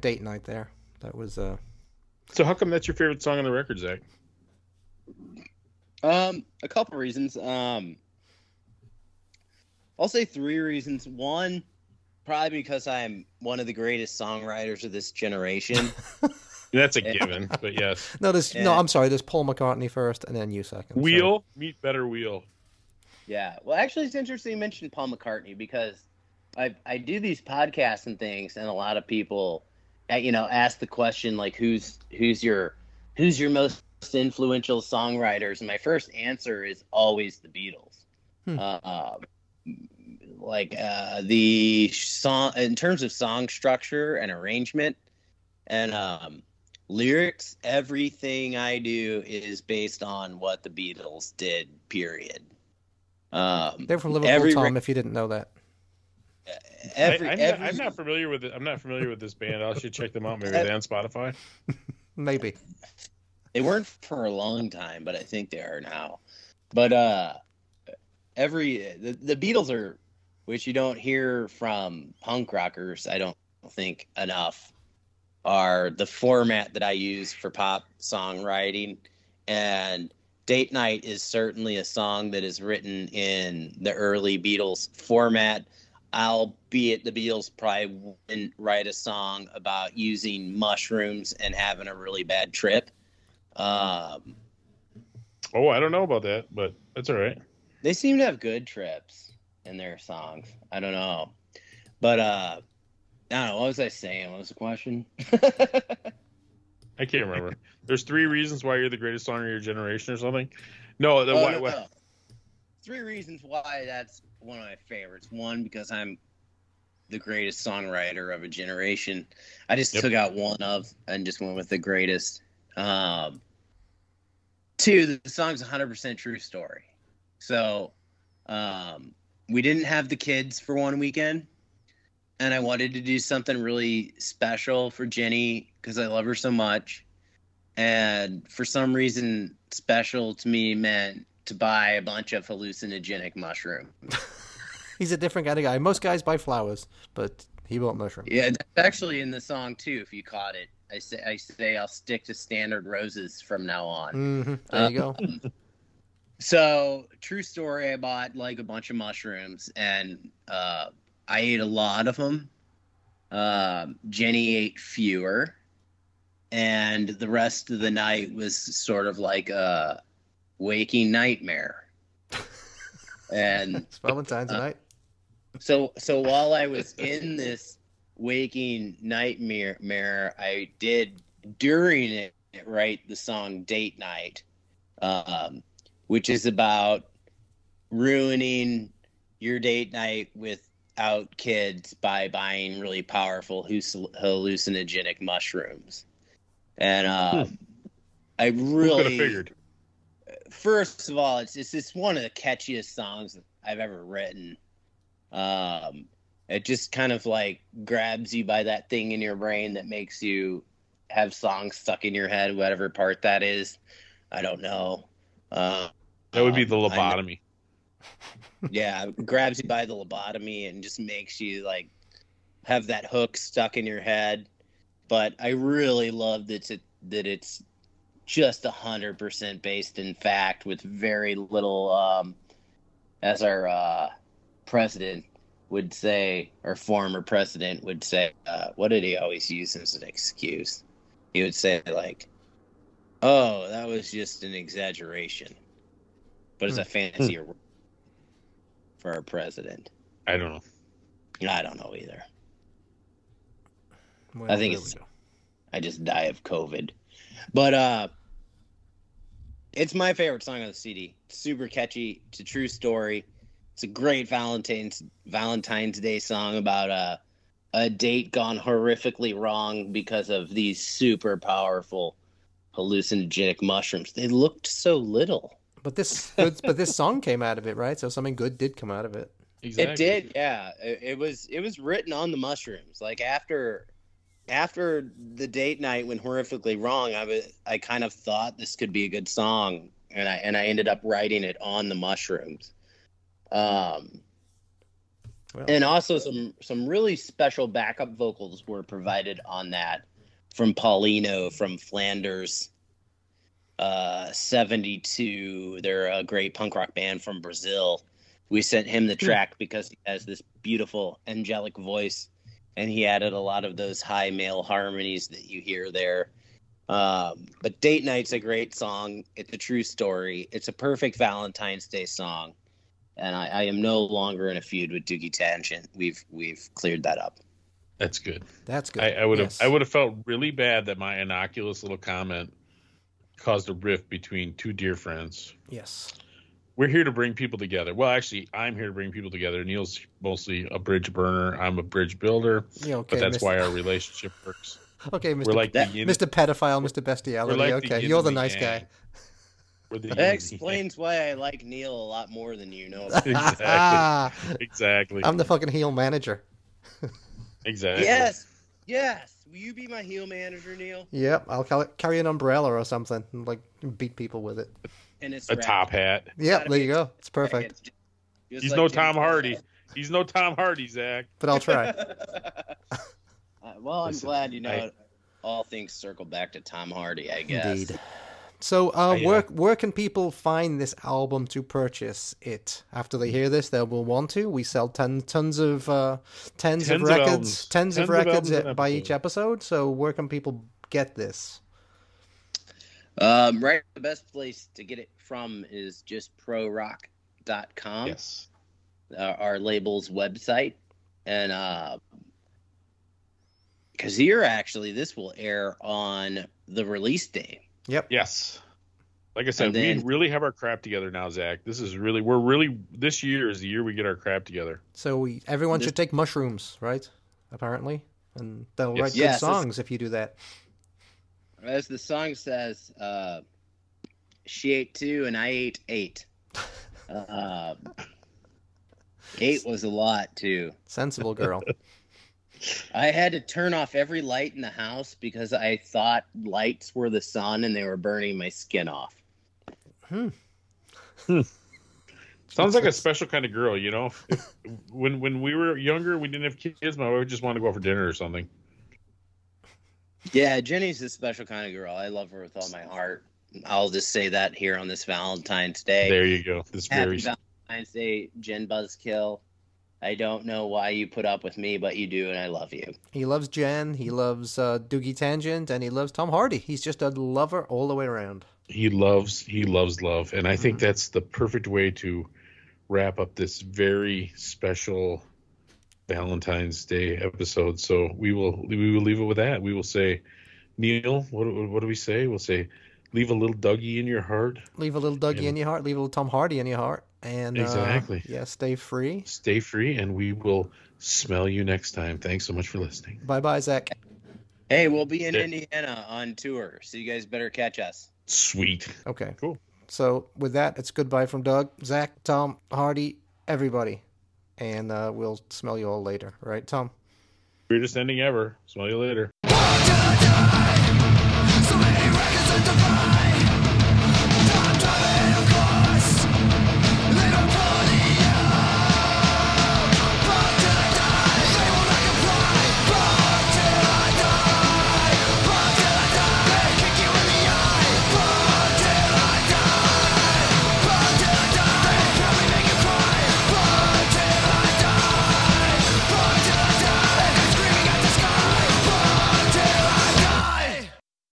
All right, date night there. That was uh So how come that's your favorite song on the record, Zach? Um, a couple reasons. Um, I'll say three reasons. One, probably because I'm one of the greatest songwriters of this generation. That's a given, but yes. no. There's no. I'm sorry. There's Paul McCartney first, and then you second. so- Wheel, meet better wheel. yeah. Well, actually, it's interesting you mentioned Paul McCartney because I I do these podcasts and things, and a lot of people, you know, ask the question like, who's who's your who's your most influential songwriters? And my first answer is always the Beatles. Hmm. Uh, like uh, the song in terms of song structure and arrangement and um, lyrics, everything I do is based on what the Beatles did. Period. Um, They're from Liverpool, every Tom. If you didn't know that, every, I, am every- not, I'm not familiar with it. I'm not familiar with this band. I should check them out. Maybe they're on Spotify. maybe. They weren't for a long time, but I think they are now. But uh every the, the Beatles are which you don't hear from punk rockers, I don't think enough. are the format that I use for pop songwriting. And Date Night is certainly a song that is written in the early Beatles format, albeit the Beatles probably wouldn't write a song about using mushrooms and having a really bad trip. Um, Oh, I don't know about that, but that's all right. they seem to have good trips in their songs. I don't know. But uh I don't know, what was I saying? What was the question? I can't remember. There's three reasons why you're the greatest song of your generation, or something. No, the Oh, why, no, no. Three reasons why that's one of my favorites. One, because I'm the greatest songwriter of a generation. I just Yep. took out one of and just went with the greatest. Um, two, the song's 100% true story. So um, we didn't have the kids for one weekend. And I wanted to do something really special for Jenny because I love her so much. And for some reason, special to me meant to buy a bunch of hallucinogenic mushroom. He's a different kind of guy. Most guys buy flowers, but he bought mushroom. Yeah, that's actually in the song too. If you caught it, I say I say I'll stick to standard roses from now on. hmm There you go. So, true story. I bought like a bunch of mushrooms, and uh, I ate a lot of them. Um, Jenny ate fewer, and the rest of the night was sort of like a waking nightmare. and It's Valentine's Uh, night. so so while I was in this waking nightmare, mare, I did during it write the song "Date Night," um, which is about ruining your date night without kids by buying really powerful halluc- hallucinogenic mushrooms. And um, I who could have really figured? First of all, it's it's just one of the catchiest songs I've ever written. Um, it just kind of like grabs you by that thing in your brain that makes you have songs stuck in your head, whatever part that is. I don't know. Uh, That would be the lobotomy. yeah, grabs you by the lobotomy and just makes you like have that hook stuck in your head. But I really love that it that it's just a hundred percent based in fact, with very little, um, as our uh, president would say, or former president would say. Uh, what did he always use as an excuse? He would say like, "Oh, that was just an exaggeration," but it's a fancier word for our president. I don't know. I don't know either. Well, I think it's- I just die of COVID. But uh it's my favorite song on the CD. It's super catchy. It's a true story. It's a great Valentine's Valentine's Day song about a a date gone horrifically wrong because of these super powerful hallucinogenic mushrooms. They looked so little. But this, but this song came out of it, right? So something good did come out of it. Exactly. It did, yeah. It, it was it was written on the mushrooms. Like after after the date night when horrifically wrong, I was I kind of thought this could be a good song, and I and I ended up writing it on the mushrooms. Um, Well, and also some some really special backup vocals were provided on that from Paulino from Flanders. Uh, 72. They're a great punk rock band from Brazil. We sent him the track because he has this beautiful angelic voice, and he added a lot of those high male harmonies that you hear there. Um, but Date Night's a great song. It's a true story. It's a perfect Valentine's Day song, and I, I am no longer in a feud with Doogie Tangent. We've we've cleared that up. That's good. that's good. I, I would have Yes. I would have felt really bad that my innocuous little comment caused a rift between two dear friends. Yes. We're here to bring people together. Well, actually, I'm here to bring people together. Neil's mostly a bridge burner. I'm a bridge builder, Yeah, okay. but that's Mr. why our relationship works. Okay, Mr. We're like That- the yin, Mr. Pedophile, Mr. Bestiality. like okay, yin you're and the nice yang. guy. We're the yin That and explains why I like Neil a lot more than you know. yang. exactly. Exactly. I'm the fucking heel manager. exactly. yes, yes. Will you be my heel manager, Neil? Yep, I'll cal- carry an umbrella or something, and, like beat people with it. And it's A rad. top hat. Yep, Gotta there you go. It's perfect. It's just- just He's like no Jim Tom Hardy. Carrey. He's no Tom Hardy, Zach. But I'll try. Uh, well, I'm Listen, glad you know I- it. all things circle back to Tom Hardy, I guess. Indeed. So, uh, I, uh, where where can people find this album to purchase it? After they hear this, they will want to. We sell ton, tons of uh, tens, Tens of of records, albums. tens, of Tens of records albums an by each episode. So, where can people get this? Um, right, the best place to get it from is just prorock.com, Yes. uh, our label's website. And uh, because here, actually, this will air on the release day. Yep. Yes. Like I said, then- we really have our crap together now, Zach. This is really we're really this year is the year we get our crap together. So, we everyone This- should take mushrooms, right? Apparently, and they'll Yes. write good Yes, songs if you do that. As the song says, uh, she ate two and I ate eight. Uh, eight was a lot, too. Sensible girl. I had to turn off every light in the house because I thought lights were the sun and they were burning my skin off. Hmm. Sounds like a special kind of girl, you know. If, when when we were younger, we didn't have kids. My wife would just want to go out for dinner or something. Yeah, Jenny's a special kind of girl. I love her with all my heart. I'll just say that here on this Valentine's Day. There you go. This Happy very Valentine's Day, Jen Buzzkill. I don't know why you put up with me, but you do, and I love you. He loves Jen. He loves uh, Doogie Tangent, and he loves Tom Hardy. He's just a lover all the way around. he loves he loves love, and I think that's the perfect way to wrap up this very special Valentine's Day episode. So we will we will leave it with that. We will say, Neil, what what do we say? We'll say, leave a little Dougie in your heart. Leave a little Dougie Yeah. in your heart. Leave a little Tom Hardy in your heart. And uh, Exactly. yeah, stay free. Stay free, and we will smell you next time. Thanks so much for listening. Bye bye, Zach. Hey, we'll be in Yeah. Indiana on tour, so you guys better catch us. Sweet. Okay. Cool. So with that, it's goodbye from Doug, Zach, Tom, Hardy, everybody, and uh, we'll smell you all later. Right, Tom? Weirdest ending ever. Smell you later.